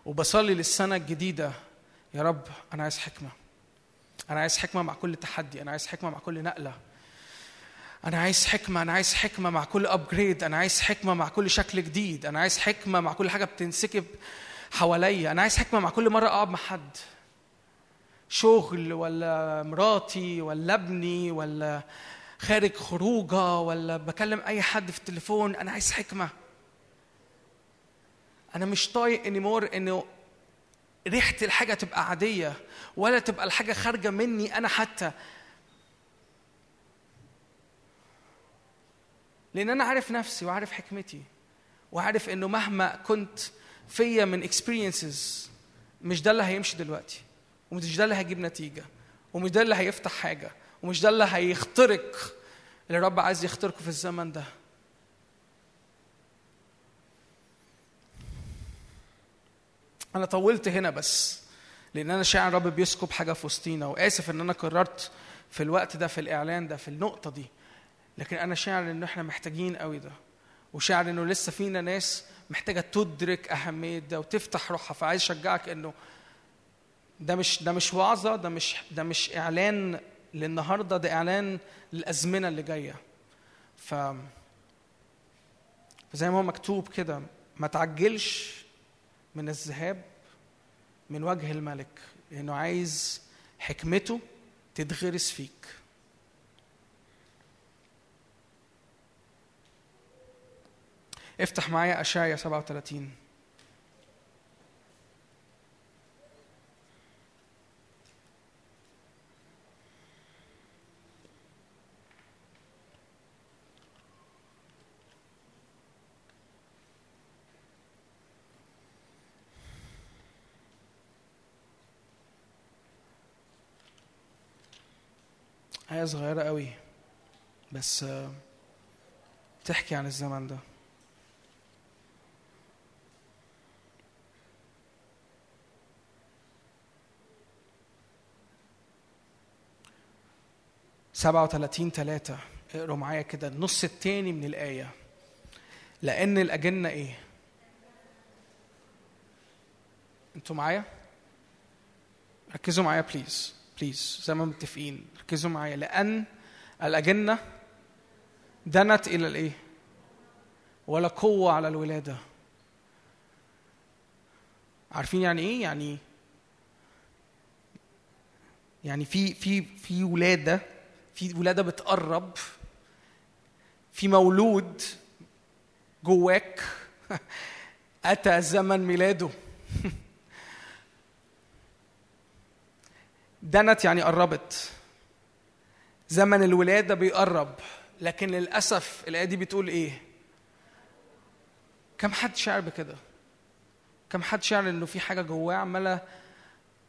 وبصلي للسنة الجديدة. يا رب أنا عايز حكمة. أنا عايز حكمة مع كل تحدي أنا عايز حكمة مع كل نقلة. أنا عايز حكمة أنا عايز حكمة مع كل ابجريد أنا عايز حكمة مع كل شكل جديد أنا عايز حكمة مع كل حاجة بتنسكب حواليا أنا عايز حكمة مع كل مرة أقعد مع حد. شغل ولا مراتي ولا ابني ولا خارج خروجة ولا بكلم أي حد في التليفون أنا عايز حكمة. أنا مش طايق انيمور إنه ريحة الحاجة تبقى عادية ولا تبقى الحاجة خارجة مني أنا حتى. لأن أنا عارف نفسي وعارف حكمتي وعارف إنه مهما كنت فيا من experiences مش ده اللي هيمشي دلوقتي ومش ده اللي هيجيب نتيجة ومش ده اللي هيفتح حاجة ومش ده اللي هيخترق اللي الرب عايز يخترقه في الزمن ده. أنا طولت هنا بس لأن أنا شاعر الرب بيسكب حاجة في وسطينا وآسف إن أنا قررت في الوقت ده في الإعلان ده في النقطة دي. لكن أنا شاعر ان إحنا محتاجين قوي ده وشاعر إنه لسه فينا ناس محتاجة تدرك أهمية ده وتفتح روحها. فعايز أشجعك إنه ده مش ده مش وعظة ده مش ده مش إعلان للنهاردة ده إعلان للأزمنة اللي جاية. ف زي ما هو مكتوب كده ما تعجلش من الذهاب من وجه الملك لأنه عايز حكمته تتغرس فيك. افتح معايا اشعيا 37 آية صغيرة قوي. بس آه، تحكي عن الزمن ده. سبعة وثلاثين ثلاثة اقروا معايا كده النص التاني من الآية. لأن الأجنة إيه؟ أنتوا معايا؟ ركزوا معايا please please زي ما متفقين. ركزوا معايا لأن الأجنة دنت إلى الإيه؟ ولا قوة على الولادة عارفين يعني إيه؟ يعني يعني في في في ولادة في ولادة بتقرب في مولود جواك <laughs> أتى زمن ميلاده <laughs> دنت يعني قربت زمن الولادة بيقرب لكن للأسف الآية دي بتقول إيه؟ كم حد شعر بكده؟ كم حد شعر إنه في حاجة جواه عمالة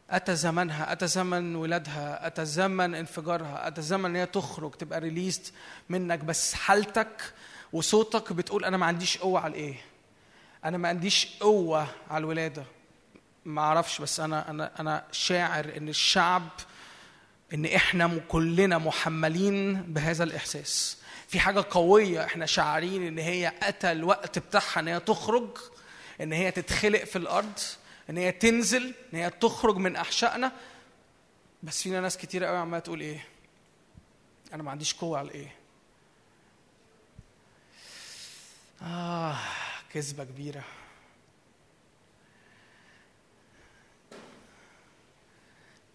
أتى زمنها أتى زمن ولادها أتى زمن انفجارها أتى زمن إن هي تخرج تبقى ريليست منك. بس حالتك وصوتك بتقول أنا ما عنديش قوة على الإيه؟ أنا ما عنديش قوة على الولادة. ما أعرفش بس أنا أنا أنا شاعر إن الشعب إن إحنا كلنا محملين بهذا الإحساس. في حاجة قوية إحنا شاعرين إن هي أتى الوقت بتاعها إن هي تخرج إن هي تتخلق في الأرض إن هي تنزل إن هي تخرج من أحشائنا. بس فينا ناس كتير قوي عمالة تقول إيه؟ أنا ما عنديش قوة على إيه؟ آه كذبة كبيرة.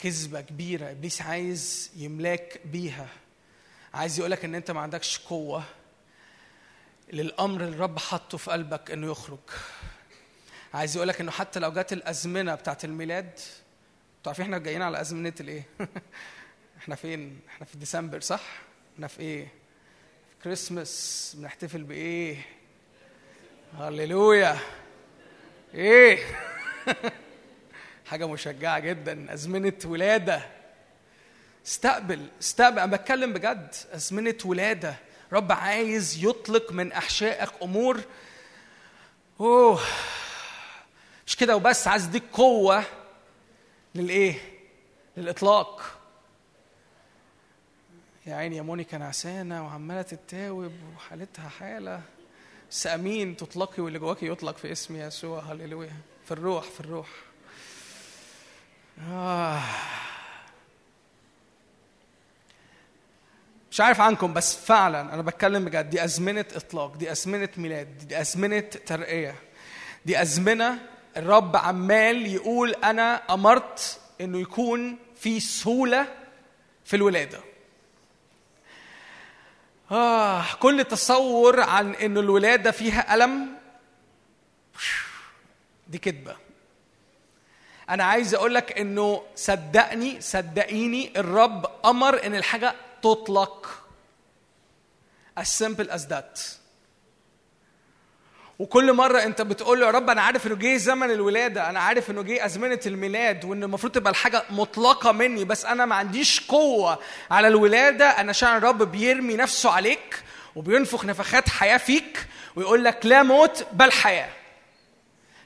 كذبة كبيرة إبليس عايز يملاك بيها. عايز يقولك إن أنت ما عندكش قوة للأمر اللي الرب حطه في قلبك إنه يخرج. عايز يقولك إنه حتى لو جت الأزمنة بتاعت الميلاد أنتوا عارفين إحنا جايين على أزمنة الإيه؟ <laughs> إحنا فين؟ إحنا في ديسمبر صح؟ إحنا في إيه؟ في كريسماس. بنحتفل بإيه؟ هللويا. إيه؟ <laughs> حاجة مشجعة جدا أزمنة ولادة. استقبل استقبل أنا بتكلم بجد أزمنة ولادة. رب عايز يطلق من أحشائك أمور. أوه. مش كده وبس عايز يديك قوة للإيه؟ للإطلاق. يا عيني يا مونيكا نعسانه وعمالة تتاوب وحالتها حالة. بس أمين تطلقي واللي جواكي يطلق في اسم يسوع. هللويا. في الروح في الروح. مش عارف عنكم بس فعلا أنا بتكلم بجد. دي أزمنة إطلاق دي أزمنة ميلاد دي أزمنة ترقية. دي أزمنة الرب عمال يقول أنا أمرت إنه يكون في سهولة في الولادة. آه كل تصور عن إن الولادة فيها ألم دي كذبة أنا عايز أقول لك إنه صدقني صدقيني الرب أمر إن الحاجة تطلق as simple as that وكل مرة أنت بتقول له يا رب أنا عارف إنه جه زمن الولادة، أنا عارف إنه جه أزمنة الميلاد وإن المفروض تبقى الحاجة مطلقة مني بس أنا ما عنديش قوة على الولادة، أنا شاعر الرب بيرمي نفسه عليك وبينفخ نفخات حياة فيك ويقول لك لا موت بل حياة.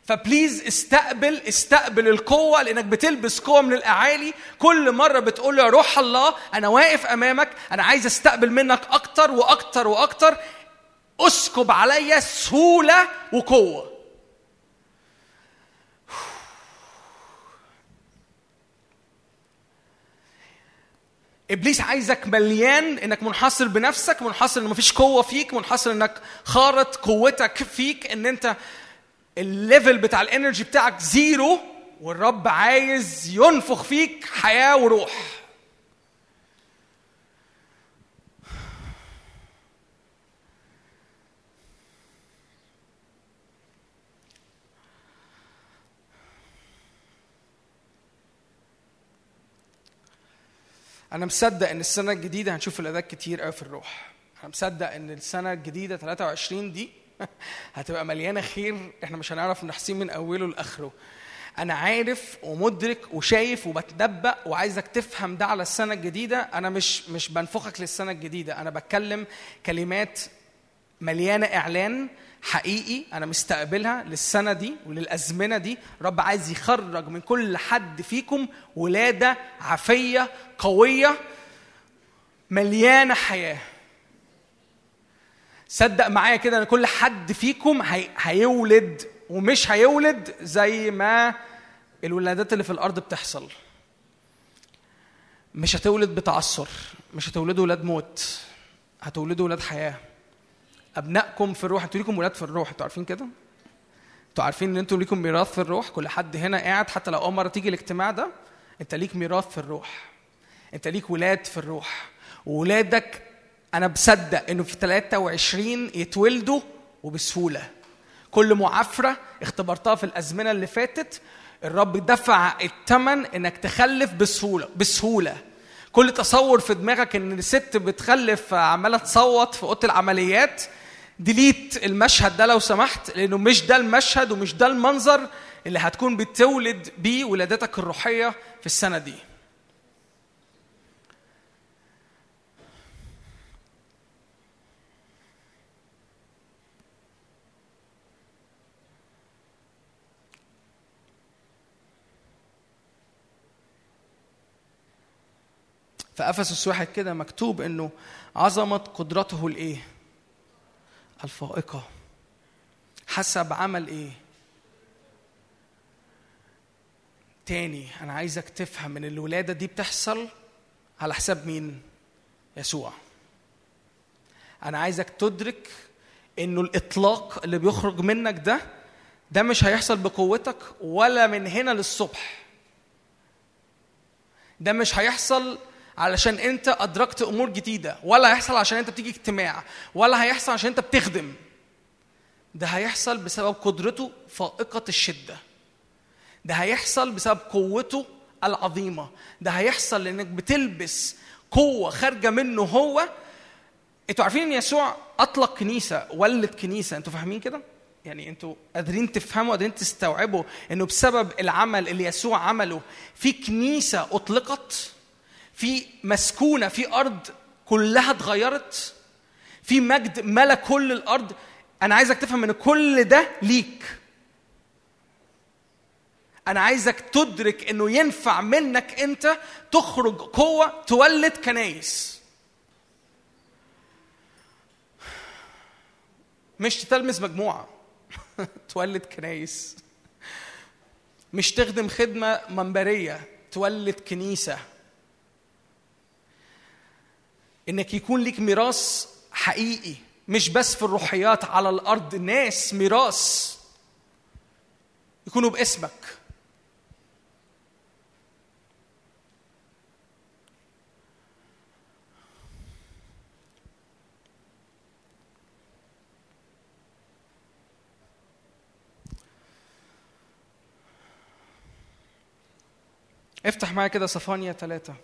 فبليز استقبل استقبل القوة لأنك بتلبس قوة من الأعالي. كل مرة بتقول يا روح الله أنا واقف أمامك أنا عايز أستقبل منك أكتر وأكتر وأكتر. أسكب عليا سهولة وقوة. إبليس عايزك مليان إنك منحصر بنفسك منحصر إن مفيش قوة فيك منحصر إنك خارت قوتك فيك إن أنت ال level بتاع ال energy بتاعك zero والرب عايز ينفخ فيك حياة وروح. أنا مصدق إن السنة الجديدة هنشوف ولادات كتير قوي في الروح. أنا مصدق إن السنة الجديدة 23 دي <laughs> هتبقى مليانة خير. إحنا مش هنعرف نحصيه من أوله لآخره. أنا عارف ومدرك وشايف وبتنبأ وعايزك تفهم ده على السنة الجديدة. أنا مش مش بنفخك للسنة الجديدة. أنا بتكلم كلمات مليانة إعلان حقيقي أنا مستقبلها للسنة دي وللأزمنة دي. رب عايز يخرج من كل حد فيكم ولادة عافية قوية مليانة حياة. صدق معايا كده إن كل حد فيكم هي... هيولد ومش هيولد زي ما الولادات اللي في الأرض بتحصل. مش هتولد بتعثر مش هتولدوا ولاد موت هتولدوا ولاد حياة. أبنائكم في الروح أنتوا ليكم ولاد في الروح أنتوا عارفين كده؟ أنتوا عارفين إن أنتوا ليكم ميراث في الروح كل حد هنا قاعد حتى لو أول مرة تيجي الاجتماع ده انت ليك ميراث في الروح. انت ليك ولاد في الروح. وولادك أنا بصدق إنه في 23 يتولدوا وبسهولة. كل معافرة اختبرتها في الأزمنة اللي فاتت الرب دفع الثمن إنك تخلف بسهولة بسهولة. كل تصور في دماغك إن الست بتخلف عمالة تصوت في أوضة العمليات ديليت المشهد ده لو سمحت لأنه مش ده المشهد ومش ده المنظر اللي هتكون بتولد بيه ولادتك الروحية في السنة دي. في افسس واحد كده مكتوب إنه عظمه قدرته الإيه؟ الفائقة حسب عمل إيه؟ تاني أنا عايزك تفهم إن الولادة دي بتحصل على حساب مين؟ يسوع أنا عايزك تدرك إنه الإطلاق اللي بيخرج منك ده ده مش هيحصل بقوتك ولا من هنا للصبح ده مش هيحصل علشان انت ادركت امور جديدة. ولا هيحصل عشان انت بتيجي اجتماع. ولا هيحصل عشان انت بتخدم. ده هيحصل بسبب قدرته فائقة الشدة. ده هيحصل بسبب قوته العظيمة. ده هيحصل لانك بتلبس قوة خارجة منه هو. أنتوا عارفين إن يسوع أطلق كنيسة ولد كنيسة. أنتوا فاهمين كده؟ يعني أنتوا قادرين تفهموا قادرين تستوعبوا إنه بسبب العمل اللي يسوع عمله في كنيسة أطلقت. في مسكونة في أرض كلها اتغيرت في مجد ملا كل الأرض. أنا عايزك تفهم إن كل ده ليك. أنا عايزك تدرك إنه ينفع منك أنت تخرج قوة تولد كنايس. مش تلمس مجموعة <laughs> تولد كنايس. مش تخدم خدمة منبرية تولد كنيسة. إنك يكون ليك ميراث حقيقي مش بس في الروحيات على الأرض ناس ميراث يكونوا باسمك. افتح معايا كده صفانيا ثلاثة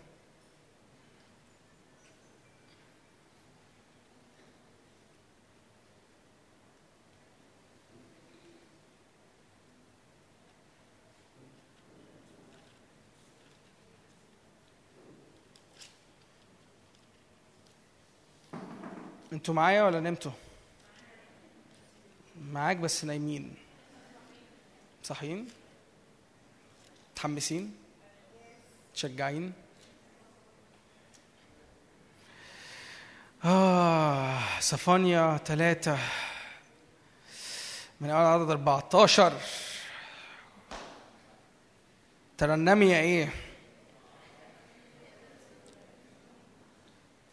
أنتوا معايا ولا نمتوا؟ معاك بس نايمين صاحيين؟ متحمسين؟ متشجعين؟ آه صفانيا ثلاثة من أول عدد 14 ترنمي إيه؟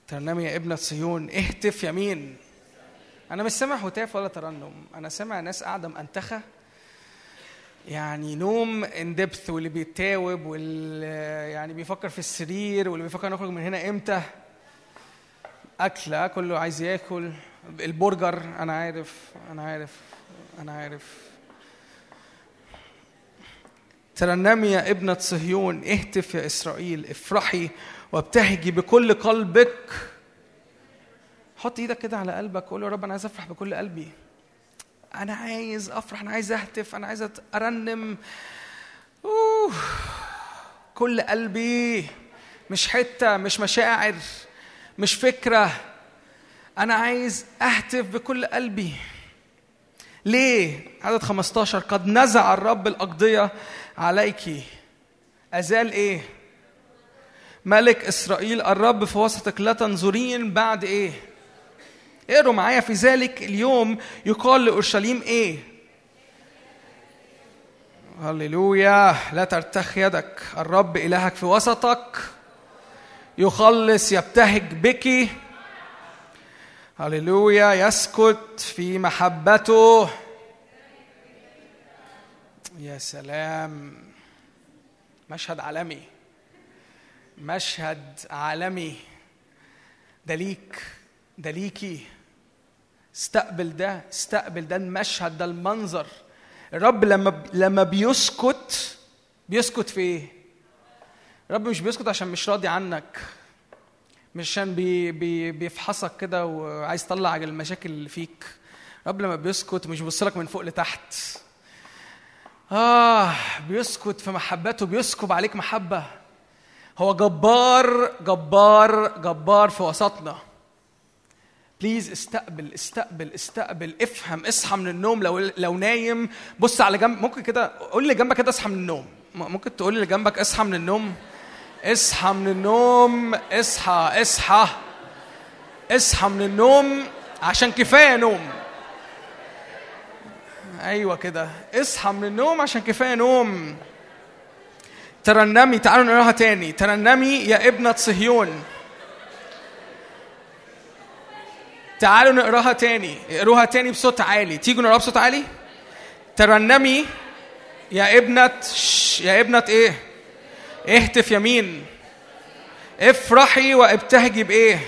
ترنمي يا ابنة صهيون اهتف يمين أنا مش سامع هتاف ولا ترنم. أنا سامع ناس قاعدة مأنتخة يعني نوم in depth واللي بيتاوب واللي يعني بيفكر في السرير واللي بيفكر نخرج من هنا إمتى؟ اكل كله عايز ياكل. البرجر أنا عارف أنا عارف أنا عارف. ترنمي يا ابنة صهيون اهتف يا إسرائيل افرحي وابتهجي بكل قلبك. حط إيدك كده على قلبك قول يا رب أنا عايز أفرح بكل قلبي. أنا عايز أفرح أنا عايز أهتف أنا عايز أرنم. أوه. كل قلبي مش حتة مش مشاعر مش فكرة. أنا عايز أهتف بكل قلبي. ليه؟ عدد 15 قد نزع الرب الأقضية عليك. أزال إيه؟ ملك إسرائيل الرب في وسطك لا تنظرين بعد إيه؟ اقروا معايا في ذلك اليوم يقال لأورشليم إيه؟ هللويا لا ترتخ يدك. الرب إلهك في وسطك يخلص يبتهج بك. هللويا يسكت في محبته. يا سلام. مشهد عالمي. مشهد عالمي. ده ليك ده ليكي. استقبل ده استقبل ده المشهد ده المنظر. الرب لما لما بيسكت بيسكت في إيه؟ الرب مش بيسكت عشان مش راضي عنك. مش عشان بي بي بيفحصك كده وعايز يطلع المشاكل اللي فيك. الرب لما بيسكت مش بيبص لك من فوق لتحت. آه بيسكت في محبته بيسكب عليك محبة. هو جبار جبار جبار في وسطنا. please استقبل استقبل استقبل. افهم اصحى من النوم. لو لو نايم بص على جنب. ممكن كده قول لي جنبك كده اصحى من النوم. ممكن تقول لي جنبك اصحى من النوم. اصحى من النوم. اصحى اصحى. اصحى من النوم عشان كفاية نوم. أيوه كده. اصحى من النوم عشان كفاية نوم. ترنمي تعالوا نقراها تاني. ترنمي يا ابنة صهيون. تعالوا نقراها تاني. اقروها تاني بصوت عالي. تيجوا نقراها بصوت عالي؟ ترنمي يا ابنة يا ابنة إيه؟ اهتف يمين. افرحي وابتهجي بإيه؟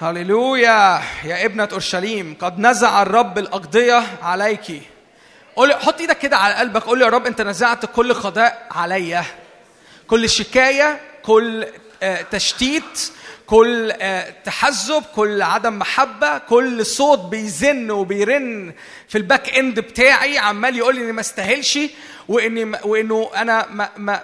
هللويا يا ابنة أورشليم. قد نزع الرب الأقضية عليكِ. قول حط إيدك كده على قلبك قول يا رب انت نزعت كل قضاء عليا. كل شكاية كل آه، تشتيت كل آه، تحزب كل عدم محبة كل صوت بيزن وبيرن في ال back end بتاعي عمال يقول لي إني ما استاهلش وإني وإنه أنا ما ما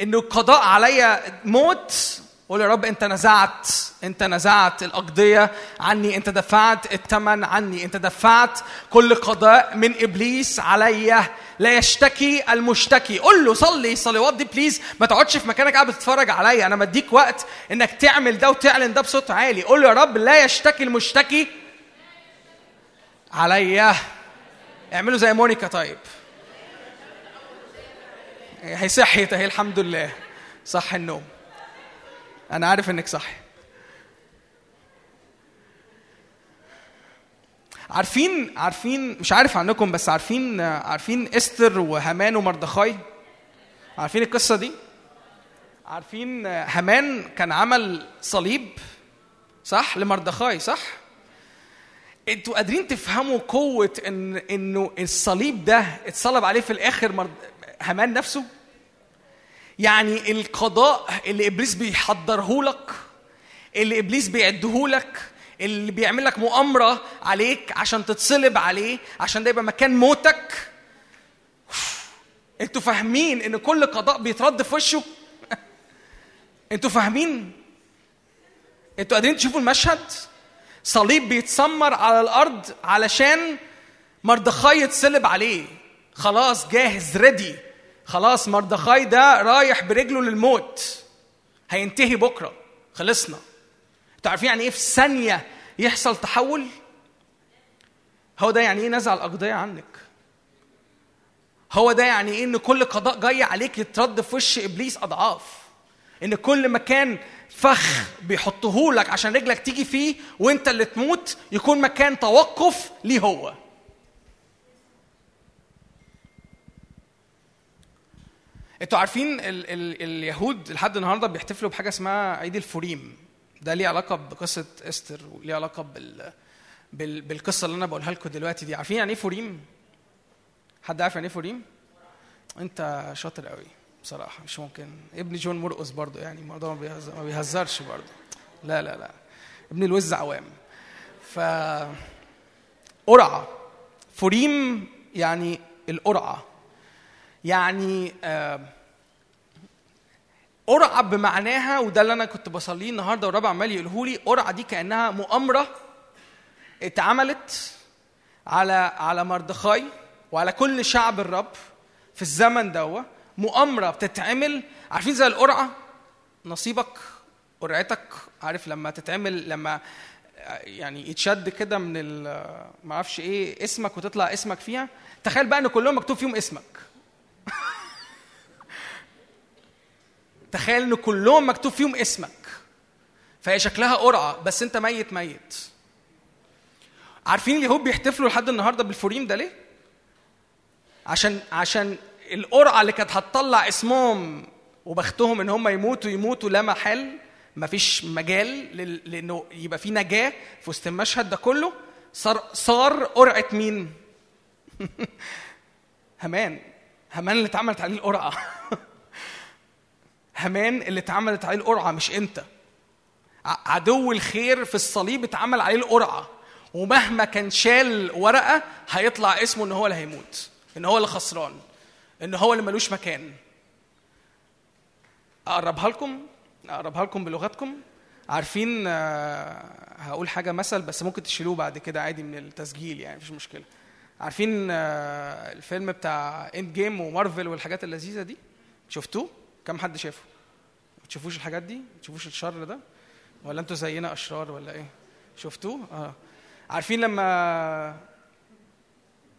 إنه القضاء عليا موت. قول يا رب انت نزعت انت نزعت الأقضية عني انت دفعت الثمن عني انت دفعت كل قضاء من إبليس عليا. لا يشتكي المشتكي. قول له صلي الصلوات دي بليز ما تقعدش في مكانك قاعد بتتفرج عليا. أنا مديك وقت إنك تعمل ده وتعلن ده بصوت عالي. قول له يا رب لا يشتكي المشتكي عليا. اعملوا زي مونيكا طيب. هي صحيت اهي الحمد لله. صح النوم. أنا عارف إنك صح. عارفين عارفين مش عارف عنكم بس عارفين عارفين إستر وهامان ومردخاي؟ عارفين القصة دي؟ عارفين هامان كان عمل صليب صح؟ لمردخاي صح؟ أنتوا قادرين تفهموا قوة ان إنه الصليب ده اتصلب عليه في الآخر مرد... هامان نفسه؟ يعني القضاء اللي إبليس بيحضره لك اللي إبليس بيعده لك اللي بيعمل لك مؤامرة عليك عشان تتصلب عليه عشان ده يبقى مكان موتك. أنتوا فاهمين إن كل قضاء بيترد في وشه؟ <laughs> أنتوا فاهمين؟ أنتوا قادرين تشوفوا المشهد؟ صليب بيتسمر على الأرض علشان مردخاي يتصلب عليه. خلاص جاهز ريدي خلاص مردخاي ده رايح برجله للموت. هينتهي بكرة. خلصنا. أنتوا عارفين يعني إيه في ثانية يحصل تحول؟ هو ده يعني إيه نزع الاقضيه عنك؟ هو ده يعني إيه إن كل قضاء جاي عليك يترد في وش إبليس أضعاف؟ إن كل مكان فخ بيحطه لك عشان رجلك تيجي فيه وإنت اللي تموت يكون مكان توقف ليه هو. أنتوا عارفين ال ال اليهود لحد النهارده بيحتفلوا بحاجة اسمها عيد الفوريم ده ليه علاقة بقصة إستر وليه علاقة بال, بال بالقصة اللي أنا بقولها لكم دلوقتي دي. عارفين يعني إيه فوريم حد عارف يعني إيه فوريم أنت شاطر قوي بصراحة. مش ممكن. ابن جون مرقص برضو يعني. الموضوع ما بيهزر ما بيهزرش برضو. لا لا لا. ابن الوز عوام. ف قرعة. فوريم يعني القرعة. يعني آه، قرعه بمعناها وده اللي أنا كنت بصليه النهارده والرب عمال يقوله لي قرعه دي كأنها مؤامرة اتعملت على على مردخاي وعلى كل شعب الرب في الزمن دوا مؤامرة بتتعمل عارفين زي القرعة؟ نصيبك قرعتك عارف لما تتعمل لما يعني يتشد كده من ما أعرفش إيه اسمك وتطلع اسمك فيها. تخيل بقى إن كلهم مكتوب فيهم اسمك. تخيل إن كلهم مكتوب فيهم اسمك. فهي شكلها قرعة بس أنت ميت ميت. عارفين اليهود بيحتفلوا لحد النهارده بالفوريم ده ليه؟ عشان عشان القرعة اللي كانت هتطلع اسمهم وبختهم إن هم يموتوا يموتوا لا محل. مفيش مجال لإنه يبقى في نجاة في وسط المشهد ده كله. صار صار قرعة مين؟ <laughs> همان. همان اللي اتعملت عليه القرعة. <laughs> همان اللي اتعملت عليه القرعة مش انت. عدو الخير في الصليب اتعمل عليه القرعة. ومهما كان شال ورقة هيطلع اسمه إن هو اللي هيموت إن هو اللي خسران إن هو اللي ملوش مكان. أقربها لكم؟ أقربها لكم بلغتكم؟ عارفين آه، هقول حاجة مثل بس ممكن تشيلوه بعد كده عادي من التسجيل يعني مفيش مشكلة. عارفين آه، الفيلم بتاع End Game ومارفل والحاجات اللذيذة دي؟ شفتوه؟ كم حد شافه؟ ما تشوفوش الحاجات دي؟ ما تشوفوش الشر ده؟ ولا أنتوا زينا أشرار ولا إيه؟ شفتوه؟ آه. عارفين لما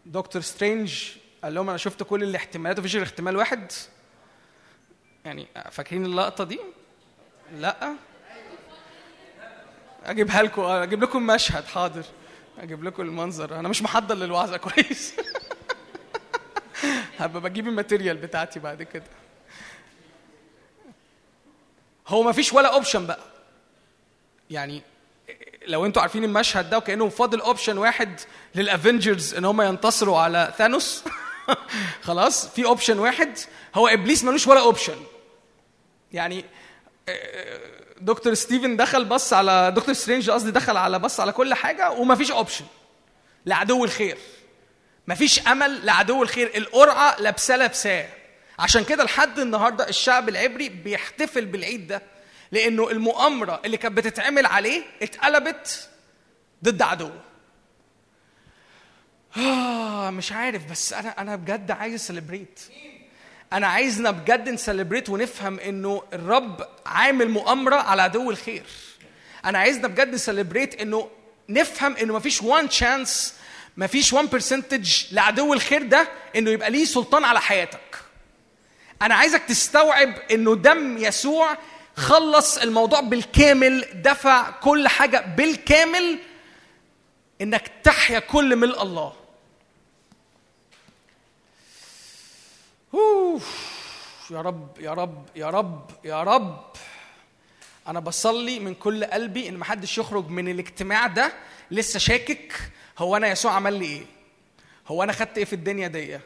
دكتور سترينج قال لهم أنا شفت كل الاحتمالات ومفيش غير احتمال واحد؟ يعني فاكرين اللقطة دي؟ لا. اجيبها لكم أجيب لكم مشهد حاضر. أجيب لكم المنظر. أنا مش محضر للوعظة كويس. <laughs> هبقى بجيب ال material بتاعتي بعد كده. هو ما فيش ولا option بقى. يعني لو أنتوا عارفين المشهد ده وكأنه فاضل option واحد لل Avengers إن هم ينتصروا على ثانوس <laughs> خلاص في option واحد هو إبليس ملوش ولا option يعني دكتور ستيفن دخل بص على دكتور سترينج قصدي دخل على بص على كل حاجة ومفيش option لعدو الخير. مفيش أمل لعدو الخير. القرعة لابساه لابساه. عشان كده لحد النهارده الشعب العبري بيحتفل بالعيد ده لأنه المؤامرة اللي كانت بتتعمل عليه اتقلبت ضد عدوه. آه مش عارف بس أنا أنا بجد عايز celebrate أنا عايزنا بجد ن celebrate ونفهم إنه الرب عامل مؤامرة على عدو الخير. أنا عايزنا بجد ن celebrate إنه نفهم إنه مفيش one chance مفيش 1 percentage لعدو الخير ده إنه يبقى ليه سلطان على حياتك. أنا عايزك تستوعب إنه دم يسوع خلص الموضوع بالكامل دفع كل حاجة بالكامل إنك تحيا كل ملء الله. أوف. يا رب يا رب يا رب يا رب. أنا بصلي من كل قلبي إن محدش يخرج من الاجتماع ده لسه شاكك. هو أنا يسوع عمل لي إيه؟ هو أنا خدت إيه في الدنيا دي؟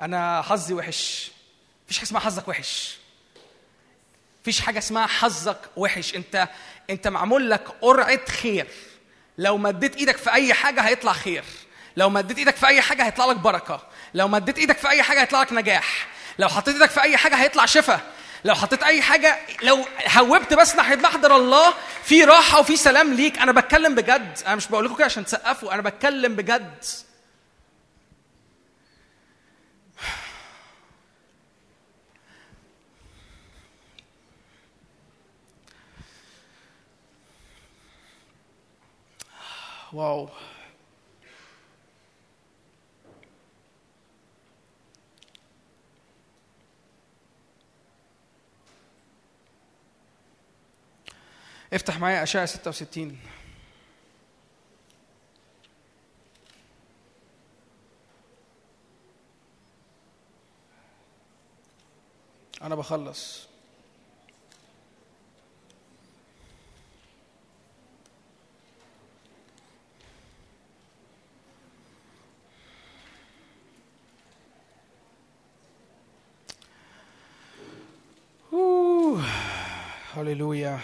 أنا حظي وحش. مفيش حاجة اسمها حظك وحش. مفيش حاجة اسمها حظك وحش. انت انت معمول لك قرعة خير. لو مديت إيدك في أي حاجة هيطلع خير. لو مديت إيدك في أي حاجة هيطلع لك بركة. لو مديت إيدك في أي حاجة هيطلع لك نجاح. لو حطيت إيدك في أي حاجة هيطلع شفاء لو حطيت أي حاجة لو هوبت بس ناحية محضر الله في راحة وفي سلام ليك. أنا بتكلم بجد. أنا مش بقول لكم كده عشان تسقفوا. أنا بتكلم بجد. واو. افتح معايا أشعة 66 أنا بخلص. أوه. هللويا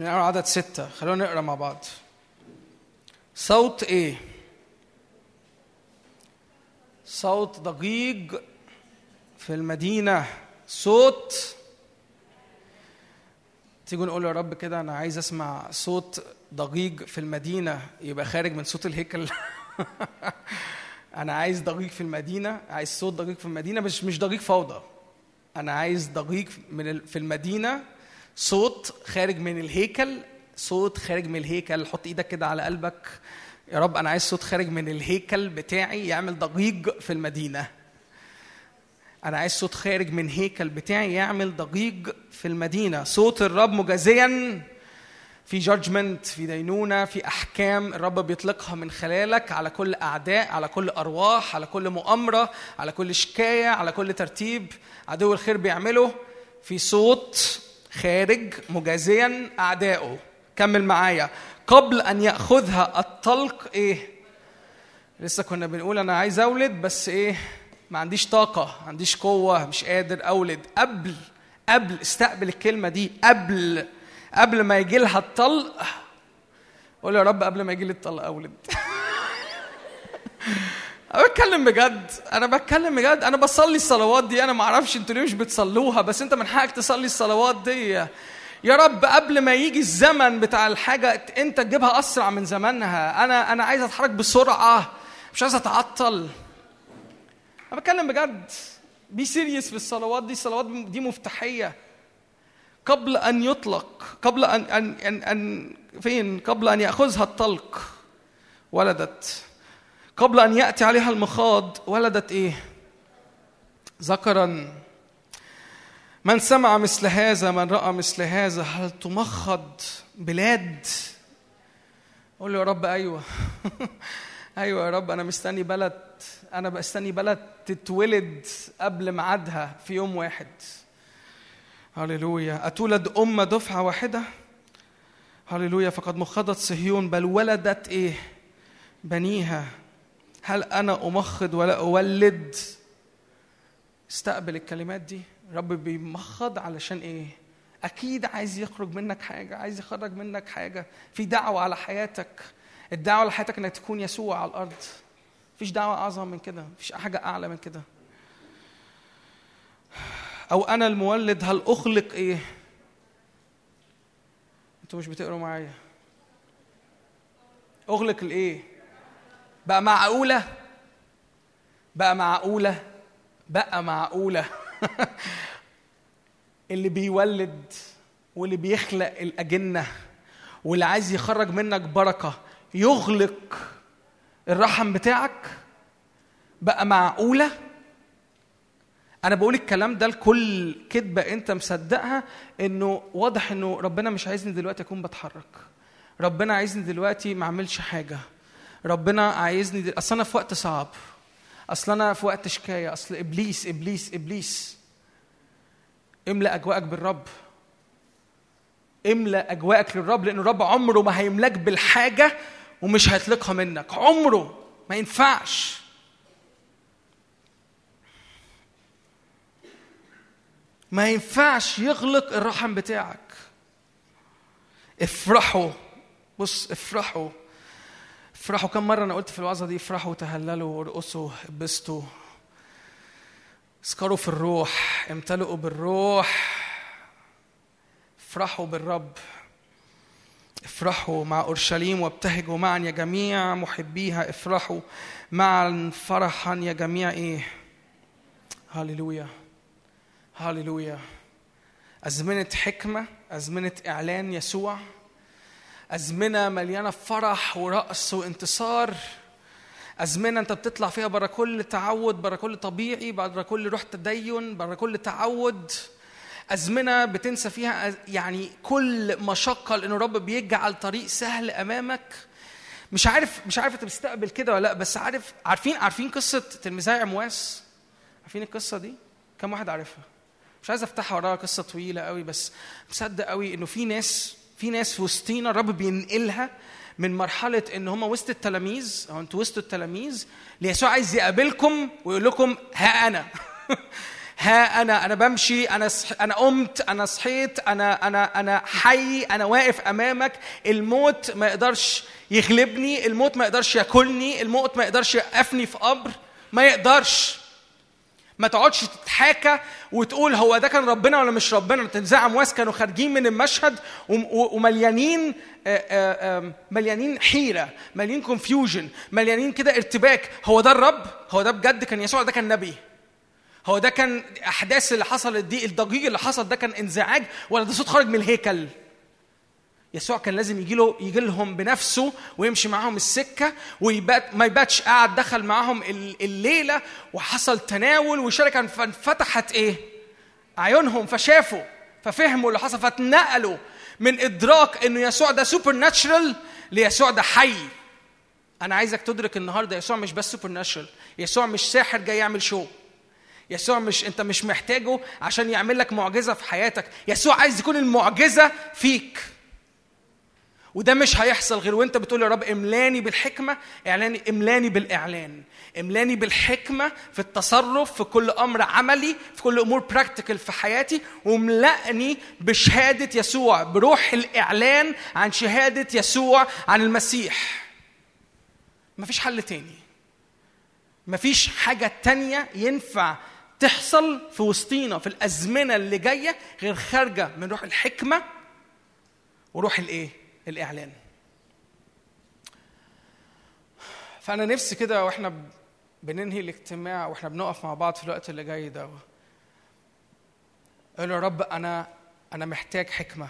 نقرأ عدد ستة. خلونا نقرأ مع بعض. صوت إيه؟ صوت ضجيج في المدينة. صوت. تيجوا نقول يا رب كده أنا عايز أسمع صوت ضجيج في المدينة. يبقى خارج من صوت الهيكل. <laughs> أنا عايز ضجيج في المدينة عايز صوت ضجيج في المدينة مش مش ضجيج فوضى. أنا عايز ضجيج من في المدينة صوت خارج من الهيكل صوت خارج من الهيكل. حط إيدك كده على قلبك. يا رب أنا عايز صوت خارج من الهيكل بتاعي يعمل ضجيج في المدينة. أنا عايز صوت خارج من هيكل بتاعي يعمل ضجيج في المدينة. صوت الرب مجازيا. في جادجمنت في دينونة في أحكام الرب بيطلقها من خلالك على كل أعداء على كل أرواح على كل مؤامرة على كل شكاية على كل ترتيب. عدو الخير بيعمله في صوت خارج مجازيا أعدائه. كمل معايا. قبل أن يأخذها الطلق إيه؟ لسه كنا بنقول أنا عايز أولد بس إيه؟ ما عنديش طاقة ما عنديش قوة مش قادر أولد. قبل قبل استقبل الكلمة دي قبل قبل ما يجي لها الطلق قول يا رب قبل ما يجي لي الطلق أولد. <laughs> أنا بتكلم بجد أنا بتكلم بجد أنا بصلي الصلوات دي أنا ما أعرفش أنتوا ليه مش بتصلوها بس أنت من حقك تصلي الصلوات دي. يا رب قبل ما يجي الزمن بتاع الحاجة أنت تجيبها أسرع من زمانها أنا أنا عايز أتحرك بسرعة مش عايز أتعطل. أنا بتكلم بجد be serious في الصلوات دي. الصلوات دي مفتاحية. قبل أن يطلق قبل أن أن أن, أن فين؟ قبل أن يأخذها الطلق. ولدت. قبل أن يأتي عليها المخاض ولدت إيه؟ ذكرا. من سمع مثل هذا من رأى مثل هذا هل تمخض بلاد؟ قول له يا رب أيوه. <laughs> أيوه يا رب أنا مستني بلد. أنا بستني بلد تتولد قبل ميعادها في يوم واحد. هللويا. أتولد امه دفعة واحدة؟ هللويا. فقد مخضت صهيون بل ولدت إيه؟ بنيها. هل أنا أمخض ولا أولد؟ استقبل الكلمات دي. رب بيمخض علشان إيه؟ أكيد عايز يخرج منك حاجة عايز يخرج منك حاجة. في دعوة على حياتك. الدعوة على حياتك إنك تكون يسوع على الأرض. مفيش دعوة أعظم من كده. مفيش حاجة أعلى من كده. أو أنا المولد هل أخلق إيه؟ أنتوا مش بتقروا معايا. اغلق الإيه؟ بقى معقولة؟ بقى معقولة؟ بقى معقولة. <laughs> اللي بيولد واللي بيخلق الأجنة واللي عايز يخرج منك بركة يغلق الرحم بتاعك؟ بقى معقولة؟ أنا بقول الكلام ده لكل كذبه انت مصدقها انه واضح انه ربنا مش عايزني دلوقتي اكون بتحرك. ربنا عايزني دلوقتي ما اعملش حاجة. ربنا عايزني دل... اصل أنا في وقت صعب. اصل أنا في وقت شكاية. اصل إبليس إبليس إبليس. املأ أجواءك بالرب. املأ أجواءك للرب لأن الرب عمره ما هيملأك بالحاجة ومش هيطلقها منك. عمره ما ينفعش. ما ينفعش يغلق الرحم بتاعك. افرحوا. بص افرحوا. افرحوا. كم مرة أنا قلت في الوعظة دي افرحوا تهللوا وارقصوا ابسطوا اسكروا في الروح. امتلئوا بالروح. افرحوا بالرب. افرحوا مع أورشليم وابتهجوا معا يا جميع محبيها. افرحوا معا فرحا يا جميع إيه؟ هللويا. هللويا. أزمنة حكمة أزمنة إعلان يسوع أزمنة مليانة فرح ورقص وانتصار. أزمنة أنت بتطلع فيها برا كل تعود برا كل طبيعي برا كل روح تدين برا كل تعود. أزمنة بتنسى فيها يعني كل مشقة لأن الرب بيجعل طريق سهل أمامك. مش عارف مش عارف أنت بتستقبل كده ولا لأ بس عارف عارفين عارفين قصة تلميذي عمواس؟ عارفين القصة دي؟ كم واحد عارفها؟ مش عايز افتحها وراها قصة طويلة قوي بس مصدق قوي إنه في ناس في ناس في وسطينا الرب بينقلها من مرحلة إن هم وسط التلاميذ أو أنتوا وسط التلاميذ ليسوع عايز يقابلكم ويقول لكم ها أنا <laughs> ها أنا أنا بمشي أنا صح أنا قمت أنا صحيت أنا أنا أنا حي أنا واقف أمامك الموت ما يقدرش يغلبني الموت ما يقدرش ياكلني الموت ما يقدرش يوقفني في قبر ما يقدرش. ما تقعدش تتحاكى وتقول هو ده كان ربنا ولا مش ربنا تنزع عمواس كانوا خارجين من المشهد ومليانين مليانين حيرة مليانين كونفيوجن مليانين كده ارتباك. هو ده الرب؟ هو ده بجد كان يسوع؟ ده كان نبي؟ هو ده كان الاحداث اللي حصلت دي؟ الضجيج اللي حصل ده كان انزعاج؟ ولا ده صوت خارج من الهيكل؟ يسوع كان لازم يجي له يجي لهم بنفسه ويمشي معاهم السكة ويبات ما يباتش قاعد دخل معاهم الليلة وحصل تناول وشركة فانفتحت إيه؟ عيونهم فشافوا ففهموا اللي حصل فاتنقلوا من إدراك إنه يسوع ده سوبر ناتشرال ليسوع ده حي. أنا عايزك تدرك النهارده يسوع مش بس supernatural يسوع مش ساحر جاي يعمل show يسوع مش أنت مش محتاجه عشان يعمل لك معجزة في حياتك. يسوع عايز يكون المعجزة فيك. وده مش هيحصل غير وانت بتقول يا رب املاني بالحكمة اعلاني املاني بالإعلان. املاني بالحكمة في التصرف في كل أمر عملي في كل أمور practical في حياتي وملأني بشهادة يسوع بروح الإعلان عن شهادة يسوع عن المسيح. مفيش حل تاني. مفيش حاجة تانية ينفع تحصل في وسطينا في الأزمنة اللي جاية غير خارجة من روح الحكمة وروح الإيه؟ الإعلان. فأنا نفسي كده وإحنا بننهي الاجتماع وإحنا بنقف مع بعض في الوقت اللي جاي ده. له يا رب أنا أنا محتاج حكمة.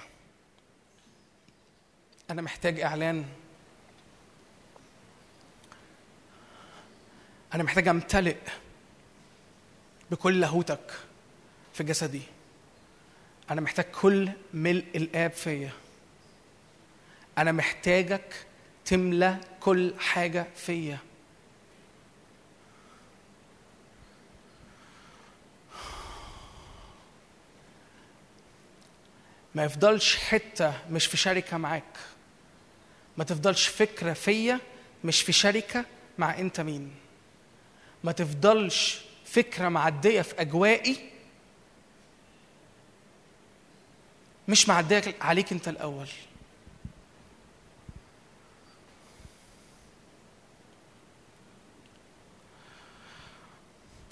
أنا محتاج إعلان. أنا محتاج أمتلئ بكل لاهوتك في جسدي. أنا محتاج كل ملء الآب فيا. أنا محتاجك تملى كل حاجة فيا. ما يفضلش حتة مش في شركة معاك. ما تفضلش فكرة فيا مش في شركة مع أنت مين. ما تفضلش فكرة معدية في أجوائي مش معدية عليك أنت الأول.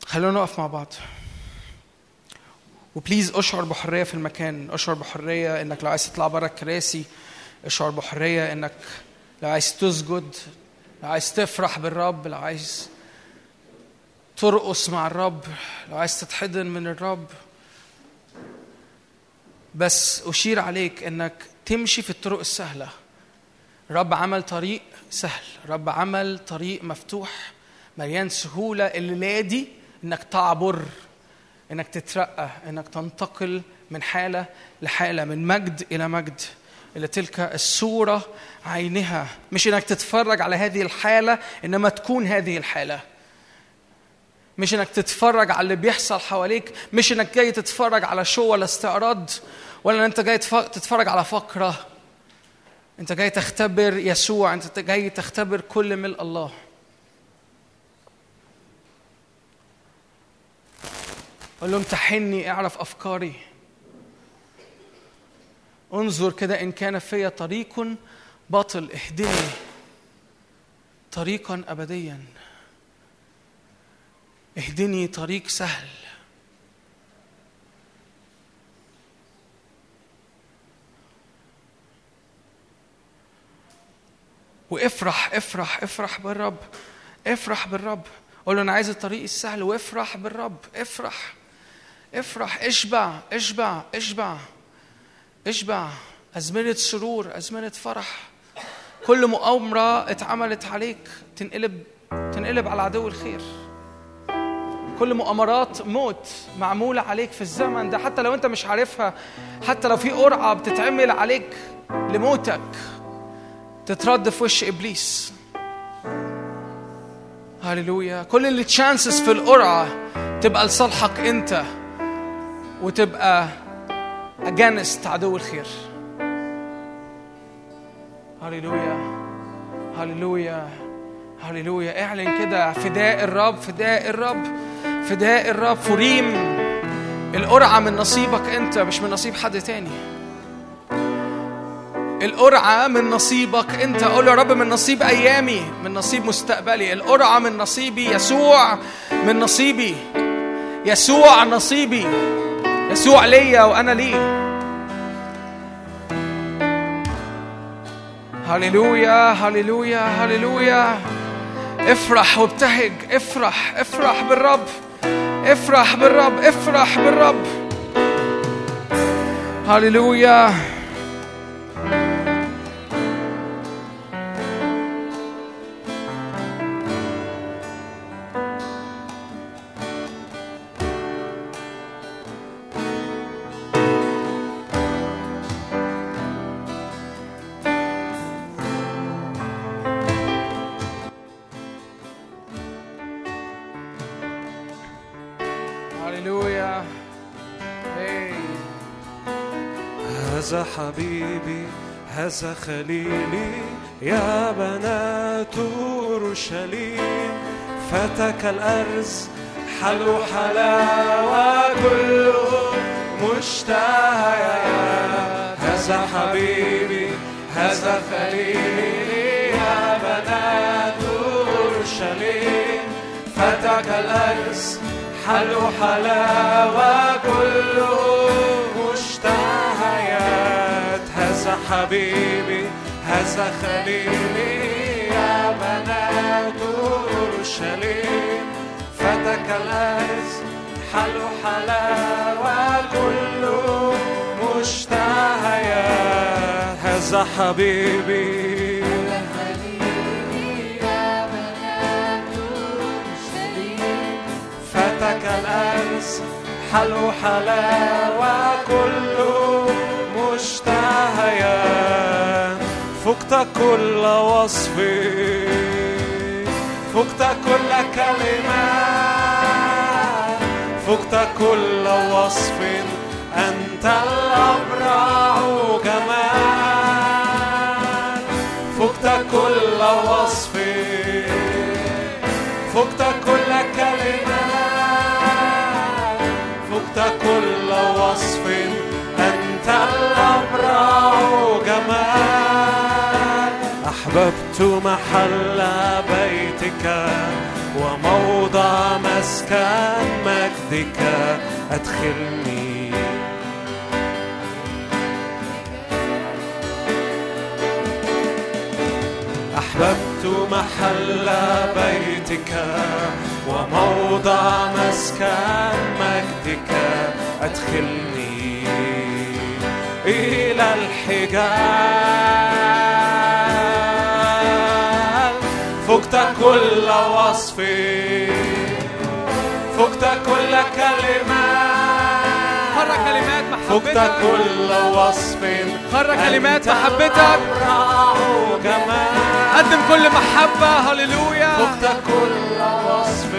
خلونا نقف مع بعض. وبليز اشعر بحرية في المكان. اشعر بحرية انك لو عايز تطلع بره الكراسي. اشعر بحرية انك لو عايز تسجد. لو عايز تفرح بالرب. لو عايز ترقص مع الرب. لو عايز تتحضن من الرب. بس أشير عليك انك تمشي في الطرق السهلة. رب عمل طريق سهل. رب عمل طريق مفتوح. مليان سهولة. الليلة دي إنك تعبر إنك تترقى إنك تنتقل من حالة لحالة من مجد إلى مجد إلى تلك الصورة عينها. مش إنك تتفرج على هذه الحالة إنما تكون هذه الحالة. مش إنك تتفرج على اللي بيحصل حواليك مش إنك جاي تتفرج على شو ولا استعراض ولا أنت جاي تتفرج على فقرة. أنت جاي تختبر يسوع أنت جاي تختبر كل ملء الله. قال له امتحني اعرف أفكاري. انظر كده إن كان في طريق باطل اهدني طريقا ابديا. اهدني طريق سهل. وافرح افرح افرح بالرب افرح بالرب. قول له أنا عايز الطريق السهل وافرح بالرب افرح. افرح اشبع اشبع اشبع اشبع. أزمنة سرور أزمنة فرح. كل مؤامرة اتعملت عليك تنقلب تنقلب على عدو الخير. كل مؤامرات موت معمولة عليك في الزمن ده حتى لو انت مش عارفها حتى لو في قرعة بتتعمل عليك لموتك. تترد في وش إبليس. هللويا. كل ال chances في القرعة تبقى لصالحك انت. وتبقى against عدو الخير. هللويا هللويا هللويا. اعلن كده فداء الرب فداء الرب فداء الرب. فوريم القرعة من نصيبك أنت مش من نصيب حد تاني. القرعة من نصيبك أنت. قول يا رب من نصيب أيامي من نصيب مستقبلي. القرعة من نصيبي يسوع من نصيبي يسوع نصيبي. يسوع ليا وأنا ليه. هللويا هللويا هللويا. افرح وابتهج افرح افرح بالرب افرح بالرب افرح بالرب. هللويا. حبيبي هذا خليلي يا بنات أورشليم. فتك الأرز حلو حلاوة كله. مشتهيات هذا حبيبي هذا خليلي يا بنات أورشليم. فتك الأرز حلو حلاوة كله. حبيبي هذا خليلي يا بنات أورشليم. فتك الأرز حلو حلاوة كله مشتهيات هذا حبيبي. فتك حلو حلاوة كله مشتهيات فقت كل وصف فقت كل كلمة فقت كل وصف. أنت الأبرع جمال فقت كل وصف فقت كل كلمة فقت كل وصف. جمال أحببت محل بيتك وموضع مسكن مجدك. أدخلني. أحببت محل بيتك وموضع مسكن مجدك. أدخلني. إلى الحجال. فقت كل وصف. فقت كل كلمة. خرج كلمات فقت محبتك كل وصف. خرج كلمات محبتك. قدم كل محبة. هللويا. فقت كل وصف.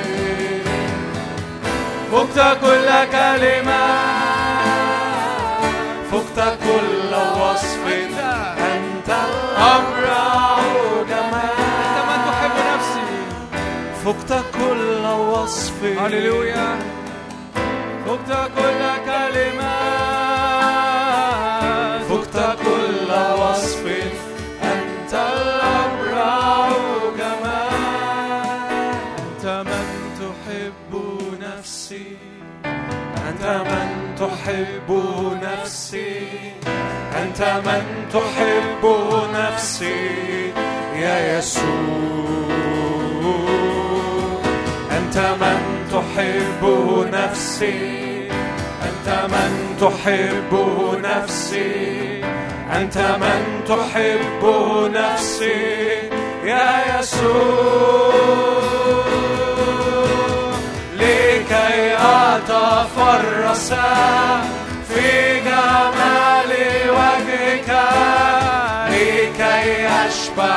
فقت كل كلمة. كل وصف هللويا فقت كل كلمة فقت كل وصف أنت الأبرع جمال أنت من تحب نفسي أنت من تحب نفسي أنت من تحب نفسي يا يسوع أنت من تحب نفسي. أنت من تحب نفسي. أنت من تحب نفسي. يا يسوع لكي أتفرس في جمال وجهك. أشبع.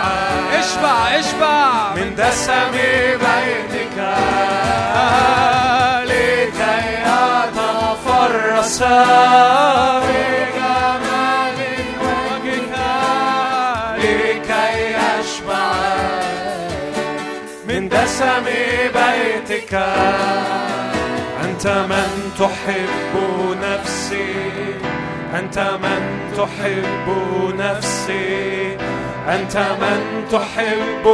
اشبع اشبع. من دسم بيتك. لكي أتفرس في جمال وجهك لكي أشبع. من دسم بيتك. أنت من تحب نفسي. أنت من تحب نفسي. أنت من تحب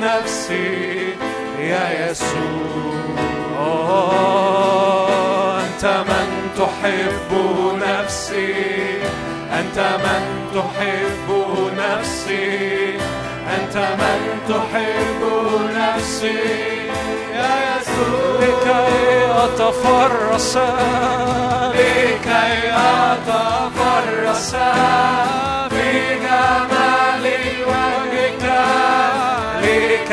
نفسي يا يسوع. أنت من تحب نفسي أنت من تحب نفسي أنت من تحب نفسي يا يسوع. لكي أتفرس لكي أتفرس.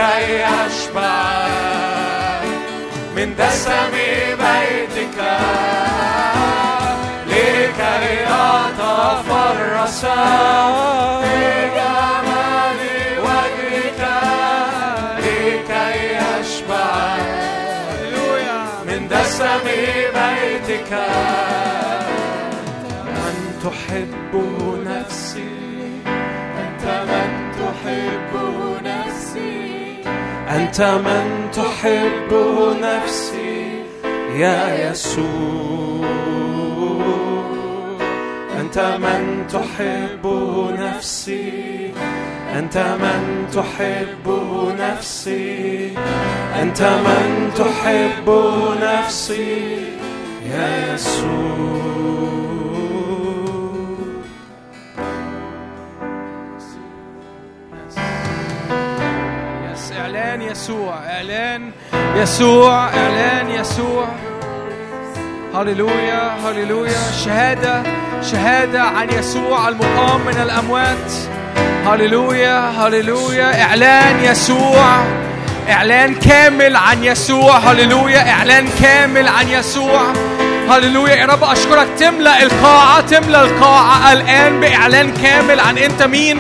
لكي أشبع من دسم بيتك لكي أتفرس في أنت من تحبه نفسي يا يسوع. أنت من تحبه نفسي. أنت من تحبه نفسي. أنت من تحبه نفسي يا يسوع. يس إعلان يسوع إعلان يسوع إعلان يسوع. هللويا هللويا. شهادة شهادة عن يسوع المقام من الأموات. هللويا هللويا. إعلان يسوع إعلان كامل عن يسوع. هللويا إعلان كامل عن يسوع. هللويا. يا رب أشكرك. تملأ القاعة تملأ القاعة الآن بإعلان كامل عن أنت مين.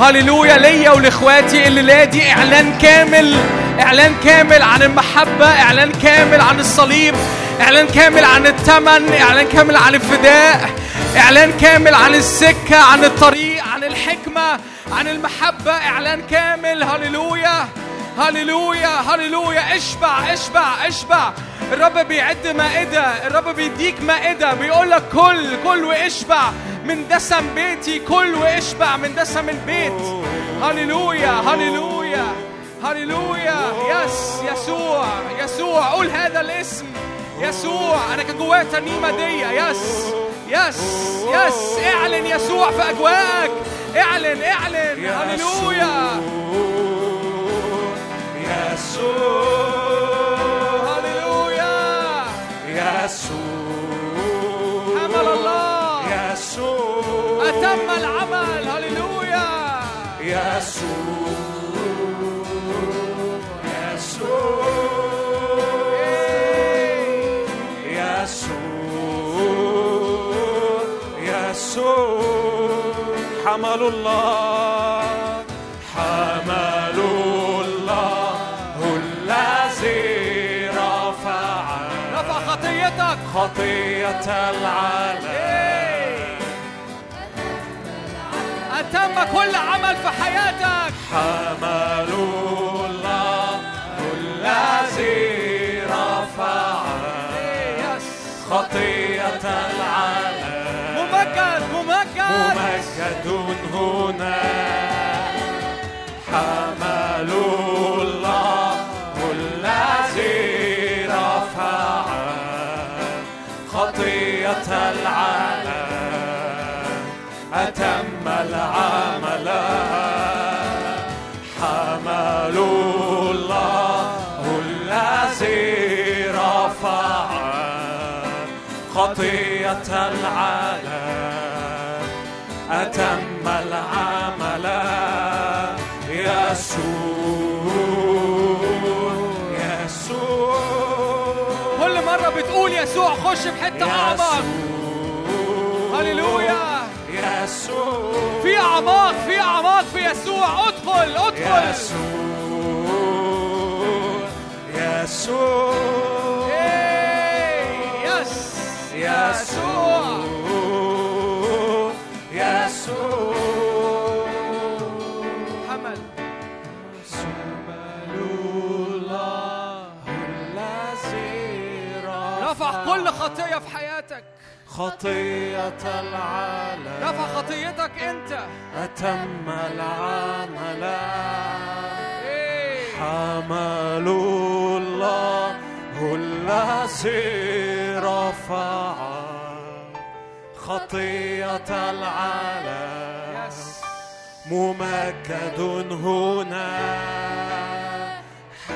هللويا ليا ولإخواتي الليلة دي إعلان كامل إعلان كامل عن المحبة إعلان كامل عن الصليب إعلان كامل عن الثمن إعلان كامل عن الفداء إعلان كامل عن السكة عن الطريق عن الحكمة عن المحبة إعلان كامل. هللويا. هللويا هللويا. اشبع اشبع اشبع. الرب بيعد مائدة الرب بيديك مائدة. بيقول لك كل كل واشبع من دسم بيتي كل واشبع من دسم البيت. هللويا هللويا هللويا. yes يسوع يسوع. قول هذا الاسم. يسوع أنا كان جوايا ترنيمه دي. yes yes yes. اعلن يسوع في أجواءك. اعلن اعلن. هللويا. يسوع. هللويا. يسوع. حمل الله. يسوع. أتم العمل. هللويا. يسوع. يسوع. يسوع. يسوع. حمل الله. خطية العالم. أتم كل عمل في حياتك. حمل الله الذي رفع خطية العالم. ممجد ممجد. ممجد هنا. حمل أتم العمل. حمل الله الذي رفع خطية العالم. أتم العمل. يسوع يسوع. كل مرة بتقول يسوع خش في حتة أعمق. هللويا. يسوع في أعماق في أعماق في يسوع. ادخل ادخل. يسوع. يسوع يس يسوع. يسوع. حمل. رفع كل خطية في حياتك. خطية العالم. رفع خطيتك أنت. أتم العمل. إيه. حمل الله الذي رفع خطية العالم. ممجد هنا.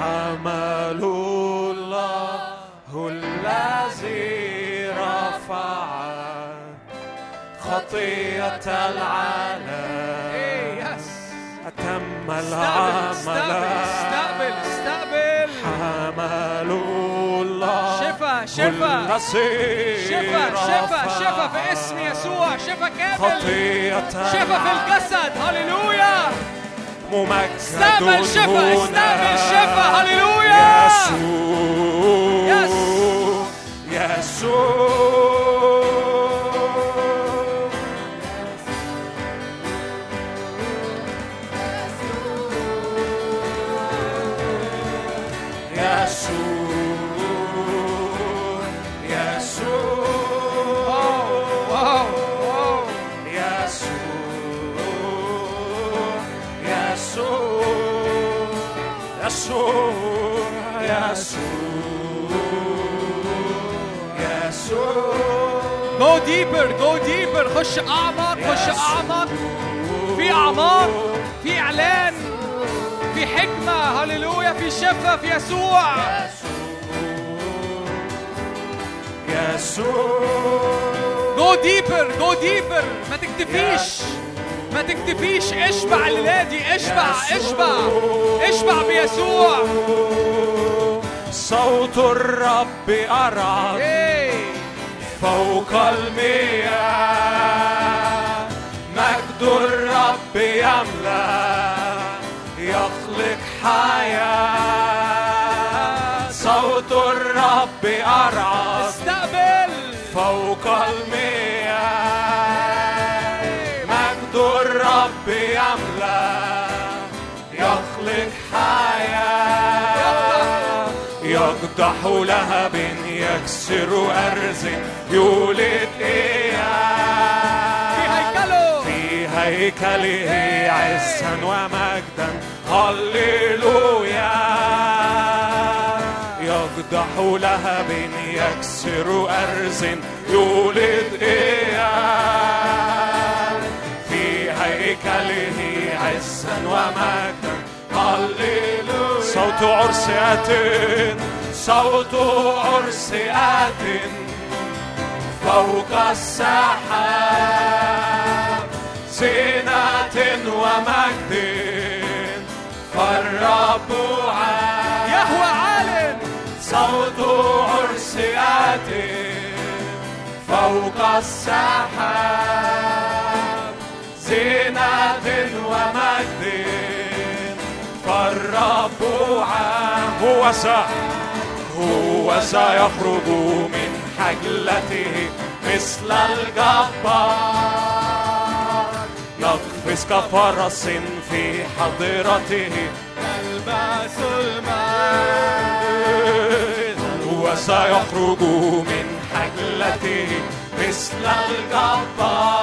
حمل الله الذي رفع خطية العالم. إيه، أتم استقبل العمل استقبل استقبل حمل الله. شفا شفا. شفا شفا شفا في اسم يسوع. شفا كامل. خطية شفا في الجسد. هللويا. ممجد استقبل شفا. استقبل شفا. هللويا. يسوع. يس. يسوع يسوع. deeper go deeper خش اعمق خش اعمق في أعماق في إعلان في حكمة. هللويا. في شفاء في يسوع. يسوع. go deeper go deeper ما تكتفيش. ما تكتفيش. اشبع الليلة دي اشبع اشبع. اشبع بيسوع. صوت الرب إيه. فوق المياه. مجد الرب يملأ يخلق حياة. صوت الرب أرعد استقبل. فوق المياه. مجد الرب يملأ يقدح لهب يكسر أرز يولد في إياه. هيكله في هيكله عزا ومجدا. هللويا. يقدح لهب يكسر أرز يولد إياه. في هيكله عزا ومجدا. هللويا. صوت عرس آت صوت عرس آت فوق السحاب. زينة ومجد فالرب عال يهوى عالٍ صوت عرس آت فوق السحاب. زينة ومجد فالرب عام هو ذا هو سيخرج من حجلته مثل الجبار نقفز كفرس في حضرته نلبس هو سيخرج من حجلته مثل الجبار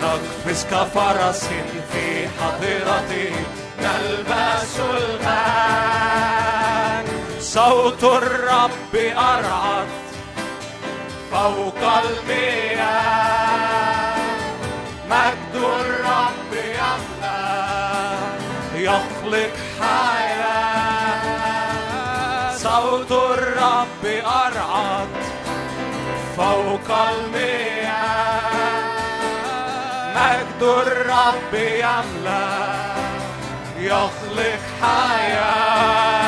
نقفز كفرس في حضرته نلبس المجد صوت الرب أرعد فوق المياه. مجد الرب يملأ يخلق حياة. صوت الرب أرعد فوق المياه. مجد الرب يملأ يخلق حياة.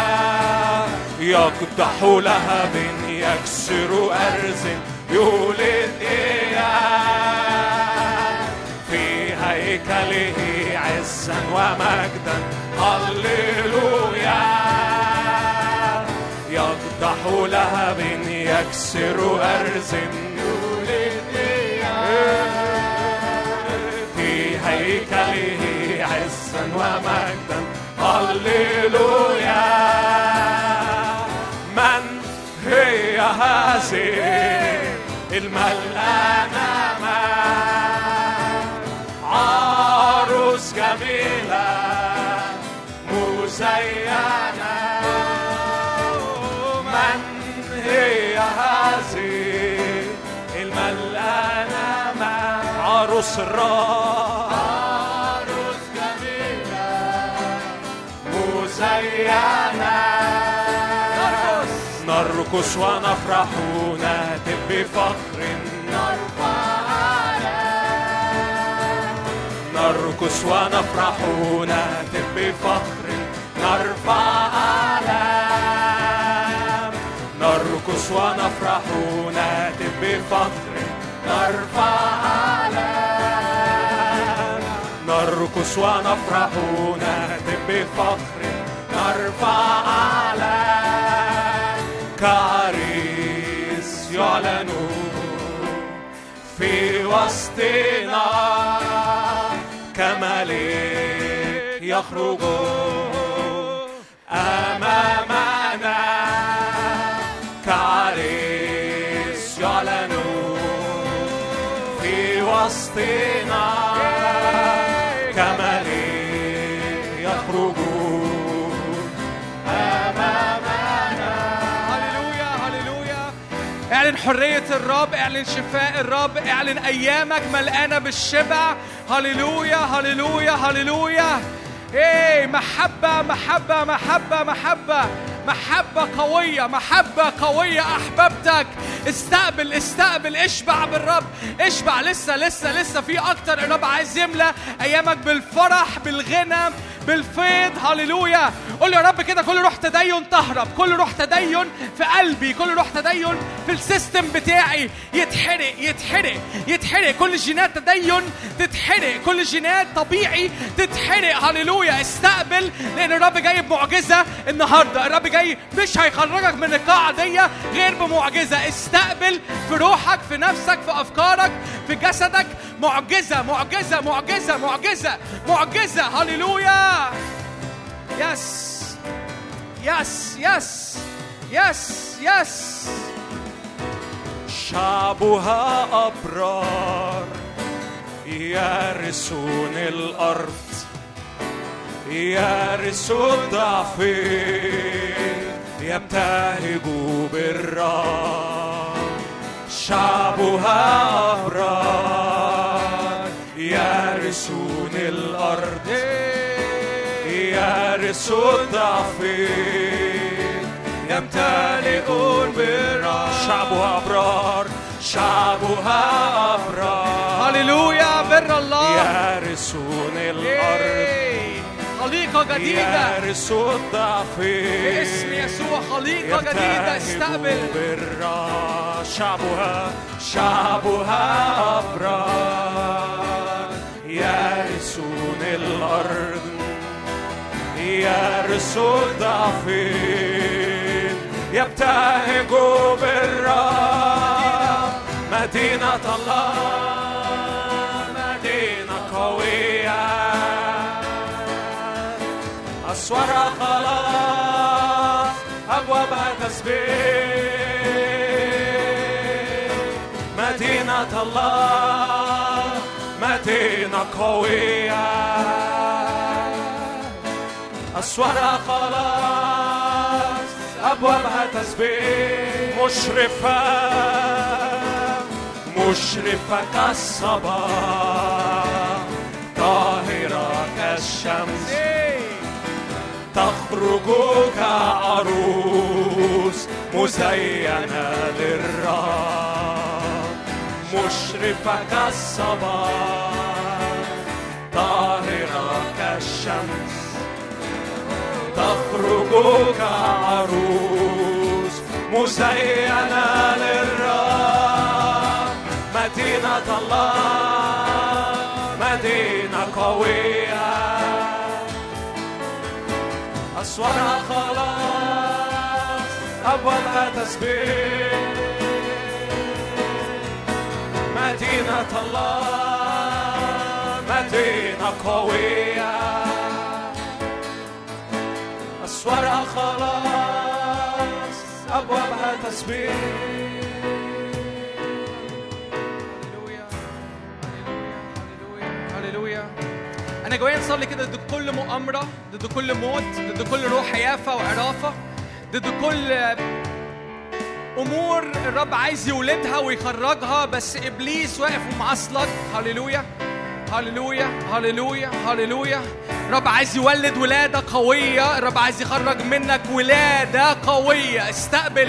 يقدح لهب يكسر أرز يولد إياه. في هيكله عزا ومجدا هللويا. يقدح لهب يكسر أرز يولد إياه. في هيكله عزا ومجدا هللويا. هي هذه الملقانة عروس جميلة مزينة. من هي هذه الملقانة عروس الرب. عروس جميلة مزينة. نرقص ونفرح نهتف بفخر نرقص ونفرح نهتف بفخر نرفع أعلام نرقص ونفرح نهتف بفخر نرفع أعلام نرقص ونفرح نهتف بفخر نرفع أعلام كعريس يعلن في وسطنا كملك يخرج أمامنا كعريس يعلن في وسطنا حرية الرب اعلن شفاء الرب اعلن أيامك ملقانة بالشبع. هللويا هللويا هللويا. إيه محبة محبة محبة محبة محبة. قوية محبة قوية أحببتك. استقبل استقبل اشبع بالرب. اشبع لسه لسه لسه في أكتر. الرب عايز يملى أيامك بالفرح بالغنى بالفيض. هللويا. قول يا رب كده كل روح تدين تهرب. كل روح تدين في قلبي. كل روح تدين في السيستم بتاعي. يتحرق يتحرق يتحرق. كل جينات تدين تتحرق. كل جينات طبيعي تتحرق. هللويا. استقبل لأن الرب جاي بمعجزه النهارده. الرب جاي مش هيخرجك من القاعة دي غير بمعجزة. استقبل في روحك في نفسك في أفكارك في جسدك. معجزة معجزة معجزة معجزة معجزة. هللويا. yes yes yes yes yes شعبها أبرار يرثون الأرض. يرثوا الضعف يبتهجوا بالرب. شعبها أبرار. يرثون الأرض يرثوا الضعف يمتلئون بالرب شعبها أبرار شعبها أبرار. هللويا بر الله. يرثون الأرض. خليقة جديدة. يرثوا الضعف باسم يسوع خليقة جديدة استقبل. بالرا. شعبها شعبها أبرار يرثون الأرض يرثوا الضعف يبتهجوا بالرب مدينة الله. أسوارها خلاص أبوابها تسبيح مدينة الله مدينة قوية. أسوارها خلاص أبوابها تسبيح مشرفة مشرفة كالصباح طاهرة كالشمس. تخرج كعروس مزينة للرب مشرفة كالصباح طاهرة كالشمس. تخرج كعروس مزينة للرب مدينة الله مدينة قوية. أسوارها خلاص. أبوابها تسبيح مدينة الله مدينة قوية. أسوارها خلاص. أبوابها تسبيح هللويا. أنا جوايا نصلي كده ضد كل مؤامرة ضد كل موت ضد كل روح يافه وعرافة ضد كل أمور الرب عايز يولدها ويخرجها بس إبليس واقف ومعصلك هللويا هللويا هللويا هللويا. الرب عايز يولد ولادة قوية. الرب عايز يخرج منك ولادة قوية. استقبل.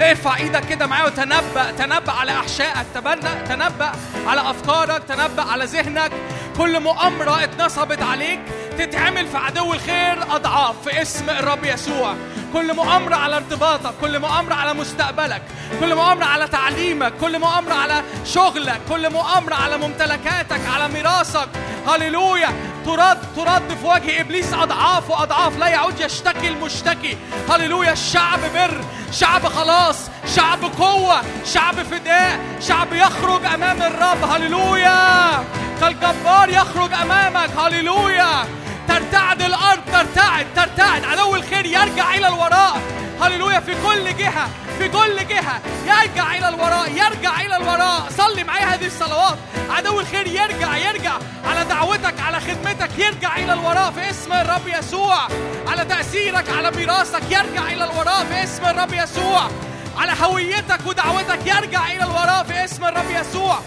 ارفع إيدك كده معايا وتنبأ. تنبأ على أحشائك. تبنى تنبأ على أفكارك. تنبأ على ذهنك. كل مؤامرة اتنصبت عليك. تتعمل في عدو الخير أضعاف في اسم الرب يسوع. كل مؤامرة على ارتباطك. كل مؤامرة على مستقبلك. كل مؤامرة على تعليمك. كل مؤامرة على شغلك. كل مؤامرة على ممتلكاتك. على ميراثك. هللويا. ترد ترد في وجه إبليس أضعاف وأضعاف لا يعود يشتكي المشتكي. هللويا الشعب بر شعب خلاص شعب قوة شعب فداء شعب يخرج أمام الرب. هللويا! كالجبار يخرج أمامك. هللويا! ترتعد الأرض ترتعد ترتعد. عدو الخير يرجع إلى الوراء. هللويا في كل جهة. في كل جهة. يرجع إلى الوراء يرجع إلى الوراء. صلي معايا هذه الصلوات. عدو الخير يرجع يرجع. على دعوتك على خدمتك يرجع إلى الوراء في اسم الرب يسوع. على تأثيرك على ميراثك يرجع إلى الوراء في اسم الرب يسوع. على هويتك ودعوتك يرجع إلى الوراء في اسم الرب يسوع.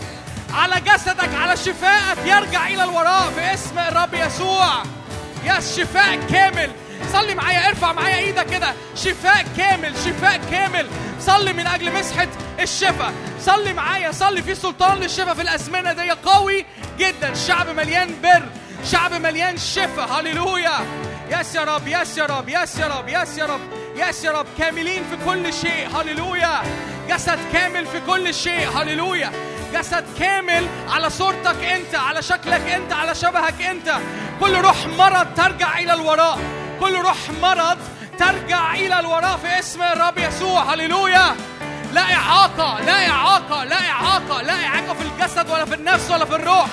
على جسدك على شفائك يرجع إلى الوراء في اسم الرب يسوع. يا الشفاء كامل. صلي معايا ارفع معايا إيدك كده. شفاء كامل شفاء كامل. صلي من أجل مسحة الشفاء صلي معايا صلي في سلطان للشفاء في الأزمنة دي. قوي جدا. شعب مليان بر شعب مليان شفاء هللويا. yes يا رب yes يا رب yes يا رب yes يا رب yes يا رب. كاملين في كل شيء. هللويا. جسد كامل في كل شيء. هللويا. جسد كامل على صورتك انت على شكلك انت على شبهك انت. كل روح مرض ترجع إلى الوراء. كل روح مرض ترجع إلى الوراء في اسم الرب يسوع. هللويا. لا إعاقة لا إعاقة لا إعاقة لا إعاقة في الجسد ولا في النفس ولا في الروح.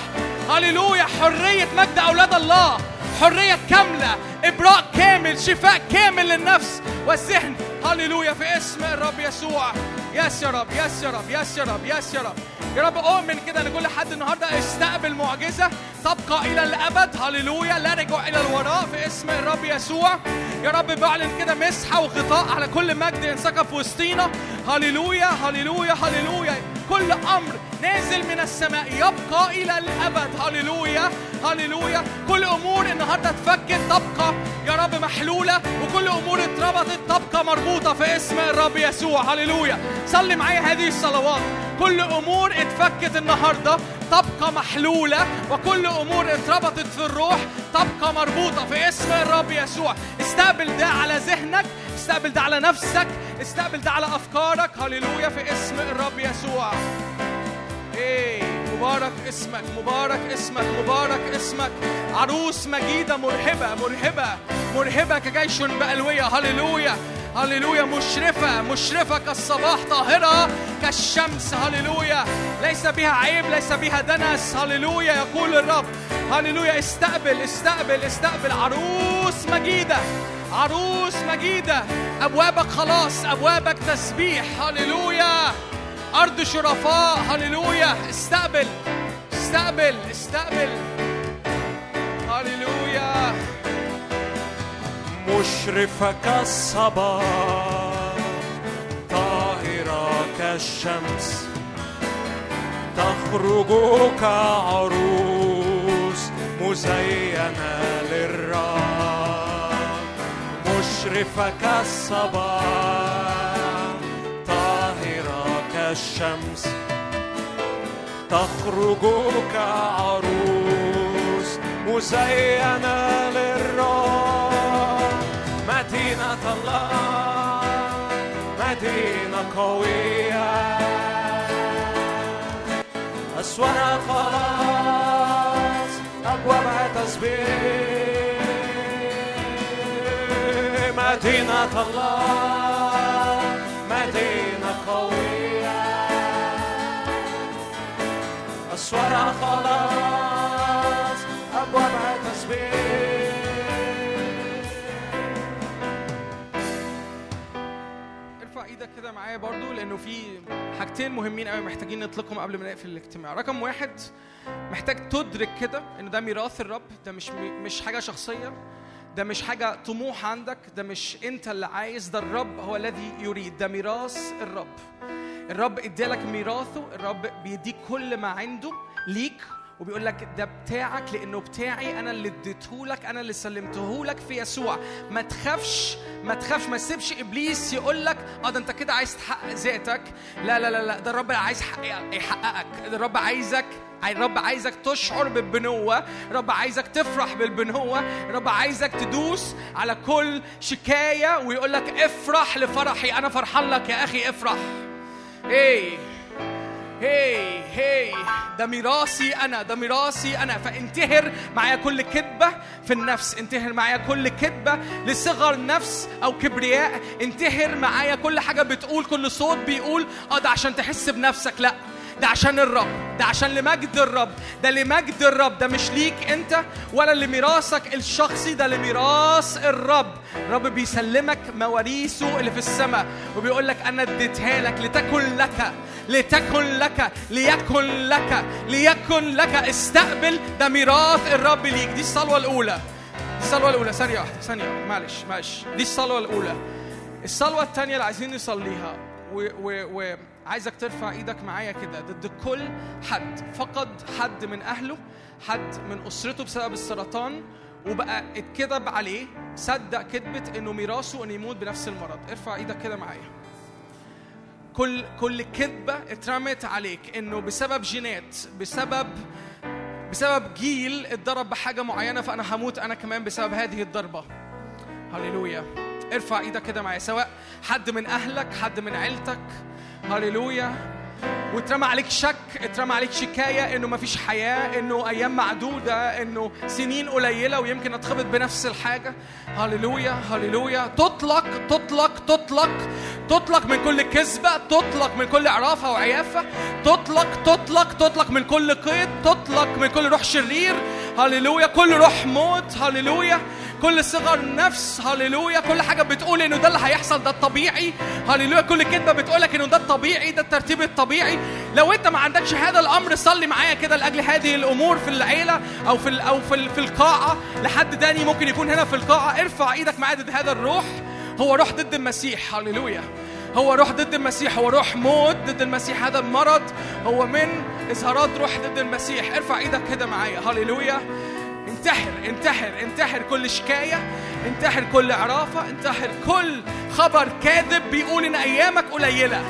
هللويا. حرية مجد أولاد الله. حرية كاملة إبراء كامل شفاء كامل للنفس والذهن. هللويا في اسم الرب يسوع. yes يا رب yes يا رب yes يا رب yes يا رب. يا رب اؤمن كده ان كل حد النهارده. استقبل معجزة تبقى إلى الأبد. هللويا. لا رجوع إلى الوراء في اسم الرب يسوع. يا رب بعلن كده مسحة وغطاء على كل مجد انسكب في وسطينا. هللويا هللويا هللويا. كل أمر نازل من السماء. يبقى إلى الأبد. هللويا هللويا. كل أمور النهارده اتفكت. تبقى يا رب محلولة وكل أمور اتربطت. تبقى مربوطة في اسم الرب يسوع. هللويا. صلي معايا هذه الصلوات. كل أمور اتفكت النهارده. تبقى محلولة وكل أمور اتربطت في الروح. تبقى مربوطة في اسم الرب يسوع. استقبل ده على ذهنك. استقبل ده على نفسك استقبل ده على أفكارك. هللويا في اسم الرب يسوع. إيه مبارك اسمك مبارك اسمك مبارك اسمك. عروس مجيدة مرهبة مرهبة مرهبة كجيش بألوية. هللويا هللويا. مشرفة مشرفة كالصباح طاهرة كالشمس. هللويا. ليس بها عيب ليس بها دنس. هللويا يقول الرب. هللويا. استقبل استقبل استقبل. عروس مجيدة. عروس مجيدة. أبوابك خلاص أبوابك تسبيح. هللويا. أرض شرفاء. هللويا. استقبل. استقبل. استقبل. هللويا. مشرفة كالصباح طاهرة كالشمس تخرج كعروس مزينة للرب مشرفة كالصباح طاهرة كالشمس تخرج كعروس مزينة للرب مدينة الله مدينة قوية. أسوارها خلاص أبوابها تسبيح. مدينة الله مدينة قوية. أسوارها خلاص أبوابها تسبيح ارفع إيدك كده معايا برضو لأنه في حاجتين مهمين قوي محتاجين نطلقهم قبل ما نقفل الاجتماع. رقم واحد محتاج تدرك كده إن ده ميراث الرب ده مش مش حاجة شخصية. ده مش حاجة طموح عندك ده مش أنت اللي عايز ده الرب هو الذي يريد ده ميراث الرب. الرب ادالك ميراثه الرب بيديك كل ما عنده ليك وبيقول لك ده بتاعك لأنه بتاعي أنا اللي اديته لك أنا اللي سلمته لك في يسوع. ما تخافش ما تخافش ما تسيبش إبليس يقول لك آه ده أنت كده عايز تحقق ذاتك. لا لا لا لا ده الرب عايز يحقق- يحققك. ده الرب عايزك الرب عايزك تشعر بالبنوة. الرب عايزك تفرح بالبنوة. الرب عايزك تدوس على كل شكاية ويقول لك افرح لفرحي. أنا فرحان لك يا أخي افرح. هي هي هي ده ميراثي أنا ده ميراثي أنا. فانتهر معايا كل كذبه في النفس انتهر معايا كل كذبه لصغر نفس أو كبرياء. انتهر معايا كل حاجة بتقول كل صوت بيقول. آه ده عشان تحس بنفسك لأ ده عشان الرب ده عشان لمجد الرب. ده لمجد الرب ده مش ليك أنت ولا لميراثك الشخصي ده لميراث الرب. الرب بيسلمك مواريثه اللي في السماء وبيقول لك أنا اديتها لك لتكن لك. لتكن لك ليكن لك ليكن لك. استقبل ده ميراث الرب ليك. دي الصلوة الأولى. دي الصلوة الأولى. ثانية واحدة ثانية واحدة. معلش معلش. دي الصلوة الأولى. الصلوة الثانية اللي عايزين نصليها و- و- وعايزك ترفع إيدك معايا كده. ضد كل حد. فقد حد من أهله حد من أسرته بسبب السرطان وبقى اتكذب عليه صدق كذبة إنه ميراثه إنه يموت بنفس المرض. ارفع إيدك كده معايا. كل كل كذبة اترمت عليك إنه بسبب جينات بسبب بسبب جيل اتضرب بحاجة معينة فأنا هموت أنا كمان بسبب هذه الضربة. هللويا. ارفع إيدك كده معايا سواء حد من أهلك حد من عيلتك. هللويا. واترمى عليك شك اترمى عليك شكاية إنه مفيش حياة إنه أيام معدودة إنه سنين قليلة ويمكن اتخبط بنفس الحاجة. هللويا هللويا. تطلق تطلق تطلق. تطلق من كل كذبة تطلق من كل عرافة وعيافة. تطلق تطلق تطلق من كل قيد تطلق من كل روح شرير. هللويا. كل روح موت. هللويا. كل صغر نفس هللويا. كل حاجة بتقول إنه ده اللي هيحصل ده الطبيعي. هللويا. كل كلمة بتقولك إنه ده الطبيعي ده الترتيب الطبيعي. لو أنت ما عندكش هذا الأمر صلي معايا كده لأجل هذه الأمور في العيلة أو في أو في في القاعة. لحد تاني ممكن يكون هنا في القاعة. ارفع إيدك معايا ضد هذا الروح. هو روح ضد المسيح. هللويا. هو روح ضد المسيح. هو روح موت ضد المسيح. هذا المرض هو من اظهارات روح ضد المسيح. ارفع إيدك كده معايا. هللويا. انتحر انتحر انتحر كل شكاية انتحر كل عرافة انتحر كل خبر كاذب بيقول إن أيامك قليلة.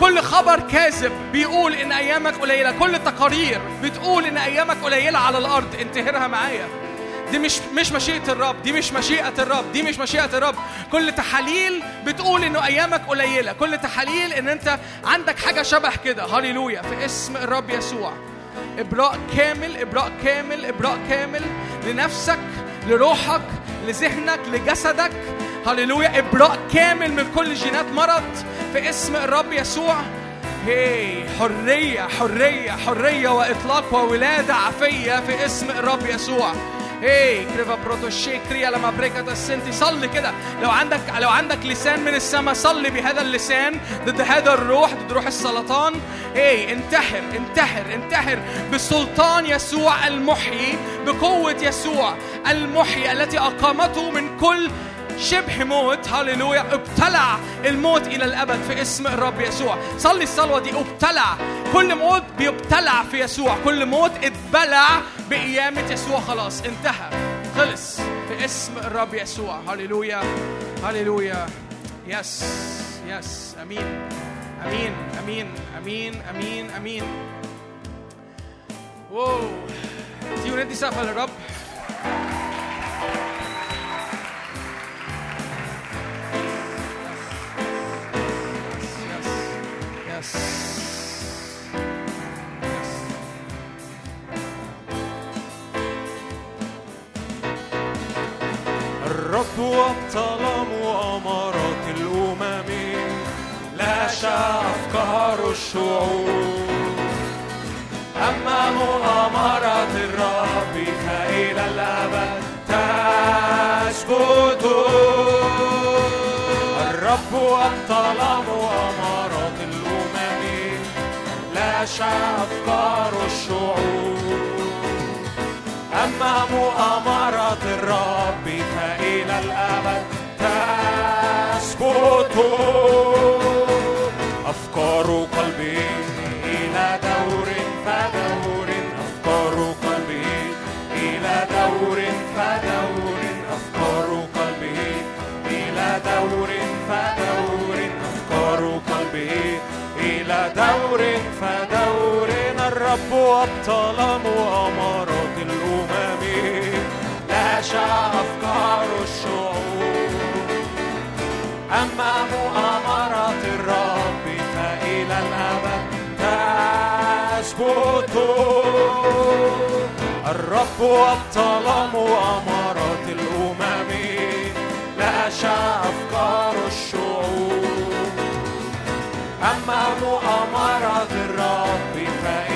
كل خبر كاذب بيقول إن أيامك قليلة. كل تقارير بتقول إن أيامك قليلة على الأرض. انتهرها معايا. دي مش مش مشيئة الرب دي مش مشيئة الرب دي مش مشيئة الرب. كل تحاليل بتقول إنه أيامك قليلة. كل تحاليل إن أنت عندك حاجة شبه كده. هللويا. في اسم الرب يسوع. إبراء كامل إبراء كامل إبراء كامل لنفسك لروحك لذهنك لجسدك. هللويا إبراء كامل من كل جينات مرض في اسم الرب يسوع. هي حرية حرية حرية وإطلاق وولادة عافية في اسم الرب يسوع. كريفا صلي كده لو عندك لو عندك لسان من السماء صلي بهذا اللسان ضد هذا الروح ضد روح السرطان. هي انتحر انتحر انتحر بسلطان يسوع المحيي بقوة يسوع المحيي التي أقامته من كل شبه موت. هللويا ابتلع الموت إلى الأبد في اسم الرب يسوع. صلي الصلوة دي ابتلع. كل موت بيبتلع في يسوع. كل موت اتبلع بقيامة يسوع خلاص انتهى. خلص في اسم الرب يسوع. هللويا هللويا. yes yes أمين أمين أمين أمين أمين أمين. wow تيجوا ندي سقفه للرب Yes. Yes. الرب أبطل مؤامرات الأمم. لاشى أفكار الشعوب. أما مؤامرات الرب فإلى الأبد تثبت الرب أبطل مؤامرات الأمم. لاشى أفكار الشعوب. أما مؤامرات الرب فإلى الأبد تسكت. أفكار قلبي إلى دور فدور. أفكار قلبي إلى دور فدور. أفكار قلبي إلى دور فدور. أفكار قلبي إلى دور فدور. الرب أبطل مؤامرات أما مؤامرات الرب فإلى الأبد تثبت الرب أبطل مؤامرات الأمم لاشى أفكار الشعوب. أما مؤامرات الرب اشكرك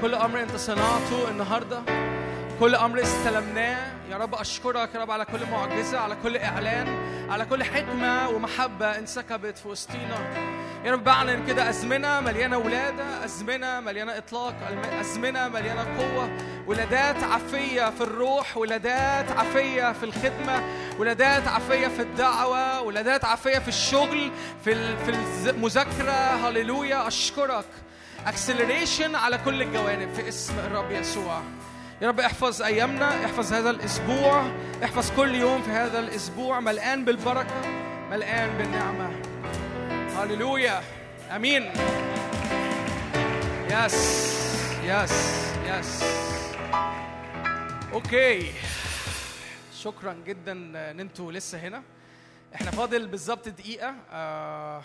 كل أمر أنت صنعته النهارده. كل أمر استلمناه. يا رب أشكرك يا رب على كل معجزة على كل إعلان على كل حكمة ومحبة انسكبت في وسطينا. يا رب بعلن كده أزمنة مليانة ولادة أزمنة مليانة إطلاق أزمنة مليانة قوة. ولادات عافية في الروح ولادات عافية في الخدمة ولادات عافية في الدعوة ولادات عافية في الشغل في ال- في المذاكرة. هللويا. أشكرك. acceleration على كل الجوانب في اسم الرب يسوع. يا رب احفظ أيامنا احفظ هذا الأسبوع احفظ كل يوم في هذا الأسبوع ملآن بالبركة ملآن بالنعمة. هللويا آمين. yes yes yes okay شكرا جدا إن أنتوا لسه هنا. إحنا فاضل بالظبط دقيقة. آه.